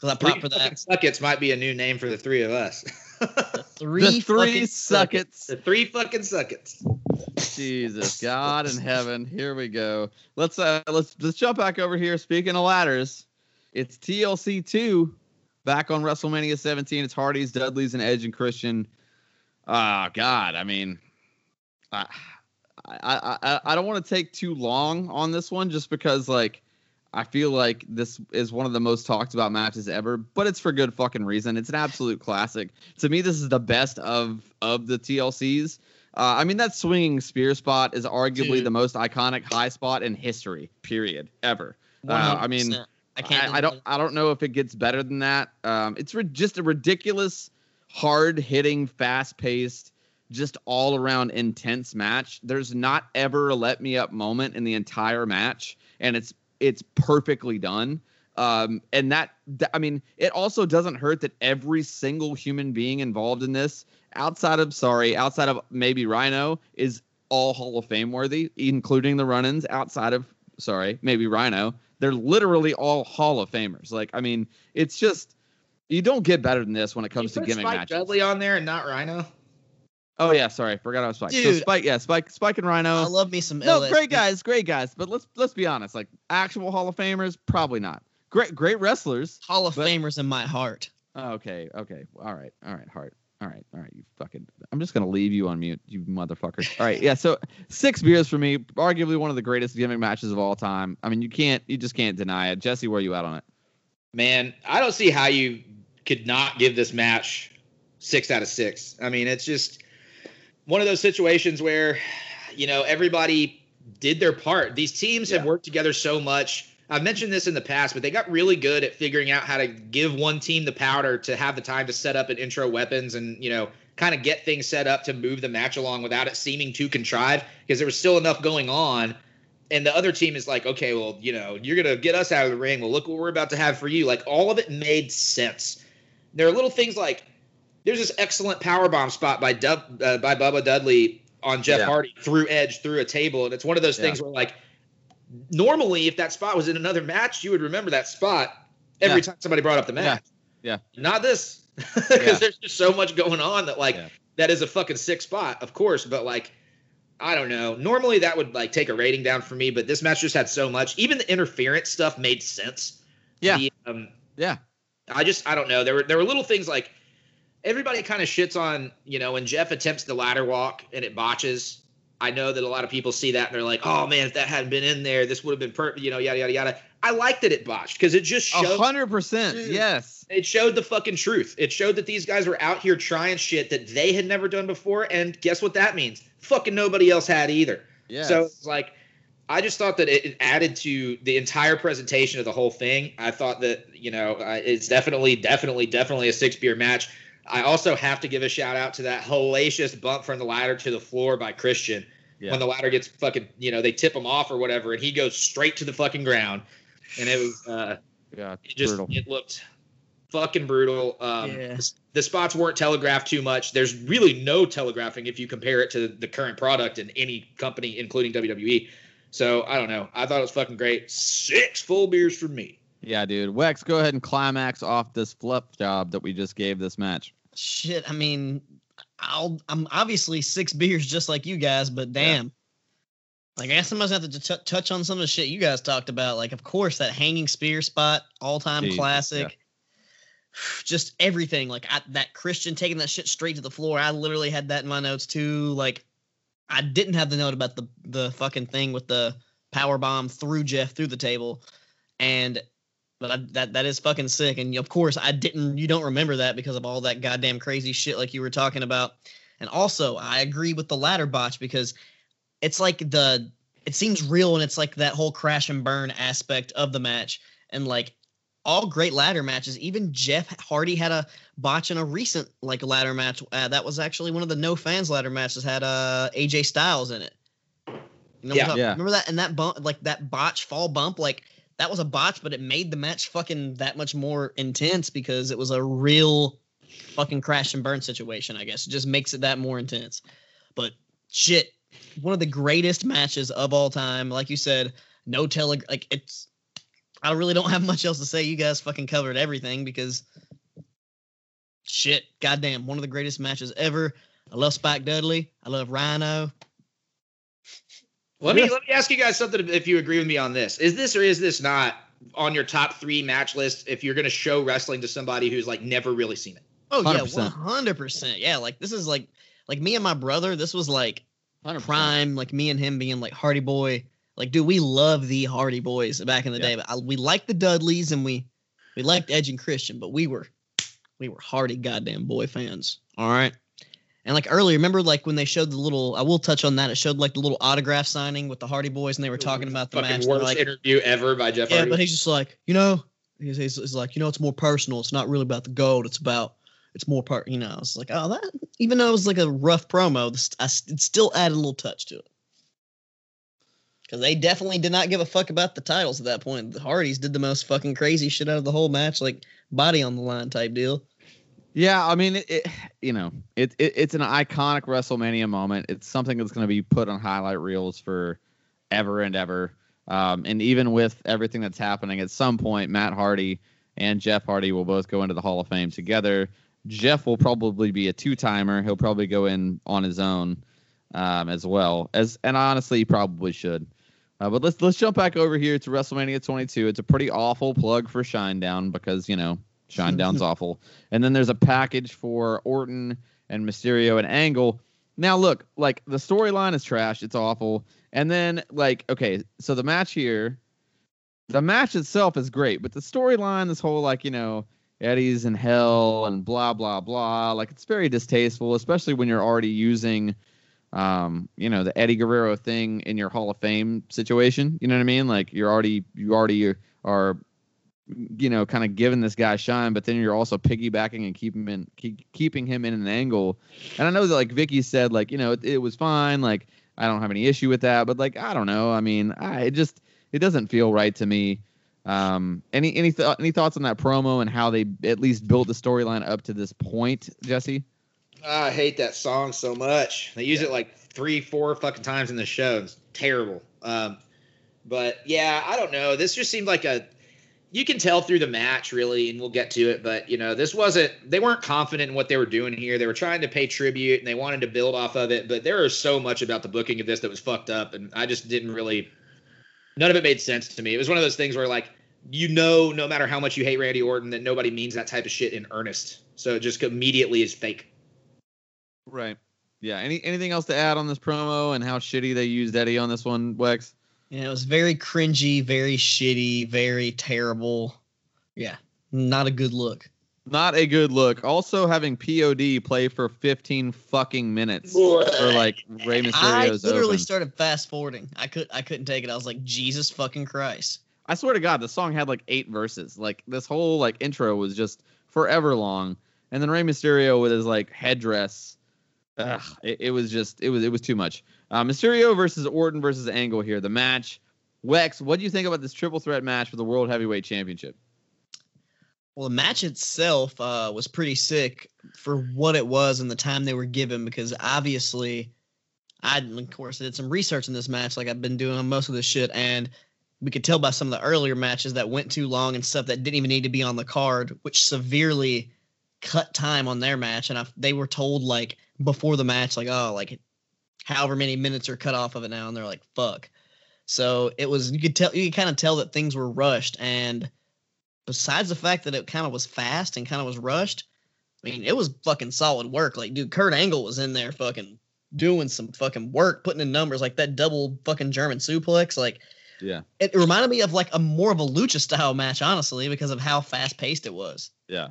Cause I pop for that. Suckets might be a new name for the three of us. the three, the three suckets. The three fucking suckets. Jesus, God in heaven. Here we go. Let's uh let's let's jump back over here. Speaking of ladders, it's TLC two back on WrestleMania 17. It's Hardy's, Dudley's, and Edge and Christian. Ah, oh, God. I mean, I, I, I, I don't want to take too long on this one just because like I feel like this is one of the most talked about matches ever, but it's for good fucking reason. It's an absolute classic. To me, this is the best of of the TLCs. Uh, I mean, that swinging spear spot is arguably Dude. the most iconic high spot in history. Period. Ever. Uh, I mean, I can't. I, I, don't. I don't know if it gets better than that. Um, it's re- just a ridiculous, hard hitting, fast paced just all around intense match. There's not ever a let me up moment in the entire match, and it's it's perfectly done. Um, and that, that, I mean, it also doesn't hurt that every single human being involved in this, outside of sorry, outside of maybe Rhino, is all Hall of Fame worthy, including the run-ins. Outside of sorry, maybe Rhino, they're literally all Hall of Famers. Like, I mean, it's just you don't get better than this when it comes You to gimmick Spike matches. Dudley on there and not Rhino. Oh yeah, sorry, forgot I was Spike. so Dude. Spike, yeah, Spike, Spike and Rhino. I love me some no, LS. great guys, great guys. But let's let's be honest, like actual Hall of Famers, probably not. Great, great wrestlers. Hall of but- Famers in my heart. Oh, okay, okay, all right, all right, Hart. All right, all right, you fucking. I'm just gonna leave you on mute, you motherfucker. All right, yeah. So six beers for me, arguably one of the greatest gimmick matches of all time. I mean, you can't, you just can't deny it. Jesse, where you at on it? Man, I don't see how you could not give this match six out of six. I mean, it's just one of those situations where, you know, everybody did their part. These teams have worked together so much. I've mentioned this in the past, but they got really good at figuring out how to give one team the powder to have the time to set up and intro weapons and, you know, kind of get things set up to move the match along without it seeming too contrived because there was still enough going on and the other team is like, okay, well, you know, you're gonna get us out of the ring. Well, look what we're about to have for you. Like all of it made sense. There are little things like there's this excellent power bomb spot by Dub, uh, by Bubba Dudley on Jeff Yeah. Hardy through Edge through a table, and it's one of those Yeah. things where like normally if that spot was in another match, you would remember that spot every Yeah. time somebody brought up the match. Yeah. Not this, because there's just so much going on that like that is a fucking sick spot, of course, but like I don't know. Normally that would like take a rating down for me, but this match just had so much. Even the interference stuff made sense. Yeah. The, um, Yeah. I just I don't know. There were there were little things like everybody kind of shits on you know when Jeff attempts the ladder walk and it botches. I know that a lot of people see that and they're like, oh man, if that hadn't been in there, this would have been perfect. You know, yada yada yada. I liked that it botched because it just showed hundred percent. Yes. it showed the fucking truth. It showed that these guys were out here trying shit that they had never done before, and guess what that means? Fucking nobody else had either. Yeah. So it's like, I just thought that it, it added to the entire presentation of the whole thing. I thought that you know uh, it's definitely, definitely, definitely a six beer match. I also have to give a shout out to that hellacious bump from the ladder to the floor by Christian Yeah. when the ladder gets fucking, you know, they tip him off or whatever, and he goes straight to the fucking ground, and it was. uh yeah. it just brutal. it looked fucking brutal. Um, Yeah. the, the spots weren't telegraphed too much. There's really no telegraphing if you compare it to the current product in any company, including WWE. So I don't know. I thought it was fucking great. Six full beers for me. Yeah, dude. Wex, go ahead and climax off this flip job that we just gave this match. Shit, I mean, I'll I'm obviously six beers just like you guys, but damn. Like I guess I must have to t- touch on some of the shit you guys talked about. Like, of course, that hanging spear spot, all time classic. Just everything. Like I, that Christian taking that shit straight to the floor. I literally had that in my notes too. Like, I didn't have the note about the the fucking thing with the power bomb through Jeff through the table, and but I, that that is fucking sick. And of course, I didn't. You don't remember that because of all that goddamn crazy shit like you were talking about. And also, I agree with the ladder botch because it's like the it seems real and it's like that whole crash and burn aspect of the match. And like all great ladder matches, even Jeff Hardy had a botch in a recent like ladder match. Uh, that was actually one of the no fans ladder matches had uh AJ Styles in it. You know what I'm Yeah. talking- Yeah. Remember that and that bump like that botch fall bump like that was a botch, but it made the match fucking that much more intense because it was a real fucking crash and burn situation, I guess. It just makes it that more intense. But shit, one of the greatest matches of all time. Like you said, no tele like it's I really don't have much else to say. You guys fucking covered everything because shit, goddamn, one of the greatest matches ever. I love Spike Dudley. I love Rhino. Let me let me ask you guys something if you agree with me on this. Is this or is this not on your top three match list if you're gonna show wrestling to somebody who's like never really seen it? Oh yeah, 100%. one hundred percent. Yeah, like this is like like me and my brother. This was like 100%. prime, like me and him being like Hardy Boy. Like, dude, we love the Hardy Boys back in the Yeah. day. But I, we liked the Dudleys and we we liked Edge and Christian, but we were we were Hardy goddamn boy fans. All right. And like earlier, remember like when they showed the little I will touch on that. It showed like the little autograph signing with the Hardy Boys and they were talking about the fucking match. worst like, interview ever by Jeff yeah, Hardy. but he's just like, you know, he's, he's, he's like, you know, it's more personal. It's not really about the gold. It's about, it's more part, you know. It's like, oh, that, even though it was like a rough promo, this, I, it still added a little touch to it. Because they definitely did not give a fuck about the titles at that point. The Hardys did the most fucking crazy shit out of the whole match, like body on the line type deal. Yeah, I mean, it, it you know, it, it it's an iconic WrestleMania moment. It's something that's going to be put on highlight reels for ever and ever. Um, and even with everything that's happening, at some point, Matt Hardy and Jeff Hardy will both go into the Hall of Fame together. Jeff will probably be a two timer. He'll probably go in on his own um, as well as, and honestly, he probably should. Uh, but let's let's jump back over here to WrestleMania 22. It's a pretty awful plug for Shinedown because you know Shinedown's awful. And then there's a package for Orton and Mysterio and Angle. Now look, like the storyline is trash. It's awful. And then like okay, so the match here, the match itself is great, but the storyline, this whole like you know Eddie's in hell and blah blah blah, like it's very distasteful, especially when you're already using um, you know, the Eddie Guerrero thing in your Hall of Fame situation. You know what I mean? Like you're already you already are you know, kind of giving this guy shine, but then you're also piggybacking and keeping him in, keep, keeping him in an angle. And I know that like Vickie said, like you know, it, it, was fine. Like I don't have any issue with that, but like I don't know. I mean, I it just it doesn't feel right to me. Um, any any th- any thoughts on that promo and how they at least built the storyline up to this point, Jesse? I hate that song so much. They use it like three, four fucking times in the show. It's terrible. Um, but yeah, I don't know. This just seemed like a. You can tell through the match, really, and we'll get to it. But you know, this wasn't. They weren't confident in what they were doing here. They were trying to pay tribute and they wanted to build off of it. But there is so much about the booking of this that was fucked up, and I just didn't really. None of it made sense to me. It was one of those things where like you know, no matter how much you hate Randy Orton, that nobody means that type of shit in earnest. So it just immediately is fake. Right. Yeah. Any anything else to add on this promo and how shitty they used Eddie on this one, Wex? Yeah, it was very cringy, very shitty, very terrible. Yeah, not a good look. Not a good look. Also having POD play for 15 fucking minutes for like Rey Mysterio's I literally open. started fast forwarding. I could I couldn't take it. I was like, Jesus fucking Christ. I swear to God, the song had like eight verses. Like this whole like intro was just forever long. And then Rey Mysterio with his like headdress Ugh, it, it, was just it was it was too much. Uh, Mysterio versus Orton versus Angle here. The match. Wex, what do you think about this triple threat match for the World Heavyweight Championship? Well, the match itself uh, was pretty sick for what it was and the time they were given because obviously, I of course I did some research in this match like I've been doing on most of this shit, and we could tell by some of the earlier matches that went too long and stuff that didn't even need to be on the card, which severely cut time on their match. And I, they were told like before the match, like, oh, like however many minutes are cut off of it now, and they're like, fuck. So it was you could tell you could kind of tell that things were rushed, and besides the fact that it kind of was fast and kind of was rushed, I mean, it was fucking solid work. Like, dude, Kurt Angle was in there fucking doing some fucking work, putting in numbers like that double fucking German suplex. Like, yeah, it reminded me of like a more of a lucha style match, honestly, because of how fast paced it was. Yeah.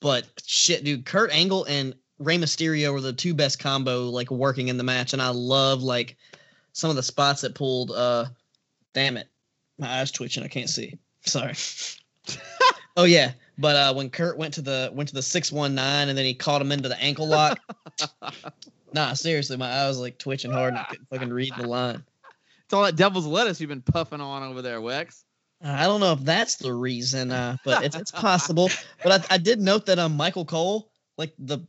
But shit, dude, Kurt Angle and Rey Mysterio were the two best combo like working in the match, and I love like some of the spots that pulled. Uh, damn it, my eyes twitching. I can't see. Sorry. oh yeah, but uh, when Kurt went to the went to the six one nine, and then he caught him into the ankle lock. nah, seriously, my eyes like twitching hard, and I couldn't fucking read the line. It's all that devil's lettuce you've been puffing on over there, Wex. I don't know if that's the reason, uh, but it's, it's possible. But I, I did note that um, Michael Cole, like the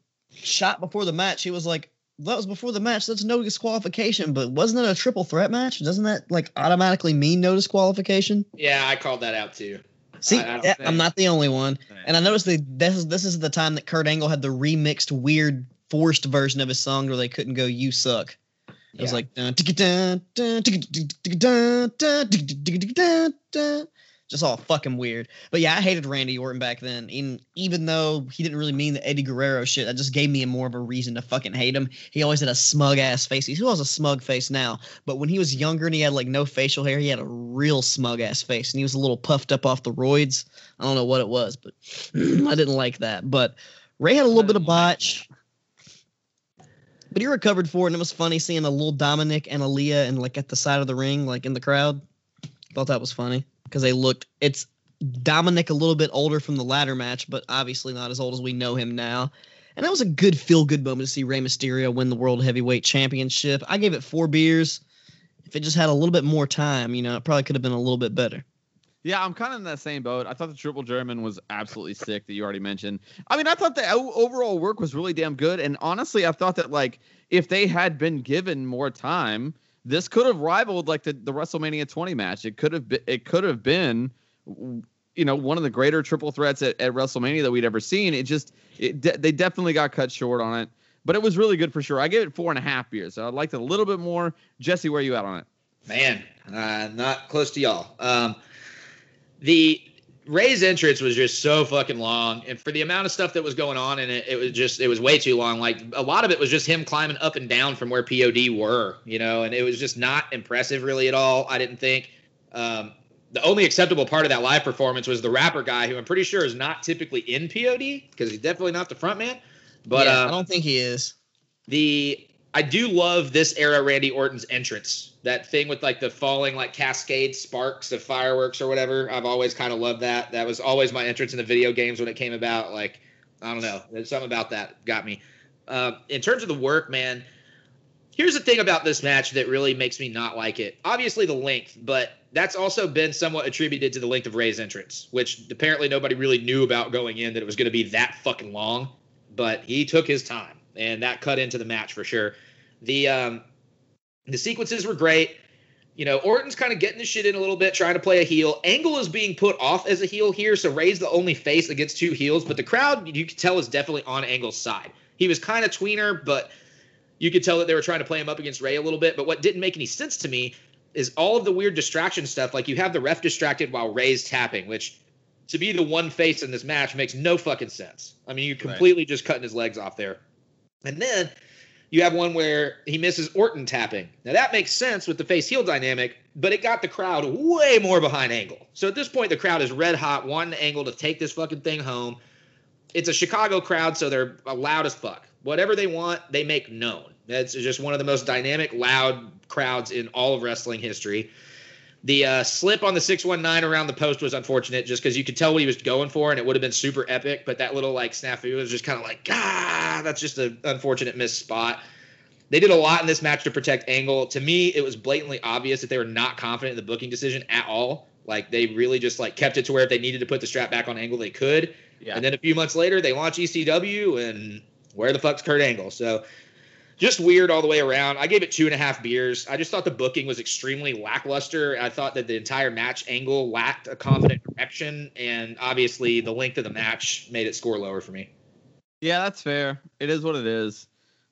shot before the match, he was like, that was before the match. That's no disqualification. But wasn't it a triple threat match? Doesn't that like automatically mean no disqualification? Yeah, I called that out too. See, I, I'm not the only one. And I noticed that this is this is the time that Kurt Angle had the remixed weird forced version of his song where they couldn't go "You suck." It was like just all fucking weird. But yeah, I hated Randy Orton back then. Even even though he didn't really mean the Eddie Guerrero shit, that just gave me a more of a reason to fucking hate him. He always had a smug ass face. He still has a smug face now, but when he was younger and he had like no facial hair, he had a real smug ass face, and he was a little puffed up off the roids. I don't know what it was, but I didn't like that. But Rey had a little bit of botch. But he recovered for it, and it was funny seeing a little Dominik and Aaliyah and like at the side of the ring, like in the crowd. Thought that was funny because they looked. It's Dominik a little bit older from the ladder match, but obviously not as old as we know him now. And that was a good feel good moment to see Rey Mysterio win the World Heavyweight Championship. I gave it four beers. if it just had a little bit more time, you know, it probably could have been a little bit better. Yeah, I'm kind of in that same boat. I thought the triple German was absolutely sick that you already mentioned. I mean, I thought the overall work was really damn good. And honestly, I thought that like if they had been given more time, this could have rivaled like the, the WrestleMania 20 match. It could have been, it could have been, you know, one of the greater triple threats at, at WrestleMania that we'd ever seen. It just, it de- they definitely got cut short on it, but it was really good for sure. I gave it four and a half beers. So I liked it a little bit more. Jesse, where are you at on it? Man, uh, not close to y'all. Um, the Rey's entrance was just so fucking long, and for the amount of stuff that was going on in it, it was just it was way too long. Like a lot of it was just him climbing up and down from where POD were, you know, and it was just not impressive really at all. I didn't think. Um, the only acceptable part of that live performance was the rapper guy, who I'm pretty sure is not typically in POD because he's definitely not the front man. But yeah, uh, I don't think he is. The I do love this era Randy Orton's entrance. That thing with like the falling like cascade sparks of fireworks or whatever. I've always kind of loved that. That was always my entrance in the video games when it came about. Like I don't know, there's something about that got me. Uh, in terms of the work, man. Here's the thing about this match that really makes me not like it. Obviously the length, but that's also been somewhat attributed to the length of Rey's entrance, which apparently nobody really knew about going in that it was going to be that fucking long. But he took his time, and that cut into the match for sure. The um, the sequences were great. You know, Orton's kind of getting the shit in a little bit, trying to play a heel. Angle is being put off as a heel here, so Rey's the only face against two heels. But the crowd, you could tell, is definitely on Angle's side. He was kind of tweener, but you could tell that they were trying to play him up against Rey a little bit. But what didn't make any sense to me is all of the weird distraction stuff. Like you have the ref distracted while Rey's tapping, which to be the one face in this match makes no fucking sense. I mean, you're completely right. just cutting his legs off there. And then you have one where he misses Orton tapping. Now that makes sense with the face heel dynamic, but it got the crowd way more behind Angle. So at this point, the crowd is red hot, wanting Angle to take this fucking thing home. It's a Chicago crowd, so they're loud as fuck. Whatever they want, they make known. That's just one of the most dynamic, loud crowds in all of wrestling history. The uh, slip on the 619 around the post was unfortunate just because you could tell what he was going for and it would have been super epic. But that little like snafu was just kind of like, ah, that's just an unfortunate missed spot. They did a lot in this match to protect Angle. To me, it was blatantly obvious that they were not confident in the booking decision at all. Like they really just like kept it to where if they needed to put the strap back on Angle, they could. Yeah. And then a few months later, they launch ECW, and where the fuck's Kurt Angle? So just weird all the way around. I gave it two and a half beers. I just thought the booking was extremely lackluster. I thought that the entire match angle lacked a confident direction, and obviously the length of the match made it score lower for me. Yeah, that's fair. It is what it is.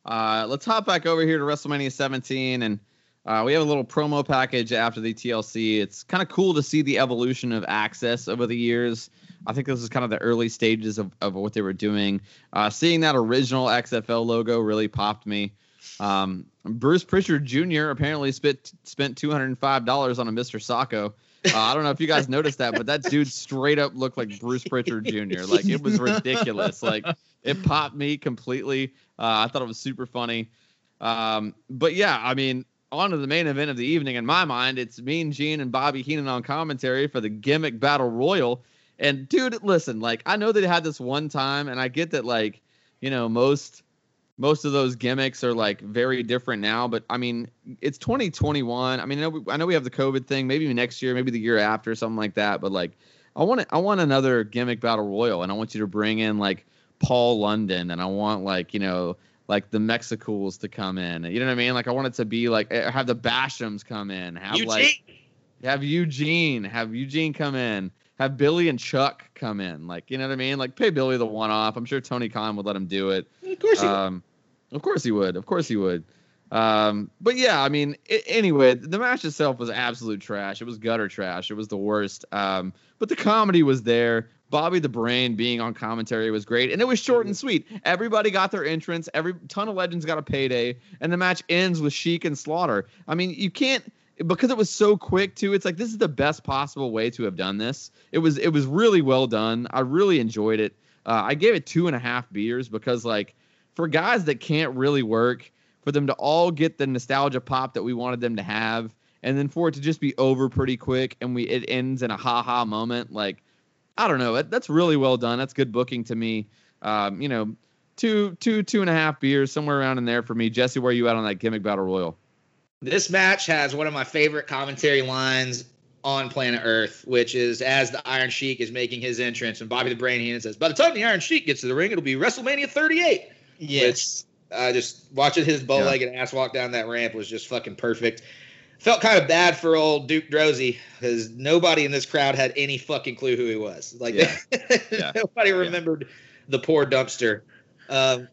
Uh, let's hop back over here to WrestleMania 17, and uh, we have a little promo package after the TLC. It's kind of cool to see the evolution of Access over the years. I think this is kind of the early stages of, of what they were doing. Uh, seeing that original XFL logo really popped me. Um, Bruce Prichard Jr. apparently spent spent two hundred and five dollars on a Mr. Socko. Uh, I don't know if you guys noticed that, but that dude straight up looked like Bruce Prichard Jr. Like it was ridiculous. Like it popped me completely. Uh, I thought it was super funny. Um, but yeah, I mean, on to the main event of the evening. In my mind, it's Mean Gene and Bobby Heenan on commentary for the gimmick battle royal. And dude, listen, like I know they had this one time, and I get that like you know most most of those gimmicks are like very different now. But I mean, it's 2021. I mean, I know, we, I know we have the COVID thing. Maybe next year, maybe the year after, something like that. But like, I want I want another gimmick battle royal, and I want you to bring in like Paul London, and I want like you know like the Mexicools to come in. You know what I mean? Like I want it to be like eh, have the Bashams come in, have Eugene. like have Eugene, have Eugene come in have Billy and Chuck come in. Like, you know what I mean? Like, pay Billy the one off. I'm sure Tony Khan would let him do it. Of course he um, would. Of course he would. Of course he would. Um, but yeah, I mean, it, anyway, the match itself was absolute trash. It was gutter trash. It was the worst. Um, but the comedy was there. Bobby the Brain being on commentary was great, and it was short and sweet. Everybody got their entrance. Every ton of legends got a payday, and the match ends with Sheik and Slaughter. I mean, you can't because it was so quick too it's like this is the best possible way to have done this. It was it was really well done. I really enjoyed it. Uh, i gave it two and a half beers because like for guys that can't really work for them to all get the nostalgia pop that we wanted them to have and then for it to just be over pretty quick and we it ends in a ha ha moment like i don't know. That's really well done. That's good booking to me. Um, you know two two two and a half beers somewhere around in there for me. Jesse where are you at on that gimmick battle royal This match has one of my favorite commentary lines on planet Earth, which is as the Iron Sheik is making his entrance, and Bobby the Brain Heenan says, "By the time the Iron Sheik gets to the ring, it'll be WrestleMania 38." Yes. Uh, just watching his bow-legged ass walk down that ramp was just fucking perfect. Felt kind of bad for old Duke Droese because nobody in this crowd had any fucking clue who he was. Like Yeah. Yeah. nobody remembered the poor dumpster. Um,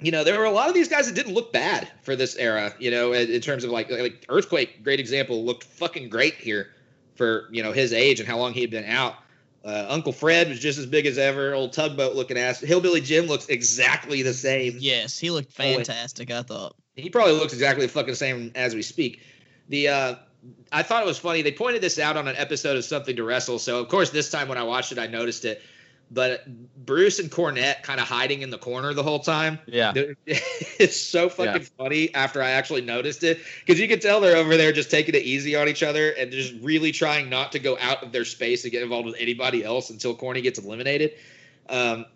you know, there were a lot of these guys that didn't look bad for this era. You know, in, in terms of like like Earthquake, great example, looked fucking great here for you know his age and how long he had been out. Uh, Uncle Fred was just as big as ever. Old tugboat looking ass. Hillbilly Jim looks exactly the same. Yes, he looked fantastic. I thought. He probably looks exactly the fucking same as we speak. The uh I thought it was funny. They pointed this out on an episode of Something to Wrestle. So of course this time when I watched it, I noticed it. But Bruce and Cornette kind of hiding in the corner the whole time. Yeah. It's so fucking funny after I actually noticed it because you can tell they're over there just taking it easy on each other and just really trying not to go out of their space and get involved with anybody else until Corny gets eliminated. Um,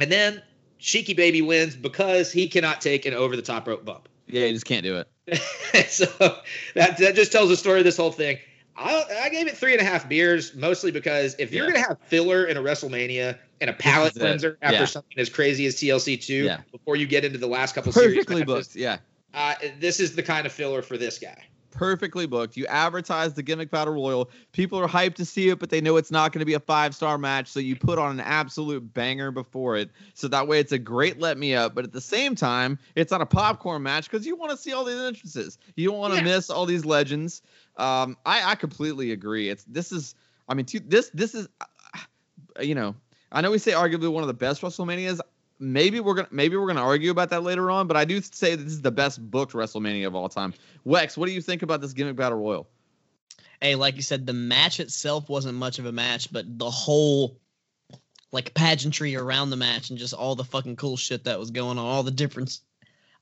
and then Sheiky Baby wins because he cannot take an over the top rope bump. Yeah, he just can't do it. so that that just tells the story of this whole thing. I, I gave it three and a half beers, mostly because if you're Yeah. gonna have filler in a WrestleMania and a palate cleanser after Yeah. something as crazy as TLC two, Yeah. before you get into the last couple series Perfectly matches, booked. Yeah. uh, this is the kind of filler for this guy. perfectly booked. You advertise the gimmick battle royal. People are hyped to see it, but they know it's not going to be a five star match. So you put on an absolute banger before it. So that way it's a great let me up. But at the same time, it's not a popcorn match because you want to see all these entrances. You don't want to Yeah. miss all these legends. Um, I, I completely agree. It's this is. I mean, two, this this is. uh, You know, I know we say arguably one of the best WrestleManias. Maybe we're gonna maybe we're gonna argue about that later on, but I do say this is the best booked WrestleMania of all time. Wex, what do you think about this gimmick battle royal? Hey, like you said, the match itself wasn't much of a match, but the whole like pageantry around the match and just all the fucking cool shit that was going on, all the different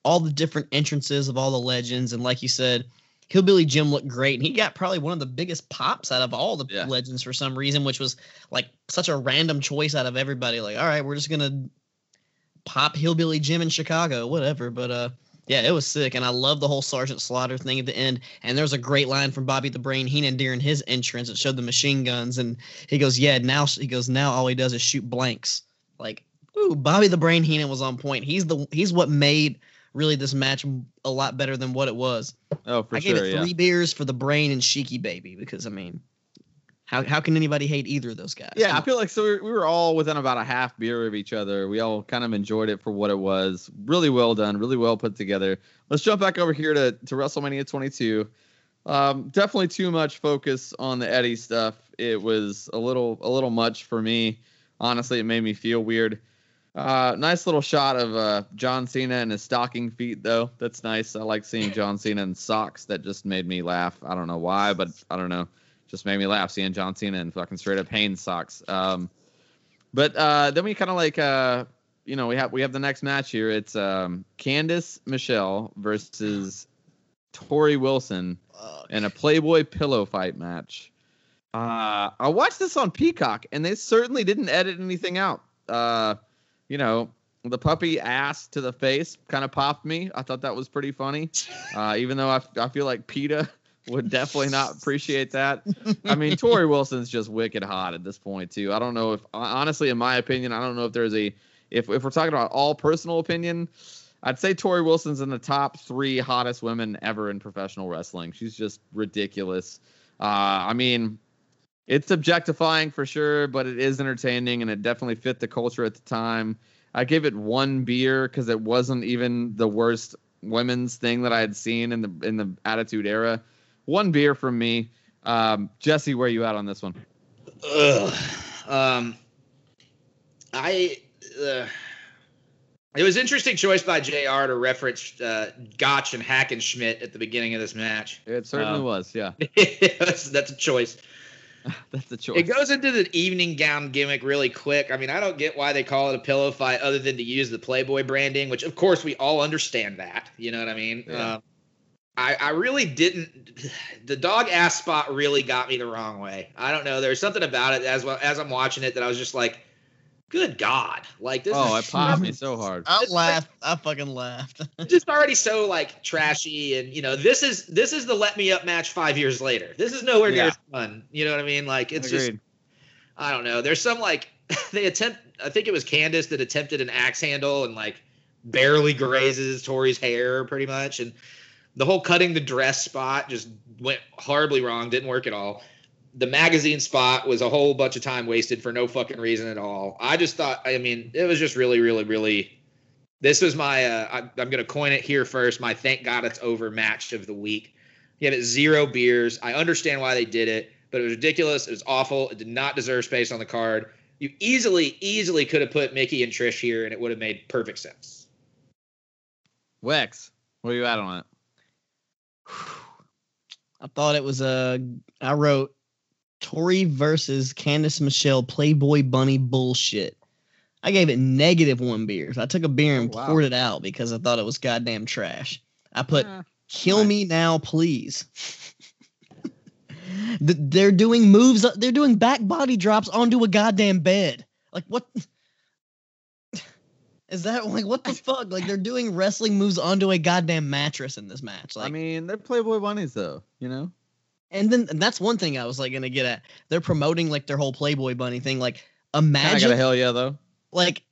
all the different entrances of all the legends, and like you said, Hillbilly Jim looked great, and he got probably one of the biggest pops out of all the Yeah. legends for some reason, which was like such a random choice out of everybody. Like, all right, we're just gonna pop Hillbilly Jim in Chicago, whatever. But uh, yeah, it was sick, and I love the whole Sergeant Slaughter thing at the end. And there's a great line from Bobby the Brain Heenan during his entrance It showed the machine guns, and he goes, "Yeah, now he goes now all he does is shoot blanks." Like, ooh, Bobby the Brain Heenan was on point. He's the he's what made really this match a lot better than what it was. Oh, for I sure. gave it yeah. three beers for the Brain and Sheiky Baby because I mean, how how can anybody hate either of those guys? Yeah, I on. feel like so we we were all within about a half beer of each other. We all kind of enjoyed it for what it was. Really well done, really well put together. Let's jump back over here to, to WrestleMania 22. Um, definitely too much focus on the Eddie stuff. It was a little a little much for me. Honestly, it made me feel weird. Uh, nice little shot of uh, John Cena and his stocking feet, though. That's nice. I like seeing John Cena in socks. That just made me laugh. I don't know why, but I don't know. Just made me laugh seeing John Cena in fucking straight up Hanes socks. Um, but uh, then we kind of like, uh, you know, we have we have the next match here. It's um, Candice Michelle versus Torrie Wilson in a Playboy pillow fight match. Uh, I watched this on Peacock, and they certainly didn't edit anything out. Uh, you know, the puppy ass to the face kind of popped me. I thought that was pretty funny, uh, even though I, I feel like PETA would definitely not appreciate that. I mean, Torrie Wilson's just wicked hot at this point too. I don't know if honestly, in my opinion, I don't know if there's a if if we're talking about all personal opinion, I'd say Torrie Wilson's in the top three hottest women ever in professional wrestling. She's just ridiculous. Uh, I mean, it's objectifying for sure, but it is entertaining and it definitely fit the culture at the time. I gave it one beer because it wasn't even the worst women's thing that I had seen in the in the Attitude Era. One beer from me. Um, Jesse, where are you at on this one? Ugh. Um, I. Uh, it was interesting choice by Jr. to reference uh, Gotch and Hackenschmidt at the beginning of this match. It certainly Um, was. Yeah, that's, that's a choice. that's the choice. It goes into the evening gown gimmick really quick. I mean, I don't get why they call it a pillow fight other than to use the Playboy branding, which of course we all understand that. You know what I mean? Yeah. Um, I, I really didn't. The dog ass spot really got me the wrong way. I don't know. There's something about it as well as I'm watching it that I was just like, Good God! Like this. Oh, is it popped me so hard. I It's laughed. I fucking laughed. just already so like trashy, and you know this is this is the let me up match five years later. This is nowhere near Yeah. fun. You know what I mean? Like it's just I don't know. There's some like they attempt. I think it was Candice that attempted an axe handle and like barely grazes Torrie's hair, pretty much, and the whole cutting the dress spot just went horribly wrong. Didn't work at all. The magazine spot was a whole bunch of time wasted for no fucking reason at all. I just thought. I mean, it was just really, really, really. This was my. Uh, I, I'm gonna coin it here first. My thank God it's over match of the week. You have it zero beers. I understand why they did it but it was ridiculous. It was awful. It did not deserve space on the card. You easily, easily could have put Mickie and Trish here, and it would have made perfect sense. Wex, where are you at on it? I thought it was a. I wrote Torrie versus Candice Michelle Playboy Bunny bullshit. I gave it negative one beers. I took a beer and Oh, wow. poured it out because I thought it was goddamn trash. I put Eh, kill nice. me now, please. They're doing moves. They're doing back body drops onto a goddamn bed. Like what? Is that like what the fuck? Like they're doing wrestling moves onto a goddamn mattress in this match. Like I mean, they're Playboy bunnies though, you know. And then and that's one thing I was like gonna get at. They're promoting like their whole Playboy bunny thing. Like got a imagine hell yeah though. like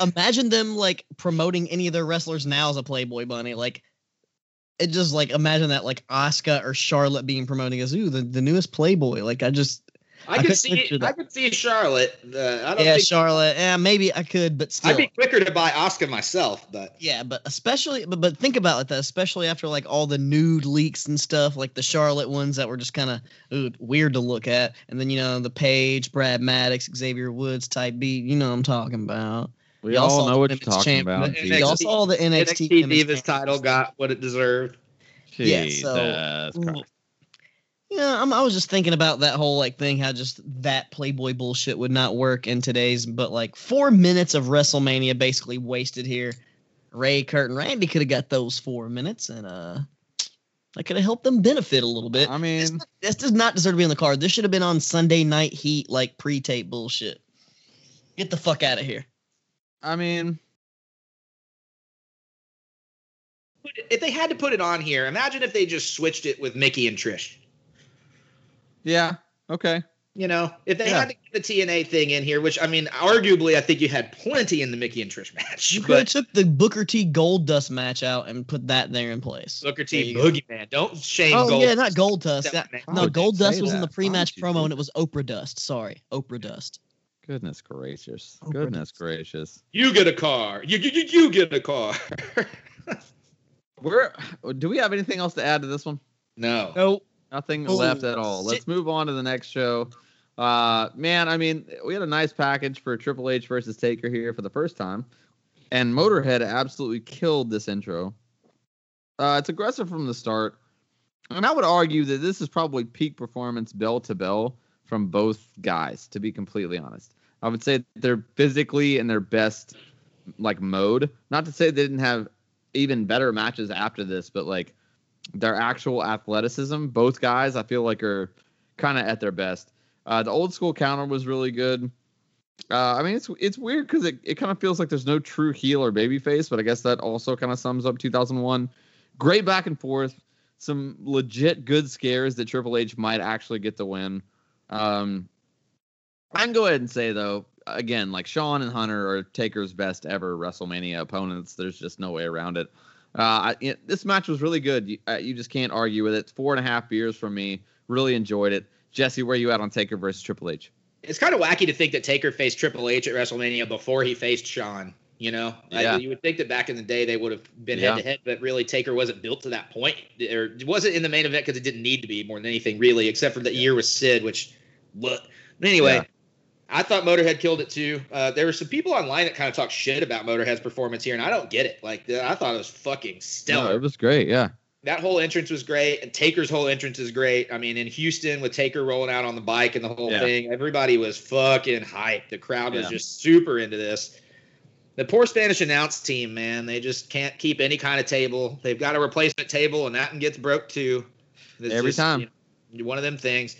imagine them like promoting any of their wrestlers now as a Playboy bunny. Like it just like imagine that like Oscar or Charlotte being promoting as ooh the, the newest Playboy. Like I just I, I could could see, picture. I could see Charlotte. Uh, I don't yeah think Charlotte. Yeah, maybe I could, but still. I'd be quicker to buy Oscar myself, but Yeah, but especially, but, but think about it that, especially after like all the nude leaks and stuff, like the Charlotte ones that were just kind of weird to look at, and then you know the Paige, Brad Maddox, Xavier Woods type beat. You know what I'm talking about. We Y'all all know what you're women's talking champ- about. the Jesus. Y'all saw the NXT, NXT Divas title got what it deserved. Yeah, Jesus so- Christ. Yeah, I'm, I was just thinking about that whole like thing, how just that Playboy bullshit would not work in today's, but like four minutes of WrestleMania basically wasted here. Rey, Kurt, and Randy could have got those four minutes, and uh, I could have helped them benefit a little bit. I mean, this does not deserve to be on the card. This should have been on Sunday Night Heat, like pre-tape bullshit. Get the fuck out of here. I mean, If they had to put it on here, imagine if they just switched it with Mickie and Trish. Yeah, okay. You know, if they Yeah. had to get the TNA thing in here, which I mean, arguably, I think you had plenty in the Mickie and Trish match. You could have took the Booker T Gold Dust match out and put that there in place. Booker T, you go. Boogeyman, don't shame Oh Gold. yeah, not Gold Dust. That- That- no, Gold Dust say was in the pre-match promo, and it was Oprah Dust. Sorry, Oprah Dust. Goodness gracious. Oh, Goodness goodness. gracious. You get a car. You you, you, you get a car. We're do we have anything else to add to this one? no. Nope. Nothing Oh, left at all. Let's move on to the next show. Uh, man, I mean, we had a nice package for Triple H versus Taker here for the first time, and Motorhead absolutely killed this intro. Uh, it's aggressive from the start, and I would argue that this is probably peak performance bell to bell from both guys. To be completely honest, I would say they're physically in their best like mode. Not to say they didn't have even better matches after this, but like their actual athleticism, both guys I feel like are kind of at their best. Uh, the old school counter was really good. Uh, I mean, it's it's weird because it, it kind of feels like there's no true heel or baby face, but I guess that also kind of sums up 2001. Great back and forth, some legit good scares that Triple H might actually get the win. Um, I can go ahead and say though, again, like Sean and Hunter are Taker's best ever WrestleMania opponents. There's just no way around it. Uh, I, it, this match was really good. You, uh, you just can't argue with it. Four and a half beers from me. Really enjoyed it. Jesse, where you at on Taker versus Triple H? It's kind of wacky to think that Taker faced Triple H at WrestleMania before he faced Shawn. You know, Yeah. I, you would think that back in the day they would have been head to head, but really Taker wasn't built to that point, or wasn't in the main event because it didn't need to be more than anything, really, except for the year with Sid, which, but anyway, Yeah. I thought Motorhead killed it too. Uh, there were some people online that kind of talked shit about Motorhead's performance here, and I don't get it. Like, I thought it was fucking stellar No, it was great. Yeah. that whole entrance was great, and Taker's whole entrance is great. I mean, in Houston with Taker rolling out on the bike and the whole Yeah. thing, everybody was fucking hyped. The crowd was just super into this. The poor Spanish announce team, man, they just can't keep any kind of table. They've got a replacement table, and that one gets broke too. It's Every time. you know, one of them things.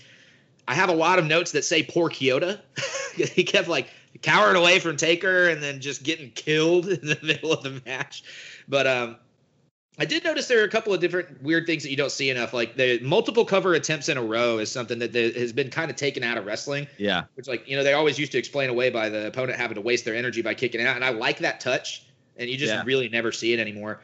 I have a lot of notes that say poor Kyoto. he kept like cowering away from Taker and then just getting killed in the middle of the match. But um, I did notice there are a couple of different weird things that you don't see enough. Like the multiple cover attempts in a row is something that has been kind of taken out of wrestling. Yeah. Which, like, you know, they always used to explain away by the opponent having to waste their energy by kicking out. And I like that touch. And you just Yeah. really never see it anymore.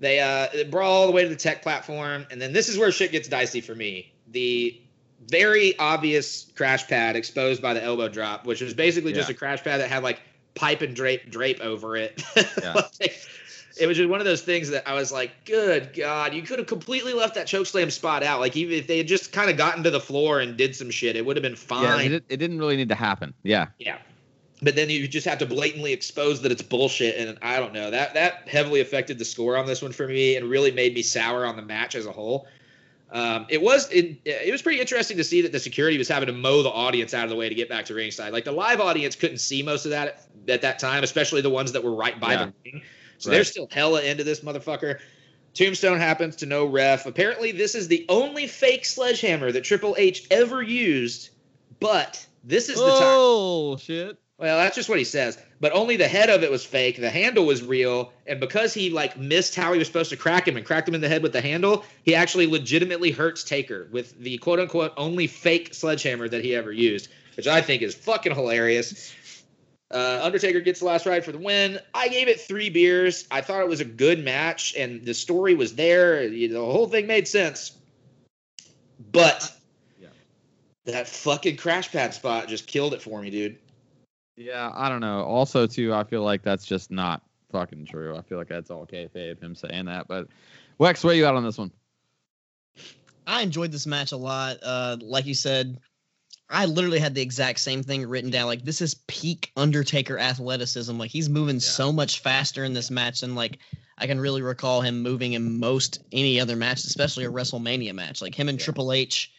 They uh, they brawl all the way to the tech platform. And then this is where shit gets dicey for me. The very obvious crash pad exposed by the elbow drop, which was basically just a crash pad that had like pipe and drape drape over it. Yeah. Like, it was just one of those things that I was like, good God, you could have completely left that choke slam spot out. Like even if they had just kind of gotten to the floor and did some shit, it would have been fine. Yeah. It, it didn't really need to happen. Yeah. Yeah. But then you just have to blatantly expose that it's bullshit, and I don't know that that heavily affected the score on this one for me, and really made me sour on the match as a whole. Um, it was it, it was pretty interesting to see that the security was having to mow the audience out of the way to get back to ringside. Like the live audience couldn't see most of that at, at that time, especially the ones that were right by Yeah. the ring. So Right. they're still hella into this motherfucker. Tombstone happens to no ref. Apparently, this is the only fake sledgehammer that Triple H ever used, but this is the time. Oh shit. Well, that's just what he says. But only the head of it was fake. The handle was real, and because he like missed how he was supposed to crack him and cracked him in the head with the handle, he actually legitimately hurts Taker with the quote unquote only fake sledgehammer that he ever used, which I think is fucking hilarious. Uh, Undertaker gets the last ride for the win. I gave it three beers. I thought it was a good match, and the story was there. The whole thing made sense. But Yeah. that fucking crash pad spot just killed it for me, dude. Yeah, I don't know. Also, too, I feel like that's just not fucking true. I feel like that's all kayfabe him saying that. But Wex, where you at on this one? I enjoyed this match a lot. Uh, like you said, I literally had the exact same thing written down. Like this is peak Undertaker athleticism. Like he's moving so much faster in this match than like I can really recall him moving in most any other match, especially a WrestleMania match. Like him and Yeah. Triple H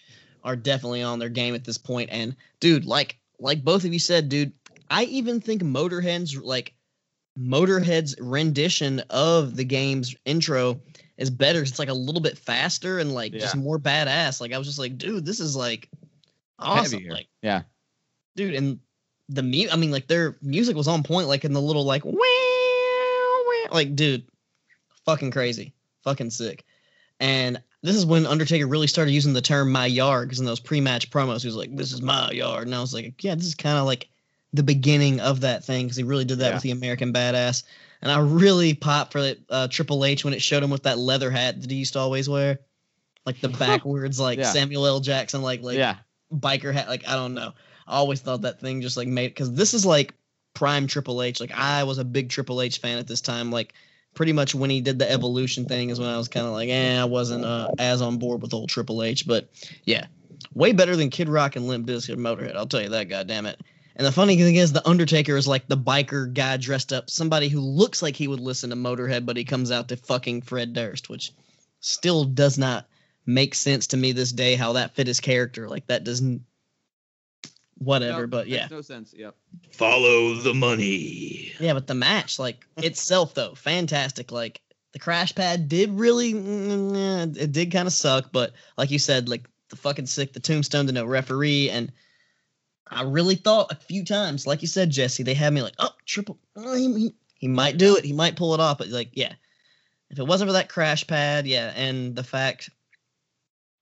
are definitely on their game at this point. And dude, like like both of you said, dude, I even think Motorhead's like Motorhead's rendition of the game's intro is better. It's like a little bit faster and like just more badass. Like I was just like, dude, this is like awesome. Heavier. Like, Yeah. dude, and the mu I mean, like their music was on point, like in the little like wow, wow, like dude, fucking crazy, fucking sick. And this is when Undertaker really started using the term "my yard" because in those pre-match promos, he was like, "This is my yard," and I was like, "Yeah, this is kind of like the beginning of that thing because he really did that Yeah. with the American Badass." And I really popped for it, uh, Triple H when it showed him with that leather hat that he used to always wear, like the backwards, like Yeah. Samuel L. Jackson, like like yeah. biker hat. Like I don't know. I always thought that thing just like made because this is like prime Triple H. Like I was a big Triple H fan at this time. Like pretty much when he did the evolution thing is when I was kind of like, eh, I wasn't uh, as on board with old Triple H. But yeah, way better than Kid Rock and Limp Bizkit Motorhead. I'll tell you that. God damn it. And the funny thing is, the Undertaker is like the biker guy dressed up, somebody who looks like he would listen to Motorhead, but he comes out to fucking Fred Durst, which still does not make sense to me this day how that fit his character. Like that doesn't whatever, No, but yeah. No sense. Yep. Follow the money. Yeah, but the match, like itself though, fantastic. Like the crash pad did really mm, it did kind of suck, but like you said, like the fucking sick, the tombstone to no referee, and I really thought a few times, like you said, Jesse, they had me like, oh, triple oh, he, he, he might do it, he might pull it off, but like, yeah. If it wasn't for that crash pad, yeah, and the fact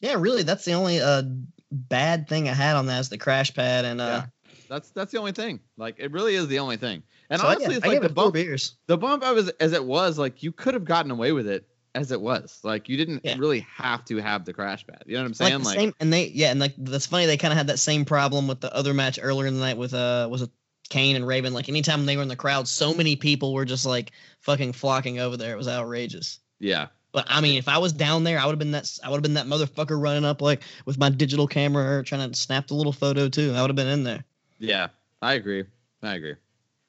yeah, really, that's the only uh bad thing I had on that is the crash pad and uh yeah. That's that's the only thing. Like it really is the only thing. And so, honestly, yeah, it's I like the bump. beers. The bump I was as it was like you could have gotten away with it as it was. Like you didn't Yeah. really have to have the crash pad. You know what I'm saying? the Like, same, and they yeah, and like that's funny. They kind of had that same problem with the other match earlier in the night with uh was it Kane and Raven. Like anytime they were in the crowd, so many people were just like fucking flocking over there. It was outrageous. yeah. But I mean, if I was down there, I would have been that I would have been that motherfucker running up like with my digital camera trying to snap the little photo too. I would have been in there. Yeah, I agree. I agree.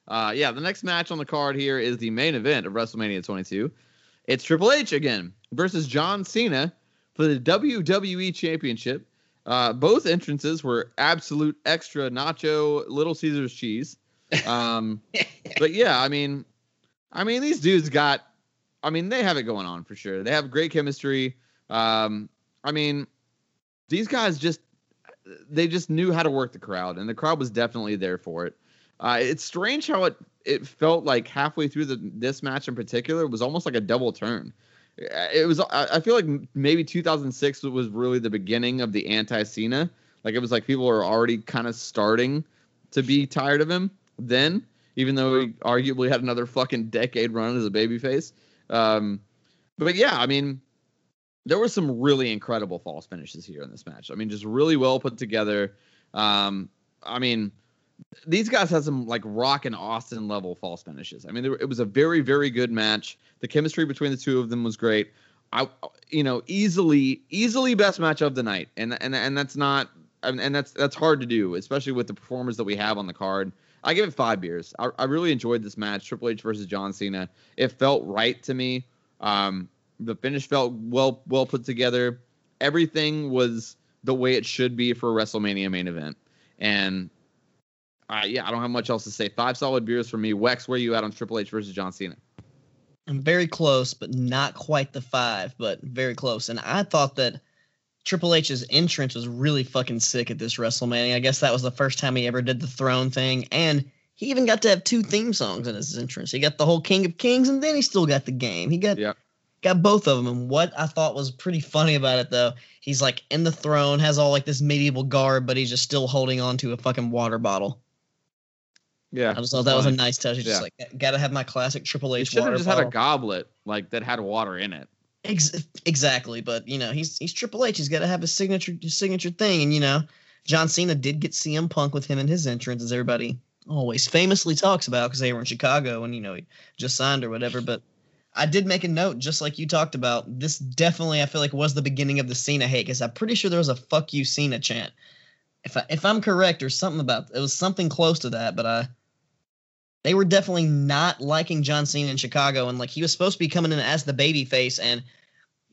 Uh, yeah, the next match on the card here is the main event of WrestleMania 22. It's Triple H again versus John Cena for the WWE Championship. Uh, both entrances were absolute extra nacho Little Caesars cheese. Um, but yeah, I mean, I mean these dudes got, I mean they have it going on for sure. They have great chemistry. Um, I mean, these guys just they just knew how to work the crowd, and the crowd was definitely there for it. Uh, it's strange how it it felt like halfway through the this match in particular was almost like a double turn. It was I I feel like maybe 2006 was really the beginning of the anti Cena. Like it was like people were already kind of starting to be tired of him then, even though he arguably had another fucking decade run as a babyface. Um, but yeah, I mean, there were some really incredible false finishes here in this match. I mean, just really well put together. Um, I mean, these guys had some like Rock and Austin level false finishes. I mean, there, it was a very, very good match. The chemistry between the two of them was great. I, you know, easily, easily best match of the night, and and and that's not, and and that's that's hard to do, especially with the performers that we have on the card. I give it five beers. I, I really enjoyed this match, Triple H versus John Cena. It felt right to me. Um, the finish felt well well put together. Everything was the way it should be for a WrestleMania main event. And uh, yeah, I don't have much else to say. Five solid beers for me. Wex, where you at on Triple H versus John Cena? I'm very close, but not quite the five, but very close. And I thought that Triple H's entrance was really fucking sick at this WrestleMania. I guess that was the first time he ever did the throne thing. And he even got to have two theme songs in his entrance. He got the whole King of Kings, and then he still got the game. He got Yep. got both of them. And what I thought was pretty funny about it, though, he's like in the throne, has all like this medieval garb, but he's just still holding on to a fucking water bottle. Yeah, I just thought that was a nice touch. He's just like, gotta have my classic Triple He H should water have just had a goblet like that had water in it. Ex- exactly, but you know he's he's Triple H. He's got to have his signature his signature thing, and you know John Cena did get CM Punk with him in his entrance, as everybody always famously talks about because they were in Chicago and you know he just signed or whatever. But I did make a note, just like you talked about. This definitely I feel like was the beginning of the Cena hate because I'm pretty sure there was a "fuck you Cena" chant. If I if I'm correct or something about it was something close to that, but I they were definitely not liking John Cena in Chicago, and like he was supposed to be coming in as the baby face, and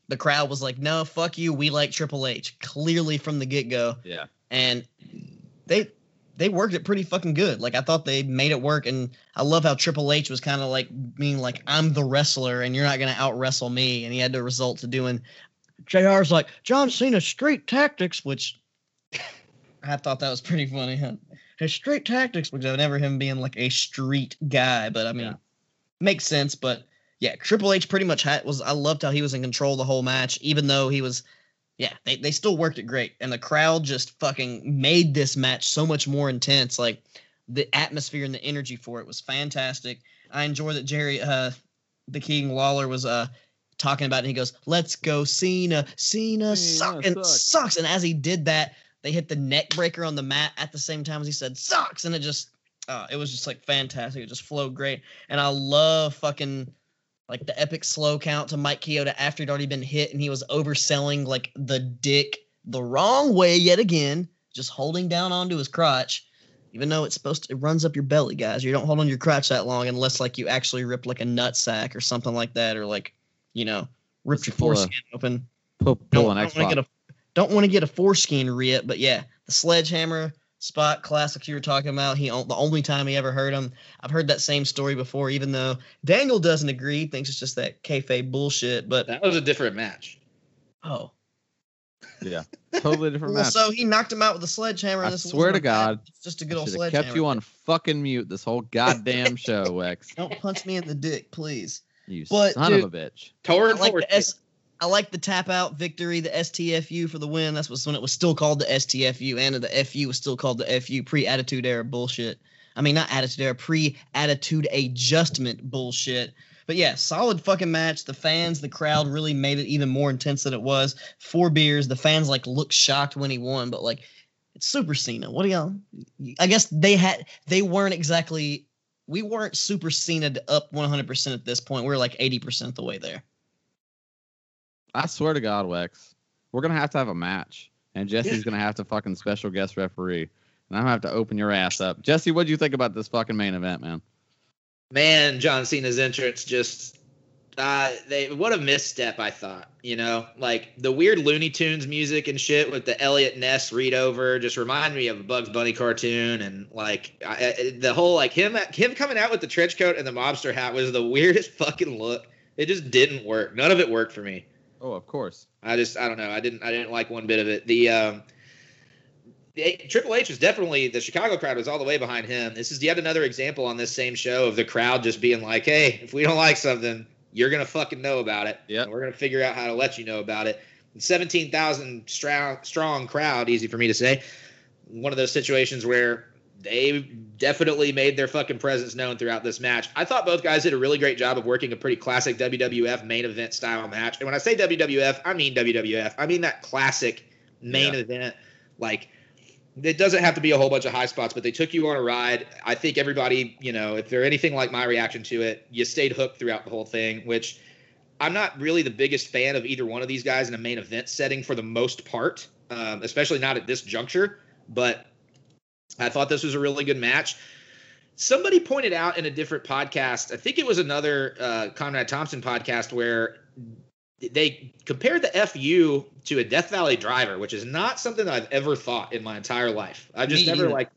the crowd was like, "No, fuck you, we like Triple H." Clearly from the get go, Yeah. and they they worked it pretty fucking good. Like I thought they made it work, and I love how Triple H was kind of like being like, "I'm the wrestler, and you're not gonna out wrestle me," and he had to result to doing. Jr's like John Cena street tactics, which I thought that was pretty funny. Huh? His street tactics, because I never him being like a street guy, but I mean, Yeah. makes sense. But yeah, Triple H pretty much had was. I loved how he was in control the whole match, even though he was. Yeah, they, they still worked it great, and the crowd just fucking made this match so much more intense. Like the atmosphere and the energy for it was fantastic. I enjoy that Jerry, uh, the King Lawler was uh talking about it. And he goes, "Let's go, Cena. Cena, Cena suck and sucks." sucks." And as he did that, they hit the neck breaker on the mat at the same time as he said "sucks," and it just, uh, it was just like fantastic. It just flowed great, and I love fucking like the epic slow count to Mike Chioda after he'd already been hit and he was overselling like the dick the wrong way yet again, just holding down onto his crotch. Even though it's supposed to, it runs up your belly, guys. You don't hold on your crotch that long unless like you actually rip like a nut sack or something like that, or like, you know, rip Let's your a- foreskin open. Pull, pull an don't X want get a don't want to get a foreskin rip, but yeah, the sledgehammer spot classic you were talking about. He the only time he ever heard him. I've heard that same story before, even though Daniel doesn't agree, thinks it's just that kayfabe bullshit. But That was a different match. oh, Yeah, totally different well, match. so he knocked him out with a sledgehammer. I and this swear wasn't to a bad- God, it's just a good old sledgehammer. kept you on fucking mute this whole goddamn show, Wex. Don't punch me in the dick, please. You But, son dude- of a bitch. I Torn like forward. the S. I like the tap out victory, the STFU for the win. That's when it was still called the STFU, and the FU was still called the FU. Pre Attitude Era bullshit. I mean, not Attitude Era, pre Attitude Adjustment bullshit. But yeah, solid fucking match. The fans, the crowd really made it even more intense than it was. Four beers. The fans like looked shocked when he won, but like it's Super Cena. What do y'all? I guess they had they weren't exactly. We weren't Super Cena up 100% at this point. We are like 80% the way there. I swear to God, Wex, we're gonna have to have a match, and Jesse's gonna have to fucking special guest referee, and I'm gonna have to open your ass up. Jesse, what do you think about this fucking main event, man? man, John Cena's entrance just uh they what a misstep I thought, you know? Like the weird Looney Tunes music and shit with the Eliot Ness read over just remind me of a Bugs Bunny cartoon and like I, I- the whole like him him coming out with the trench coat and the mobster hat was the weirdest fucking look. It just didn't work. None of it worked for me. Oh, of course. I just I don't know. I didn't I didn't like one bit of it. The um Triple H was definitely the Chicago crowd was all the way behind him. This is yet another example on this same show of the crowd just being like, "Hey, if we don't like something, you're gonna fucking know about it. Yeah, we're gonna figure out how to let you know about it." Seventeen thousand strong crowd, easy for me to say. One of those situations where they definitely made their fucking presence known throughout this match. I thought both guys did a really great job of working a pretty classic WWF main event style match. And when I say WWF, I mean WWF. I mean that classic main yeah. event. Like, it doesn't have to be a whole bunch of high spots, but they took you on a ride. I think everybody, you know, if they're anything like my reaction to it, you stayed hooked throughout the whole thing, which I'm not really the biggest fan of either one of these guys in a main event setting for the most part, um, especially not at this juncture. But I thought this was a really good match. Somebody pointed out in a different podcast, I think it was another uh, Conrad Thompson podcast, where they compared the FU to a Death Valley driver, which is not something that I've ever thought in my entire life. I've just Me never either. like.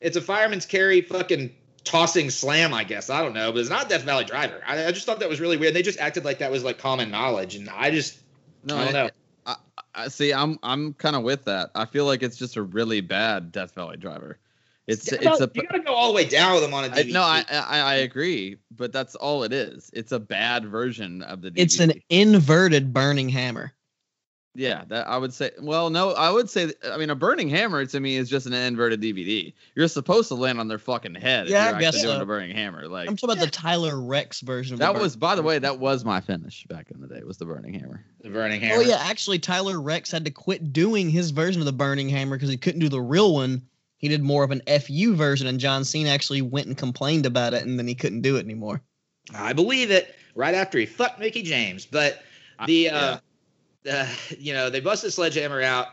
It's a fireman's carry fucking tossing slam, I guess. I don't know, but it's not Death Valley driver. I, I just thought that was really weird. They just acted like that was like common knowledge, and I just no, I don't know. I, I see. I'm I'm kind of with that. I feel like it's just a really bad Death Valley driver. It's yeah, it's a you gotta go all the way down with them on a DVD. I, no, I, I, I agree, but that's all it is. It's a bad version of the. DVD. It's an inverted burning hammer. Yeah, that I would say. Well, no, I would say. I mean, a burning hammer to me is just an inverted DVD. You're supposed to land on their fucking head. Yeah, I guess doing so. a burning hammer. Like I'm talking about the Tyler Reks version. that was, by the way, that was my finish back in the day. Was the burning hammer. The burning hammer. Oh yeah, actually, Tyler Reks had to quit doing his version of the burning hammer because he couldn't do the real one. He did more of an FU version, and John Cena actually went and complained about it, and then he couldn't do it anymore. I believe it. Right after he fucked Mickie James, but the. Uh, yeah uh, you know, they busted Sledgehammer out.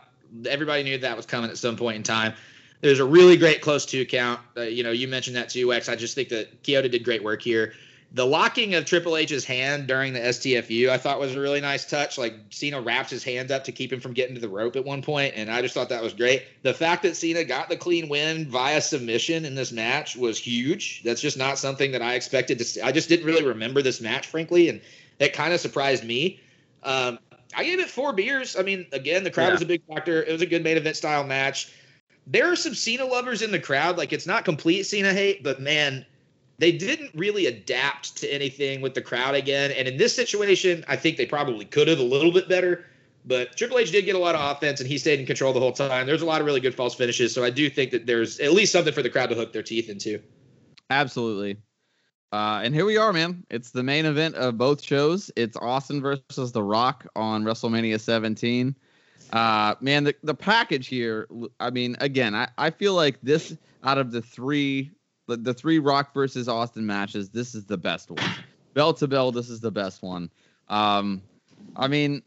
Everybody knew that was coming at some point in time. There's a really great close two count. Uh, you know, you mentioned that too, X. I just think that Chioda did great work here. The locking of Triple H's hand during the STFU, I thought was a really nice touch. Like Cena wraps his hand up to keep him from getting to the rope at one point, and I just thought that was great. The fact that Cena got the clean win via submission in this match was huge. That's just not something that I expected to see. I just didn't really remember this match, frankly, and it kind of surprised me. Um, I gave it four beers. I mean, again, the crowd yeah. was a big factor. It was a good main event style match. There are some Cena lovers in the crowd. Like it's not complete Cena hate, but man, they didn't really adapt to anything with the crowd again. And in this situation, I think they probably could have a little bit better. But Triple H did get a lot of offense, and he stayed in control the whole time. There's a lot of really good false finishes, so I do think that there's at least something for the crowd to hook their teeth into. Absolutely. Uh, and here we are, man. It's the main event of both shows. It's Austin versus The Rock on WrestleMania 17. Uh, man, the, the package here, I mean, again, I, I feel like this out of the three the, the three Rock versus Austin matches, this is the best one. Bell to bell, this is the best one. Um, I mean,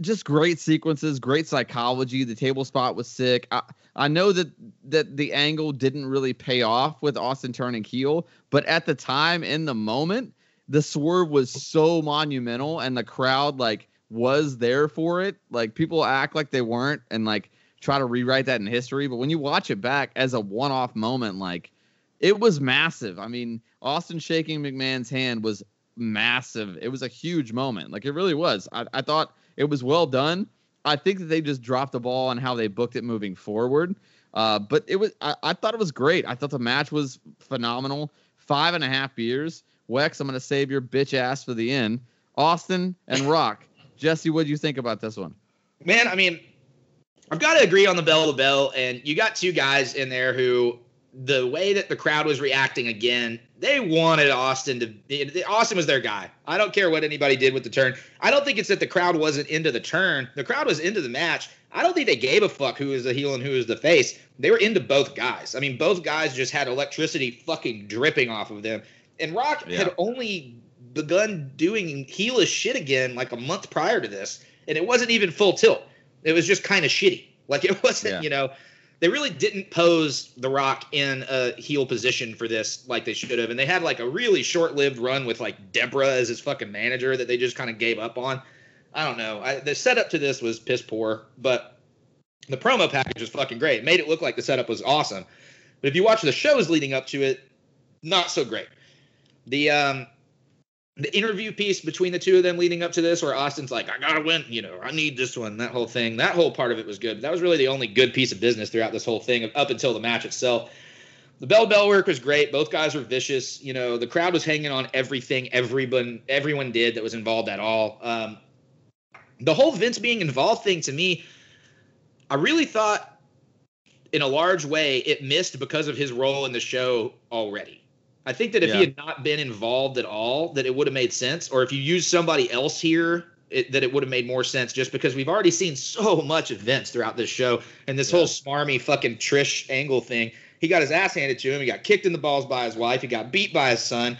just great sequences, great psychology. The table spot was sick. I, I know that that the angle didn't really pay off with Austin turning heel, but at the time, in the moment, the swerve was so monumental, and the crowd like was there for it. Like people act like they weren't, and like try to rewrite that in history. But when you watch it back as a one-off moment, like it was massive. I mean, Austin shaking McMahon's hand was massive. It was a huge moment. Like it really was. I, I thought it was well done. I think that they just dropped the ball on how they booked it moving forward. Uh, but it was I, I, thought it was great. I thought the match was phenomenal. Five and a half beers. Wex, I'm gonna save your bitch ass for the end. Austin and Rock. Jesse, what do you think about this one? Man, I mean, I've got to agree on the bell to bell, and you got two guys in there who the way that the crowd was reacting again, they wanted Austin to. Austin was their guy. I don't care what anybody did with the turn. I don't think it's that the crowd wasn't into the turn. The crowd was into the match. I don't think they gave a fuck who was the heel and who was the face. They were into both guys. I mean, both guys just had electricity fucking dripping off of them. And Rock yeah. had only begun doing heelish shit again like a month prior to this, and it wasn't even full tilt. It was just kind of shitty. Like it wasn't, yeah. you know they really didn't pose The Rock in a heel position for this like they should have. And they had like a really short lived run with like Debra as his fucking manager that they just kind of gave up on. I don't know. I, the setup to this was piss poor, but the promo package was fucking great. It made it look like the setup was awesome. But if you watch the shows leading up to it, not so great. The um the interview piece between the two of them leading up to this, where Austin's like, I gotta win, you know, I need this one, that whole thing, that whole part of it was good. That was really the only good piece of business throughout this whole thing up until the match itself. The bell bell work was great. Both guys were vicious. You know, the crowd was hanging on everything everyone everyone did that was involved at all. Um, the whole Vince being involved thing to me, I really thought in a large way it missed because of his role in the show already. I think that if Yeah. he had not been involved at all, that it would have made sense. Or if you use somebody else here, it, that it would have made more sense. Just because we've already seen so much of Vince throughout this show, and this Yeah. whole smarmy fucking Trish Angle thing. He got his ass handed to him. He got kicked in the balls by his wife. He got beat by his son.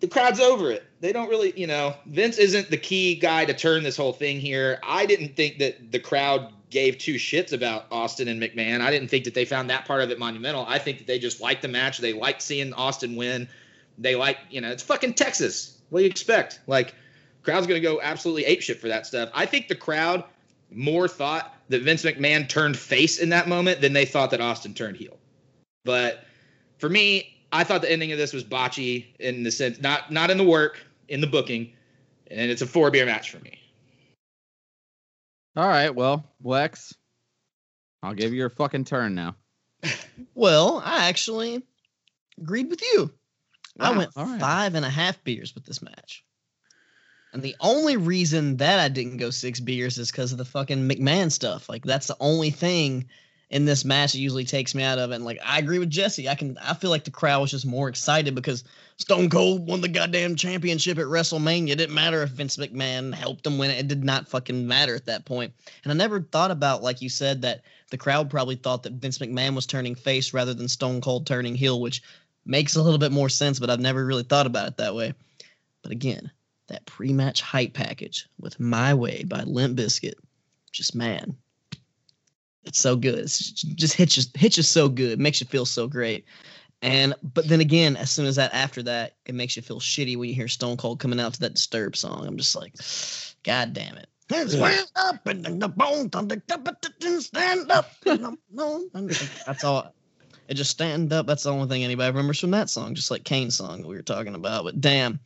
The crowd's over it. They don't really, you know, Vince isn't the key guy to turn this whole thing here. I didn't think that the crowd gave two shits about Austin and McMahon. I didn't think that they found that part of it monumental. I think that they just liked the match. They liked seeing Austin win. They like, you know, it's fucking Texas. What do you expect? Like, crowd's gonna go absolutely apeshit for that stuff. I think the crowd more thought that Vince McMahon turned face in that moment than they thought that Austin turned heel. But for me, I thought the ending of this was botchy in the sense not not in the work, in the booking, and it's a four beer match for me. All right, well, Lex, I'll give you your fucking turn now. Well, I actually agreed with you. I ah, went all right. five and a half beers with this match. And the only reason that I didn't go six beers is because of the fucking McMahon stuff. Like that's the only thing in this match it usually takes me out of it. And like I agree with Jesse. I can I feel like the crowd was just more excited because Stone Cold won the goddamn championship at WrestleMania. It didn't matter if Vince McMahon helped him win it. It did not fucking matter at that point. And I never thought about, like you said, that the crowd probably thought that Vince McMahon was turning face rather than Stone Cold turning heel, which makes a little bit more sense, but I've never really thought about it that way. But again, that pre-match hype package with My Way by Limp Bizkit, just man, it's so good. It's just, just hits you, hits you so good, makes you feel so great. And but then again, as soon as that after that, it makes you feel shitty when you hear Stone Cold coming out to that Disturbed song. I'm just like, God damn it. Stand up and the bone stand up. That's all. It just stand up. That's the only thing anybody remembers from that song, just like Kane's song that we were talking about. But damn,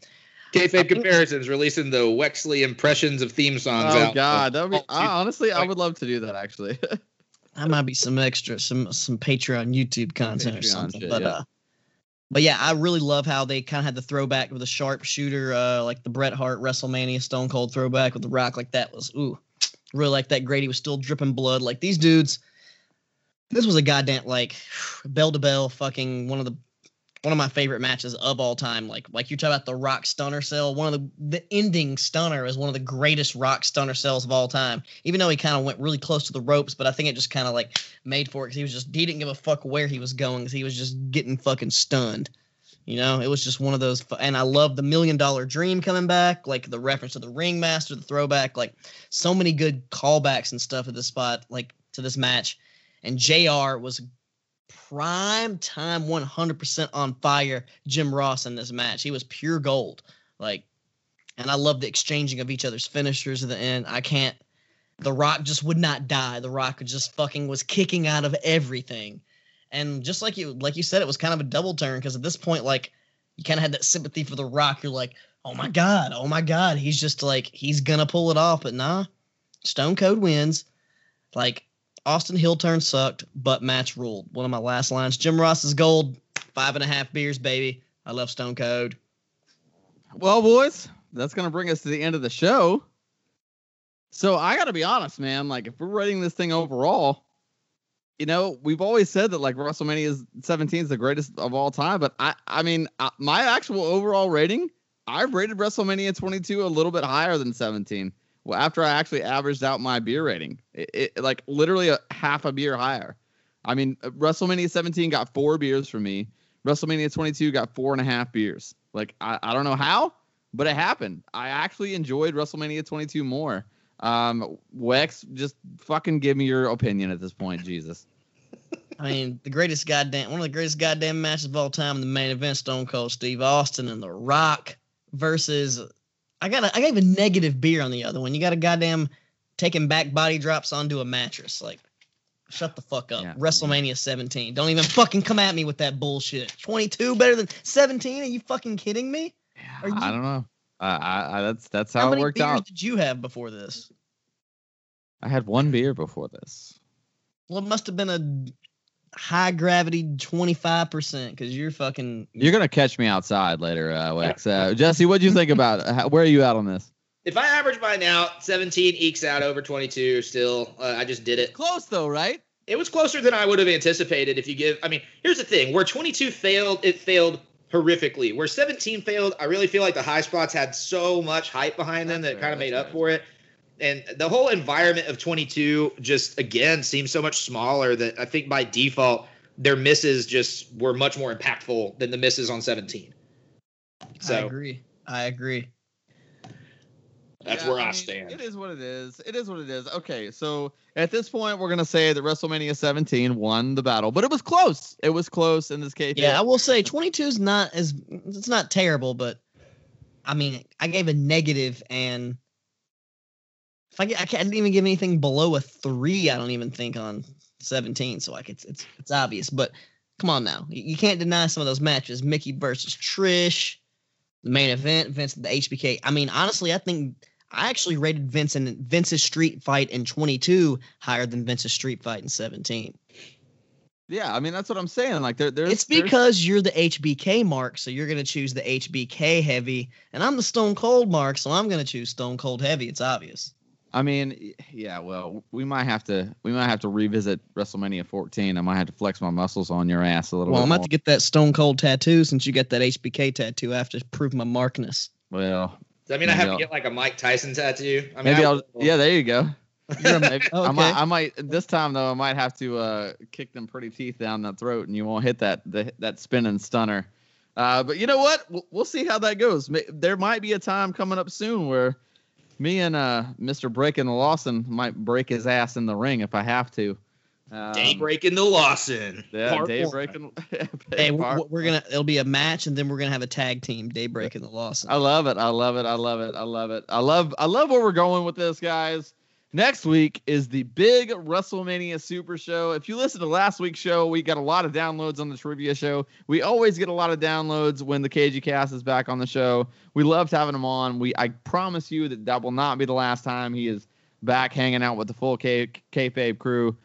Kayfabe comparisons releasing the Wexley impressions of theme songs. Oh out. God, that would be Oh, I, honestly, I would love to do that actually. that might be some extra, some some Patreon YouTube content or something. shit, but yeah. uh, but yeah, I really love how they kind of had the throwback with the sharpshooter, uh, like the Bret Hart WrestleMania Stone Cold throwback with the Rock. Like that was ooh, really like that. Grady was still dripping blood. Like these dudes, this was a goddamn like bell to bell, fucking one of the one of my favorite matches of all time. Like like you talk about the Rock Stunner Sell, one of the the ending stunner is one of the greatest Rock Stunner sells of all time. Even though he kind of went really close to the ropes, but I think it just kind of like made for it because he was just he didn't give a fuck where he was going because he was just getting fucking stunned. You know, it was just one of those, and I love the Million Dollar Dream coming back, like the reference to the Ringmaster, the throwback, like so many good callbacks and stuff at this spot, like to this match. And Jr. was prime time, 100% on fire. Jim Ross in this match, he was pure gold. Like, and I love the exchanging of each other's finishers at the end. I can't. The Rock just would not die. The Rock just fucking was kicking out of everything. And just like you like you said, it was kind of a double turn because at this point, like you kind of had that sympathy for the Rock. You're like, oh my god, oh my god, he's just like he's gonna pull it off, but nah, Stone Cold wins. Like Austin heel turn sucked, but match ruled. One of my last lines. Jim Ross is gold. Five and a half beers, baby. I love Stone Cold. well, boys, that's gonna bring us to the end of the show. So I gotta be honest, man. Like, if we're rating this thing overall, you know, we've always said that like WrestleMania is 17 is the greatest of all time, but I, I mean, uh, my actual overall rating, I've rated WrestleMania 22 a little bit higher than 17. Well, after I actually averaged out my beer rating, it, it like literally a half a beer higher. I mean, uh, WrestleMania 17 got four beers for me. WrestleMania 22 got four and a half beers. Like I, I don't know how, but it happened. I actually enjoyed WrestleMania 22 more. Um, Wex, just fucking give me your opinion at this point, Jesus. I mean, the greatest goddamn one of the greatest goddamn matches of all time in the main event, Stone Cold Steve Austin and The Rock versus I got a, I gave a negative beer on the other one. You got a goddamn taking back body drops onto a mattress. Like, shut the fuck up. Yeah. WrestleMania 17. Don't even fucking come at me with that bullshit. 22 better than 17? Are you fucking kidding me? Yeah, you- I don't know. I, I, I that's that's How, how, it many worked beers out. did you have before this? I had one beer before this. Well, it must have been a high gravity 25% because you're fucking. You're gonna catch me outside later, uh, Wex. Uh, Jesse, what do you think about? How, where are you at on this? If I average mine out, 17 ekes out over 22 still. Uh, I just did it. Close though, right? It was closer than I would have anticipated if you give. I mean, here's the thing where 22 failed, it failed horrifically. Where 17 failed, I really feel like the high spots had so much hype behind them That's that fair, kind of made up fair. for it. And the whole environment of 22 just, again, seems so much smaller that I think by default, their misses just were much more impactful than the misses on 17. So I agree. I agree. that's Yeah, where I, mean, stand. It is what it is. It is what it is. Okay, so at this point, we're gonna say that WrestleMania 17 won the battle, but it was close. It was close in this case. Yeah, I will say 22 is not as. It's not terrible, but I mean, I gave a negative and. I, I can't even give anything below a three, I don't even think on 17. So like it's it's it's obvious, but come on now, you can't deny some of those matches. Mickie versus Trish, the main event, Vince the HBK. I mean, honestly, I think I actually rated Vince and Vince's street fight in 22 higher than Vince's street fight in 17. yeah. I mean, that's what I'm saying. Like, there, there's It's there's- because you're the HBK mark, so you're gonna choose the HBK heavy, and I'm the Stone Cold mark, so I'm gonna choose Stone Cold heavy. It's obvious. I mean, yeah. Well, we might have to we might have to revisit WrestleMania 14. I might have to flex my muscles on your ass a little Well, bit I'm more. to get that Stone Cold tattoo since you got that HBK tattoo. I have to prove my markness. well, Does that mean I have to I'll- get like a Mike Tyson tattoo? I mean, maybe I I'll. Yeah, there you go. You're a- Maybe, I okay. might. I might. This time though, I might have to uh, kick them pretty teeth down the throat, and you won't hit that the, that spinning stunner. Uh, but you know what? We'll, we'll see how that goes. There might be a time coming up soon where me and uh, Mr. Breaking the Lawson might break his ass in the ring if I have to. Um, Day breaking the Lawson. Yeah, Part day breaking. Hey, we're, we're gonna. It'll be a match, and then we're gonna have a tag team. Daybreak and the Lawson. I love it. I love it. I love it. I love it. I love I love where we're going with this, guys. Next week is the big WrestleMania Super Show. If you listen to last week's show, we got a lot of downloads on the trivia show. We always get a lot of downloads when the KG Cast is back on the show. We loved having him on. We I promise you that that will not be the last time he is back hanging out with the full K kayfabe crew.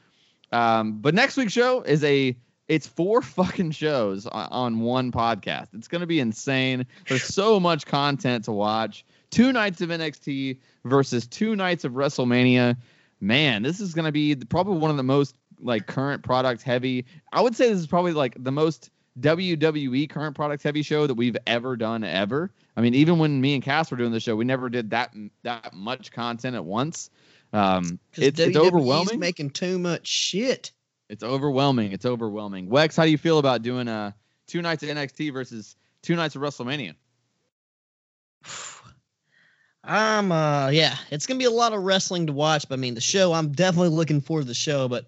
Um, but next week's show is a it's four fucking shows on, on one podcast. It's gonna be insane. There's so much content to watch. Two nights of NXT versus two nights of WrestleMania. Man, this is gonna be probably one of the most like current product heavy. I would say this is probably like the most WWE current product heavy show that we've ever done ever. I mean, even when me and Cass were doing the show, we never did that that much content at once. Um, 'Cause it's, it's WWE 's overwhelming. Making too much shit. It's overwhelming. It's overwhelming. Wex, how do you feel about doing uh two nights of NXT versus two nights of WrestleMania? I'm uh yeah, it's gonna be a lot of wrestling to watch. But I mean, the show I'm definitely looking forward to the show, but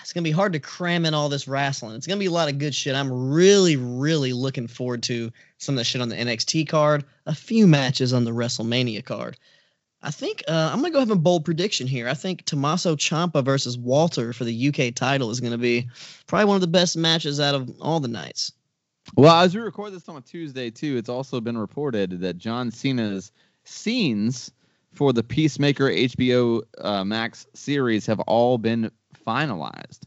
it's gonna be hard to cram in all this wrestling. It's gonna be a lot of good shit. I'm really, really looking forward to some of the shit on the NXT card, a few matches on the WrestleMania card. I think uh, I'm gonna go have a bold prediction here. I think Tommaso Ciampa versus Walter for the UK title is gonna be probably one of the best matches out of all the nights. Well, as we record this on Tuesday too, it's also been reported that John Cena's scenes for the Peacemaker HBO uh, Max series have all been finalized,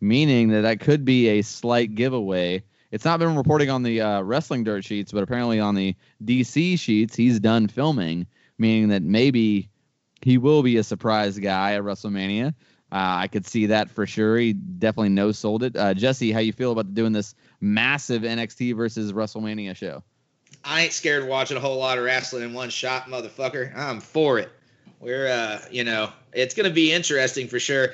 meaning that that could be a slight giveaway. It's not been reporting on the uh, wrestling dirt sheets, but apparently on the DC sheets, he's done filming, meaning that maybe he will be a surprise guy at WrestleMania. Uh, I could see that for sure. He definitely no sold it. Uh, Jesse, how you feel about doing this massive NXT versus WrestleMania show? I ain't scared watching a whole lot of wrestling in one shot, motherfucker. I'm for it. We're, uh, you know, it's going to be interesting for sure.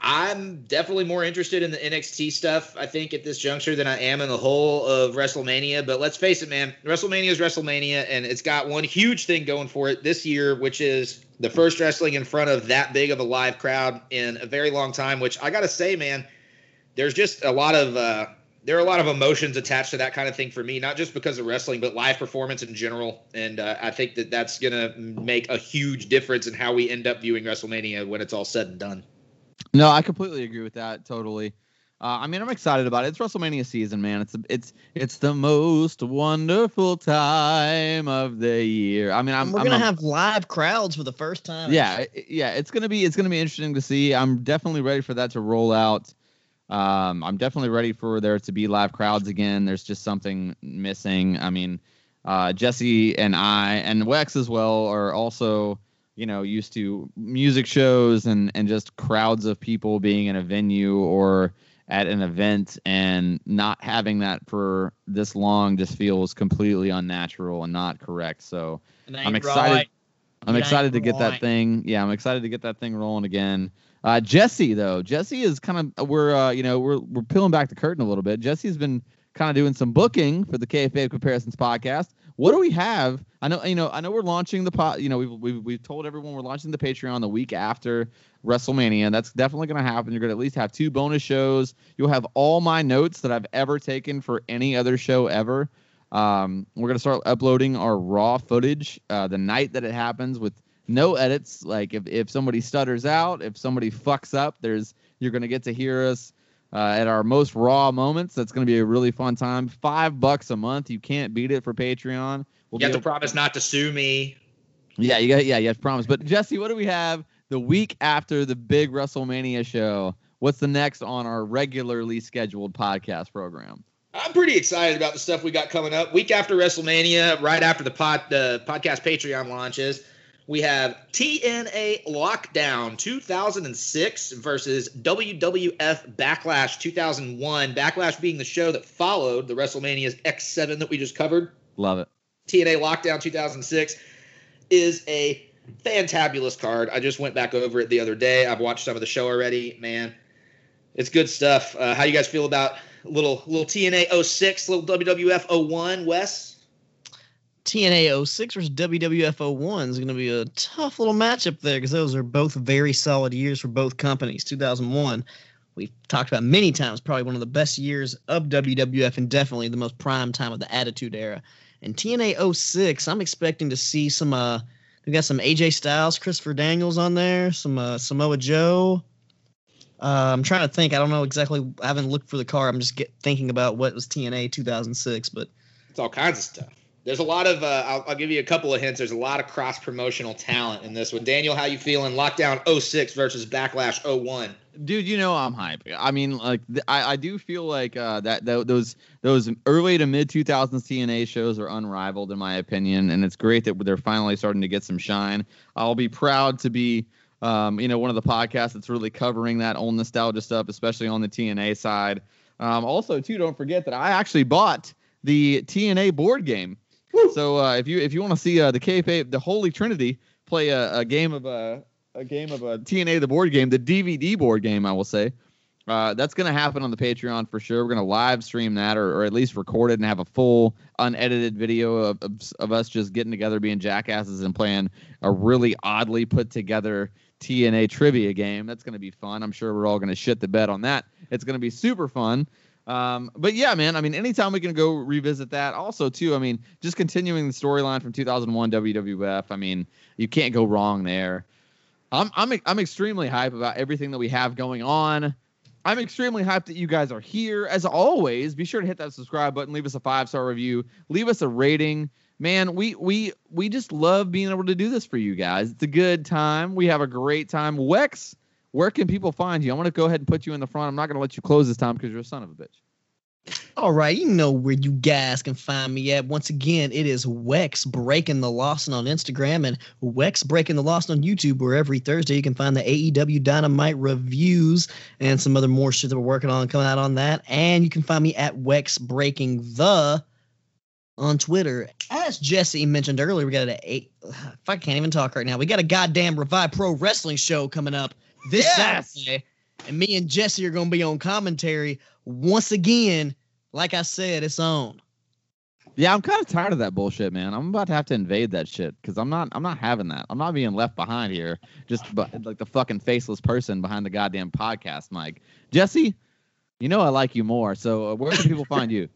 I'm definitely more interested in the NXT stuff, I think, at this juncture than I am in the whole of WrestleMania. But let's face it, man, WrestleMania is WrestleMania, and it's got one huge thing going for it this year, which is the first wrestling in front of that big of a live crowd in a very long time. Which I got to say, man, there's just a lot of uh, there are a lot of emotions attached to that kind of thing for me, not just because of wrestling, but live performance in general. And uh, I think that that's gonna make a huge difference in how we end up viewing WrestleMania when it's all said and done. No, I completely agree with that. Totally. Uh, I mean, I'm excited about it. It's WrestleMania season, man. It's it's it's the most wonderful time of the year. I mean, I'm we're I'm gonna a- have live crowds for the first time. yeah, yeah. It's gonna be it's gonna be interesting to see. I'm definitely ready for that to roll out. Um, I'm definitely ready for there to be live crowds again. There's just something missing. I mean, uh, Jesse and I and Wex as well are also you know used to music shows and and just crowds of people being in a venue or at an event and not having that for this long just feels completely unnatural and not correct. So I'm excited. right. I'm excited to get right. that thing. Yeah, I'm excited to get that thing rolling again. Uh, Jesse though, Jesse is kind of we're uh, you know we're we're peeling back the curtain a little bit. Jesse's been kind of doing some booking for the Kayfabe Comparisons podcast. What do we have? I know you know I know we're launching the pot. You know we've we've we've told everyone we're launching the Patreon the week after WrestleMania. That's definitely going to happen. You're going to at least have two bonus shows. You'll have all my notes that I've ever taken for any other show ever. Um, we're gonna start uploading our raw footage uh, the night that it happens with no edits. Like if, if somebody stutters out, if somebody fucks up, there's you're gonna get to hear us uh, at our most raw moments. That's gonna be a really fun time. Five bucks a month, you can't beat it for Patreon. We'll You have to promise not to sue me. yeah, you got yeah, you have to promise. But Jesse, what do we have the week after the big WrestleMania show? What's the next on our regularly scheduled podcast program? I'm pretty excited about the stuff we got coming up. Week after WrestleMania, right after the pod, the podcast Patreon launches, we have TNA Lockdown 2006 versus WWF Backlash 2001. Backlash being the show that followed the WrestleMania's X7 that we just covered. Love it. TNA Lockdown 2006 is a fantabulous card. I just went back over it the other day. I've watched some of the show already. Man, it's good stuff. Uh, how you guys feel about little little TNA 06, little WWF 01, Wex? TNA 06 versus WWF 01 is going to be a tough little matchup there because those are both very solid years for both companies. 2001, we've talked about many times, probably one of the best years of WWF and definitely the most prime time of the Attitude Era. And TNA 06, I'm expecting to see some. uh We got some AJ Styles, Christopher Daniels on there, some uh, Samoa Joe. Uh, I'm trying to think. I don't know exactly. I haven't looked for the car. I'm just get, thinking about what was TNA 2006, but It's all kinds of stuff. There's a lot of. Uh, I'll, I'll give you a couple of hints. There's a lot of cross promotional talent in this one. Daniel, how you feeling? Lockdown 06 versus Backlash 01. dude you know i'm hype i mean like i, I do feel like uh, that th- those those early to mid 2000s tna shows are unrivaled in my opinion and it's great that they're finally starting to get some shine i'll be proud to be um, you know one of the podcasts that's really covering that old nostalgia stuff especially on the tna side um, also too don't forget that i actually bought the tna board game so uh, if you if you want to see uh, the kayfabe the holy trinity play a, a game of uh, a game of a TNA the board game, the DVD board game, I will say. Uh, that's going to happen on the Patreon for sure. We're going to live stream that or, or at least record it and have a full unedited video of, of, of us just getting together, being jackasses and playing a really oddly put together TNA trivia game. That's going to be fun. I'm sure we're all going to shit the bed on that. It's going to be super fun. Um, but yeah, man, I mean, anytime we can go revisit that. Also, too, I mean, just continuing the storyline from 2001 WWF. I mean, you can't go wrong there. I'm I'm I'm extremely hype about everything that we have going on. I'm extremely hyped that you guys are here. As always, be sure to hit that subscribe button, leave us a five star review, leave us a rating. Man, we we we just love being able to do this for you guys. It's a good time. We have a great time. Wex, where can people find you? I want to go ahead and put you in the front. I'm not going to let you close this time because you're a son of a bitch. All right, you know where you guys can find me at. Once again, it is Wex Breaking the Lawson on Instagram and Wex Breaking the Lawson on YouTube, where every Thursday you can find the AEW Dynamite reviews and some other more shit that we're working on coming out on that. And you can find me at Wex Breaking the on Twitter. As Jesse mentioned earlier, we got a eight. If I can't even talk right now, we got a goddamn Revive Pro Wrestling show coming up this Yes! Saturday, and me and Jesse are going to be on commentary once again. Like I said, it's on. Yeah, I'm kind of tired of that bullshit, man. I'm about to have to invade that shit because I'm not I'm not having that. I'm not being left behind here, just but like the fucking faceless person behind the goddamn podcast mic. Jesse, you know I like you more. So uh, where can people find you?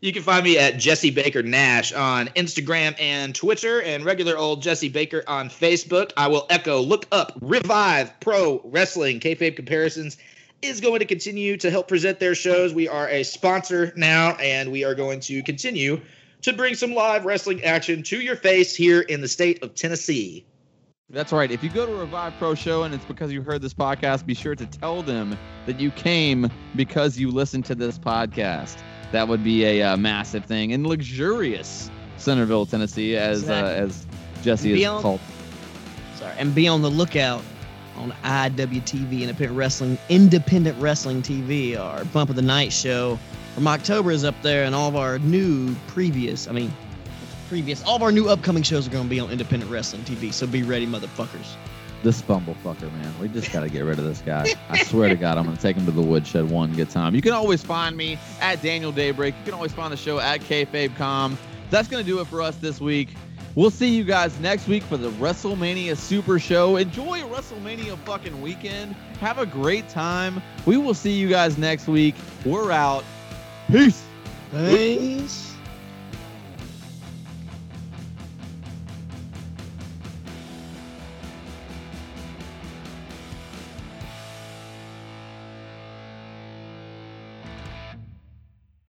You can find me at Jesse Baker Nash on Instagram and Twitter, and regular old Jesse Baker on Facebook. I will echo, look up Revive Pro Wrestling Kayfabe Comparisons is going to continue to help present their shows. We are a sponsor now, and we are going to continue to bring some live wrestling action to your face here in the state of Tennessee. That's right. If you go to Revive Pro show and it's because you heard this podcast, be sure to tell them that you came because you listened to this podcast. That would be a uh, massive thing in luxurious Centerville, Tennessee, as Exactly. uh, as Jesse is on- called. Sorry, and be on the lookout on IWTV Independent Wrestling, Independent Wrestling TV, our Bump of the Night show from October is up there, and all of our new previous, I mean, previous, all of our new upcoming shows are going to be on Independent Wrestling TV. So be ready, motherfuckers. This bumblefucker, man. We just got to get rid of this guy. I swear to God, I'm going to take him to the woodshed one good time. You can always find me at Daniel Daybreak. You can always find the show at KayfabeCom. That's going to do it for us this week. We'll see you guys next week for the WrestleMania Super Show. Enjoy WrestleMania fucking weekend. Have a great time. We will see you guys next week. We're out. Peace. Thanks.